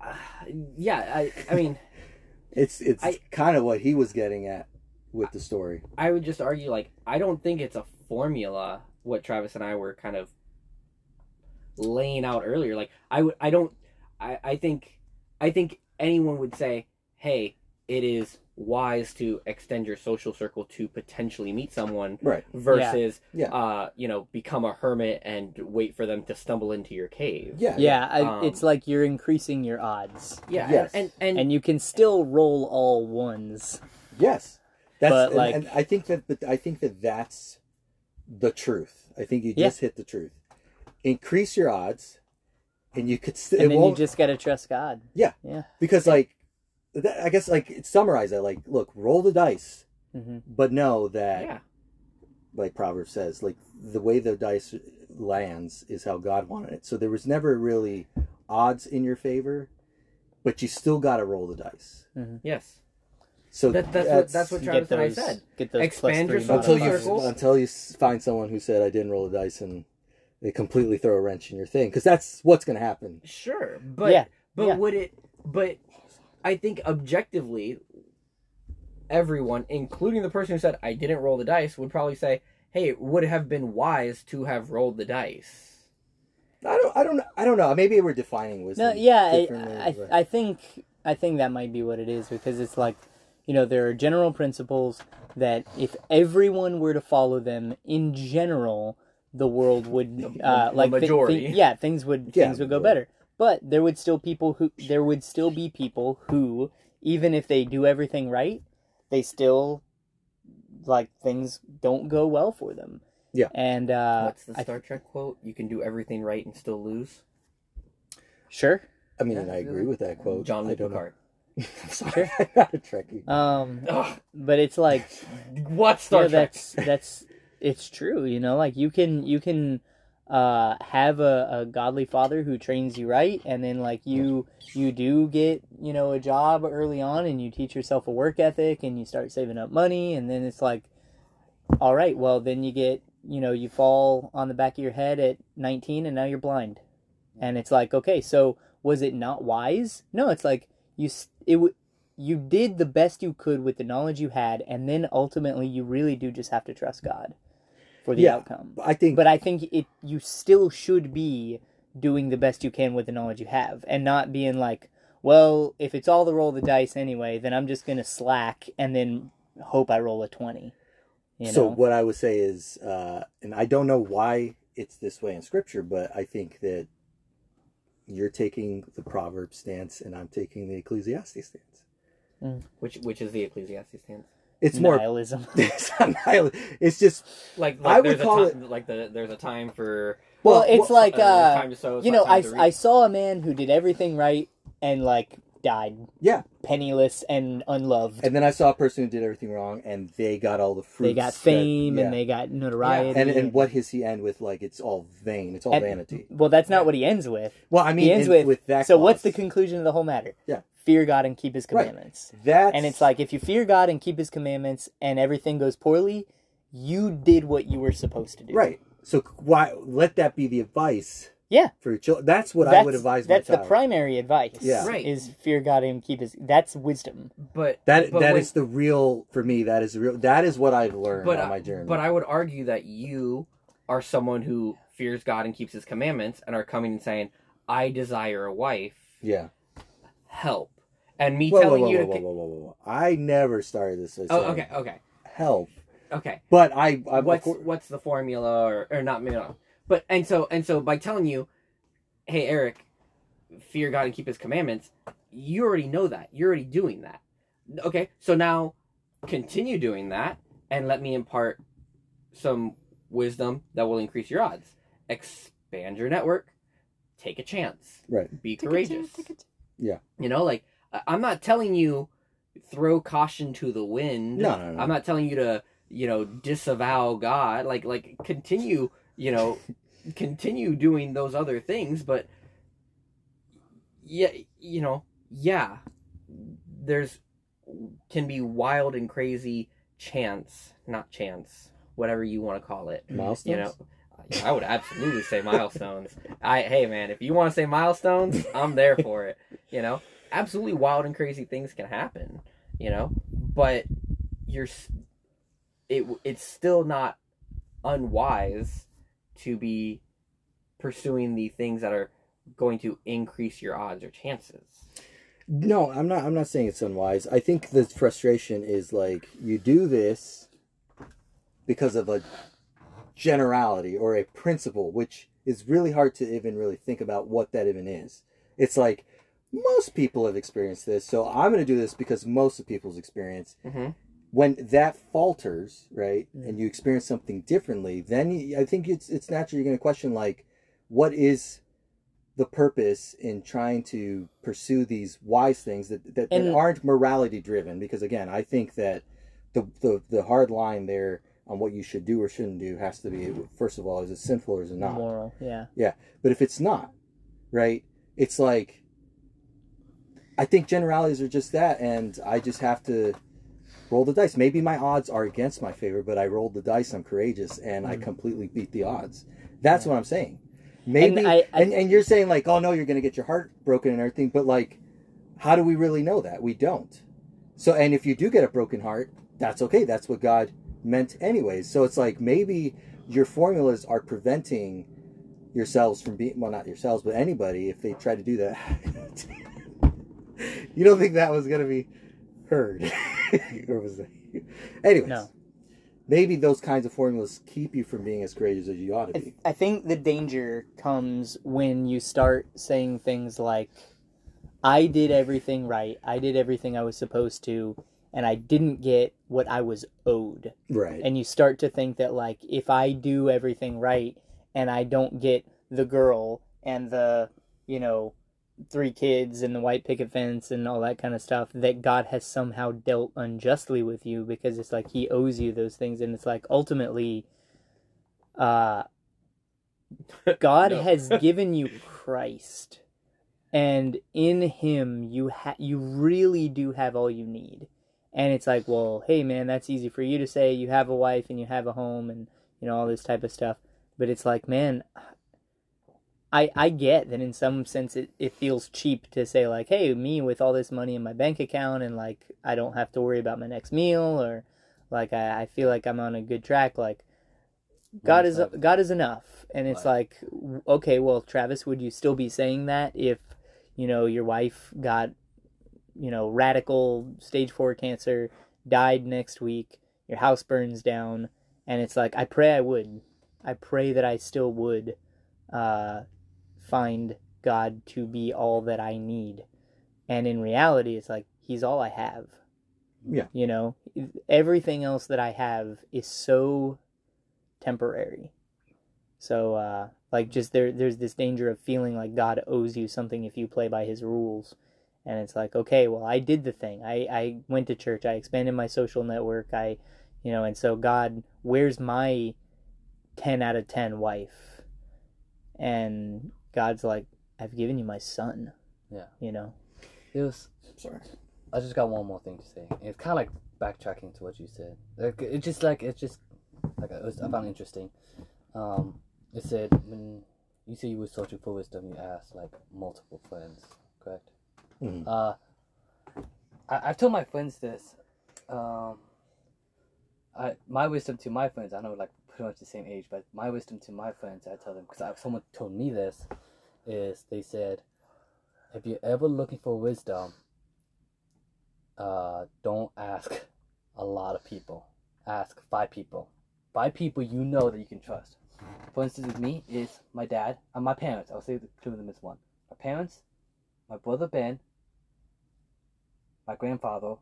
Uh, yeah, I I mean, it's it's kind of what he was getting at with the story. I would just argue like I don't think it's a formula. What Travis and I were kind of laying out earlier. Like I would, I don't, I I think, I think anyone would say, hey, it is wise to extend your social circle to potentially meet someone Right. versus Yeah. uh you know become a hermit and wait for them to stumble into your cave Yeah. Yeah, I, Um, it's like you're increasing your odds, yeah Yes. and and, and you can still roll all ones. Yes. That's But, and, like- and I think that but I think that that's the truth. I think you Yeah. just hit the truth. Increase your odds, and you could still. And then you just gotta trust God. Yeah. Yeah. because like that, I guess like summarize that like look roll the dice, hmm but know that yeah like Proverbs says like the way the dice lands is how God wanted it. So there was never really odds in your favor, but you still got to roll the dice. yes So that, that's, what that's what Get Travis and I said get those Expand plus your three until you social until you find someone who said I didn't roll the dice and they completely throw a wrench in your thing because that's what's going to happen. sure but Yeah, but yeah. would it but i think objectively everyone including the person who said i didn't roll the dice would probably say hey it would have been wise to have rolled the dice I don't I don't I don't know. Maybe we're defining wisdom. No, yeah, differently, I, I, I think I think that might be what it is because it's like, you know, there are general principles that if everyone were to follow them in general, the world would The- uh, the like thi- thi- yeah, things would Yeah, things would go better. But there would still people who there would still be people who even if they do everything right, they still like things don't go well for them. Yeah. And uh what's the I- star trek quote you can do everything right and still lose sure. I mean, Yeah, I agree with that quote. john I luke picard I'm sorry, I'm not a Trekkie. Um Ugh, but it's like what star yeah, trek? that's that's it's true you know like you can you can uh have a, a godly father who trains you right and then like you you do get you know a job early on and you teach yourself a work ethic and you start saving up money and then it's like all right well then you get you know you fall on the back of your head at 19 and now you're blind. And it's like okay so was it not wise? No it's like you it w- you did the best you could with the knowledge you had and then ultimately you really do just have to trust god for the Yeah. outcome I think, but i think it you still should be doing the best you can with the knowledge you have and not being like well if it's all the roll of the dice anyway then i'm just gonna slack and then hope i roll a 20 you so know what I would say is, uh, and I don't know why it's this way in Scripture, but I think that you're taking the proverb stance and I'm taking the Ecclesiastes stance. which which is the ecclesiastes stance It's more. nihilism it's not nihil- It's just like, I like would there's call a time, like the there's a time for well, well, it's well, like uh, uh time to sow, you know I, to I saw a man who did everything right and like died yeah. penniless and unloved And then I saw a person who did everything wrong, and they got all the fruits. they got that- fame yeah. and they got notoriety and and what does he end with? Like it's all vain. It's all And- vanity. well that's not what he ends with Well, I mean, he ends in- with, with that. so what's the conclusion of the whole matter Yeah. fear god and keep his Right. commandments That's and it's like if you fear god and keep his commandments and everything goes poorly you did what you were supposed to do right. So why let that be the advice? Yeah. For your children, that's what I would advise that's my the child. primary advice Yeah. Right. is fear god and keep his that's wisdom but That but that when- is the real for me. That is the real. That is what I've learned but on I- my journey. But I would argue that you are someone who fears God and keeps His commandments, and are coming and saying, "I desire a wife. yeah. Help." And me Whoa, whoa, telling whoa, you whoa, to. whoa, whoa, whoa, whoa. I never started this. As Oh, okay, okay, Help. okay. But I. I What's what's the formula, or or not? You know, but and so and so by telling you, "Hey, Eric, fear God and keep His commandments," you already know that. You're already doing that. Okay, so now continue doing that, and let me impart some wisdom that will increase your odds. Expand your network. Take a chance. Right. Be courageous. Yeah. You know, like I- I'm not telling you throw caution to the wind. No, no, no. I'm not telling you to, you know, disavow God. Like like continue, you know, continue doing those other things, but yeah, you know, yeah. There's can be wild and crazy chance, not chance, whatever you want to call it. Milestones. You know, I would absolutely say milestones. I hey man, if you want to say milestones, I'm there for it. You know, absolutely wild and crazy things can happen. You know, but you're it it's still not unwise to be pursuing the things that are going to increase your odds or chances. No, I'm not. I'm not saying it's unwise. I think the frustration is like you do this because of a generality or a principle, which is really hard to even really think about what that even is. It's like most people have experienced this, so I'm going to do this because most of people's experience. Mhm. When that falters, right, mm-hmm. and you experience something differently, then you, I think it's it's natural you're going to question like, what is the purpose in trying to pursue these wise things that that, that aren't morality driven? Because again, I think that the, the the hard line there on what you should do or shouldn't do has to be first of all, is it sinful or is it not? Moral, Yeah, yeah. But if it's not, right, it's like I think generalities are just that, and I just have to roll the dice. Maybe my odds are against my favor, but I rolled the dice. I'm courageous, and I hmm. completely beat the odds. That's what I'm saying. Maybe, And and, I- I- and, you're saying like, oh no, you're going to get your heart broken and everything, but like, how do we really know that? We don't. So, and if you do get a broken heart, that's okay. That's what God meant, anyways. So it's like maybe your formulas are preventing yourselves from being well, not yourselves, but anybody if they try to do that. you don't think that was gonna be heard, or was that? Anyways, No. maybe those kinds of formulas keep you from being as courageous as you ought to be. I think the danger comes when you start saying things like, I did everything right. I did everything I was supposed to, and I didn't get what I was owed. Right. And you start to think that, like, if I do everything right and I don't get the girl and the, you know, three kids and the white picket fence and all that kind of stuff, that God has somehow dealt unjustly with you because it's like He owes you those things. And it's like ultimately, uh, God has given you Christ, and in Him you ha- you really do have all you need. And it's like, well, hey man, that's easy for you to say. You have a wife and you have a home and you know all this type of stuff. But it's like, man, I I get that in some sense it, it feels cheap to say like, hey, me with all this money in my bank account and like I don't have to worry about my next meal or like I, I feel like I'm on a good track. Like God is Right. God is enough, and it's Right. like, okay, well, Travis, would you still be saying that if you know your wife got you know radical stage four cancer, died next week, your house burns down, and it's like I pray I would, I pray that I still would, uh, find God to be all that I need, and in reality, it's like He's all I have. Yeah. You know, everything else that I have is so temporary. So uh like just there there's this danger of feeling like God owes you something if you play by his rules. And it's like, okay, well I did the thing. I, I went to church, I expanded my social network, I you know, and so God, where's my ten out of ten wife? And God's like, I've given you my son. Yeah. You know? It was. Sorry. I just got one more thing to say. It's kind of like backtracking to what you said. Like it's just like it's just like it was, I found it interesting. Um, it said when you say you were searching for wisdom, you asked like multiple friends, correct? Mhm. Uh, I, I've told my friends this. Um, I my wisdom to my friends. I know like pretty much the same age, but my wisdom to my friends, I tell them because someone told me this, is they said, if you're ever looking for wisdom, uh, don't ask a lot of people. Ask five people. Five people you know that you can trust. For instance, with me is my dad and my parents. I'll say the two of them as one. My parents, my brother Ben, my grandfather,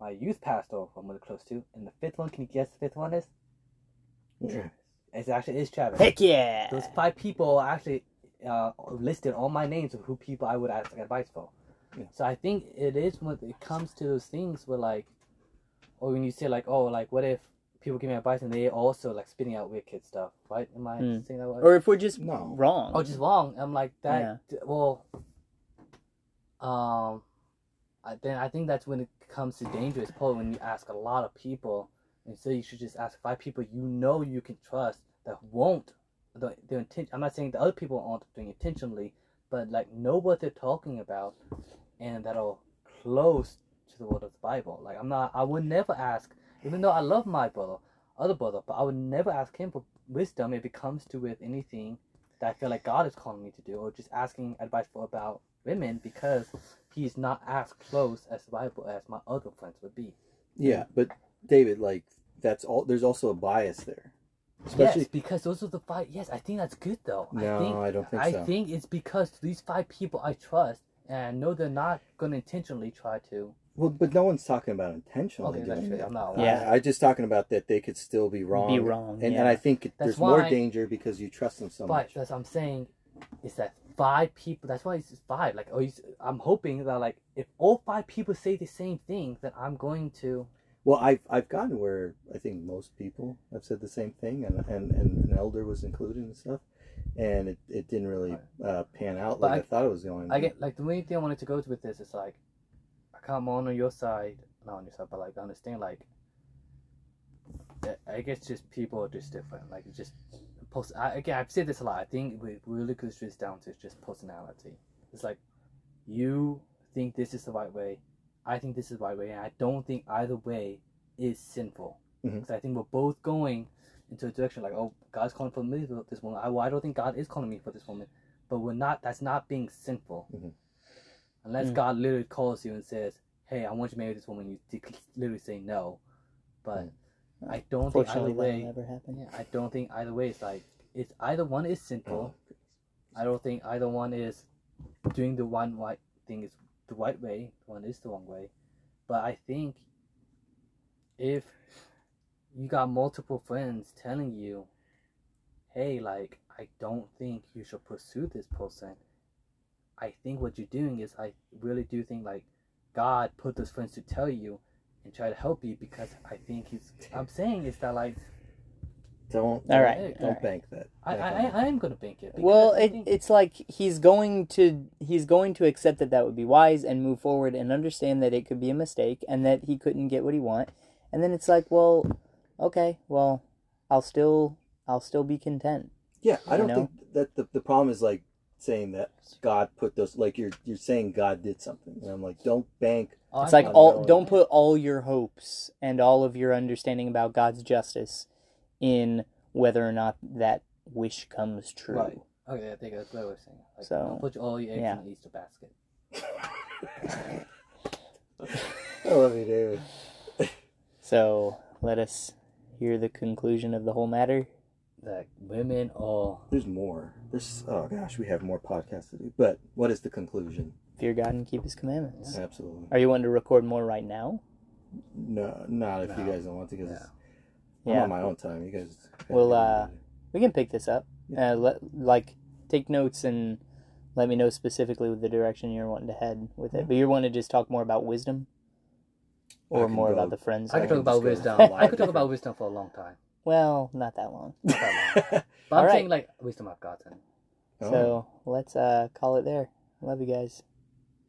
my youth pastor, I'm really close to, and the fifth one. Can you guess the fifth one is? Yeah. It's actually is Travis. Heck yeah. Those five people actually uh, listed all my names of who people I would ask advice for. Yeah. So I think it is when it comes to those things where like, or when you say like, oh, like what if people give me advice and they also like spitting out weird kid stuff, right? Am I Hmm. saying that right? Or if we're just No. wrong. oh, just wrong. I'm like that. Yeah. Well, um, I, then I think that's when it comes to dangerous point when you ask a lot of people, and so you should just ask five people you know you can trust that won't. The, their. I'm not saying the other people aren't doing intentionally, but like know what they're talking about, and that'll close to the word of the Bible. Like I'm not. I would never ask, even though I love my brother, other brother, but I would never ask him for wisdom if it comes to with anything that I feel like God is calling me to do, or just asking advice for about women because he's not as close as the Bible as my other friends would be. Yeah, but David, like that's all. There's also a bias there, especially. Yes, because those are the five. Yes, I think that's good though. No, I, think, I don't think so. I so. think it's because these five people I trust, and I know they're not going to intentionally try to. Well, but no one's talking about intentionally Okay, that's doing true. it. I'm not. Yeah. I, I just talking about that they could still be wrong. Be wrong, and, yeah. and I think That's there's more why- danger because you trust them so But much. But that's what I'm saying. Is that five people? That's why it's five. Like, oh, I'm hoping that like if all five people say the same thing, then I'm going to. Well, I've I've gotten where I think most people have said the same thing, and and, and an elder was included and stuff, and it, it didn't really uh, pan out like I, I- thought it was going. I get like the main thing I wanted to go to with this is like, I come on on your side, not on your side, but like understand like. I- guess just people are just different. Like it's just post. I, again, I've said this a lot. I think we really goes just down to just personality. It's like you think this is the right way, I think this is the right way, and I don't think either way is sinful. Because I think we're both going into a direction like, oh, God's calling for me for this woman. I, well, I don't think God is calling me for this woman, but we're not. That's not being sinful. Mhm. Unless Mm. God literally calls you and says, "Hey, I want you to marry this woman," you literally say no. But I don't think either that'll way. never happen. Yeah, I don't think either way is like it's either one is sinful. I don't think either one is doing the one right thing is the right way. One is the wrong way. But I think if you got multiple friends telling you, "Hey, like I don't think you should pursue this person," I think what you're doing is I really do think like God put those friends to tell you and try to help you because I think he's. I'm saying is that like don't All right, don't all right. bank that. I, I, um, I am gonna bank it. Well, it, think- it's like he's going to he's going to accept that that would be wise and move forward and understand that it could be a mistake and that he couldn't get what he want. And then it's like, well, okay, well, I'll still I'll still be content. Yeah, I don't know? think that the, the problem is like saying that God put those like you're you're saying God did something, and I'm like, don't bank. Oh, It's like all don't put all your hopes and all of your understanding about God's justice in whether or not that wish comes true. Right. Okay, I think that's what I was saying. Like, So, don't put all your eggs yeah. in the Easter basket. I love you, David. So let us hear the conclusion of the whole matter. That women all. There's more. This. oh gosh, we have more podcasts to do. But what is the conclusion? Fear God and keep His commandments. Absolutely. Are you wanting to record more right now? No, not if you guys don't want to, because No. I'm Yeah. on my own time. You guys. gotta Well, uh. We can pick this up. Uh, let, like, take notes and let me know specifically with the direction you're wanting to head with it. But you're wanting to just talk more about wisdom, or more go- about the friends. I I could talk about wisdom. I could talk about wisdom for a long time. Well, not that long. Not that long. But I'm All right. saying like wisdom I've gotten. Oh. So let's uh, call it there. Love you guys.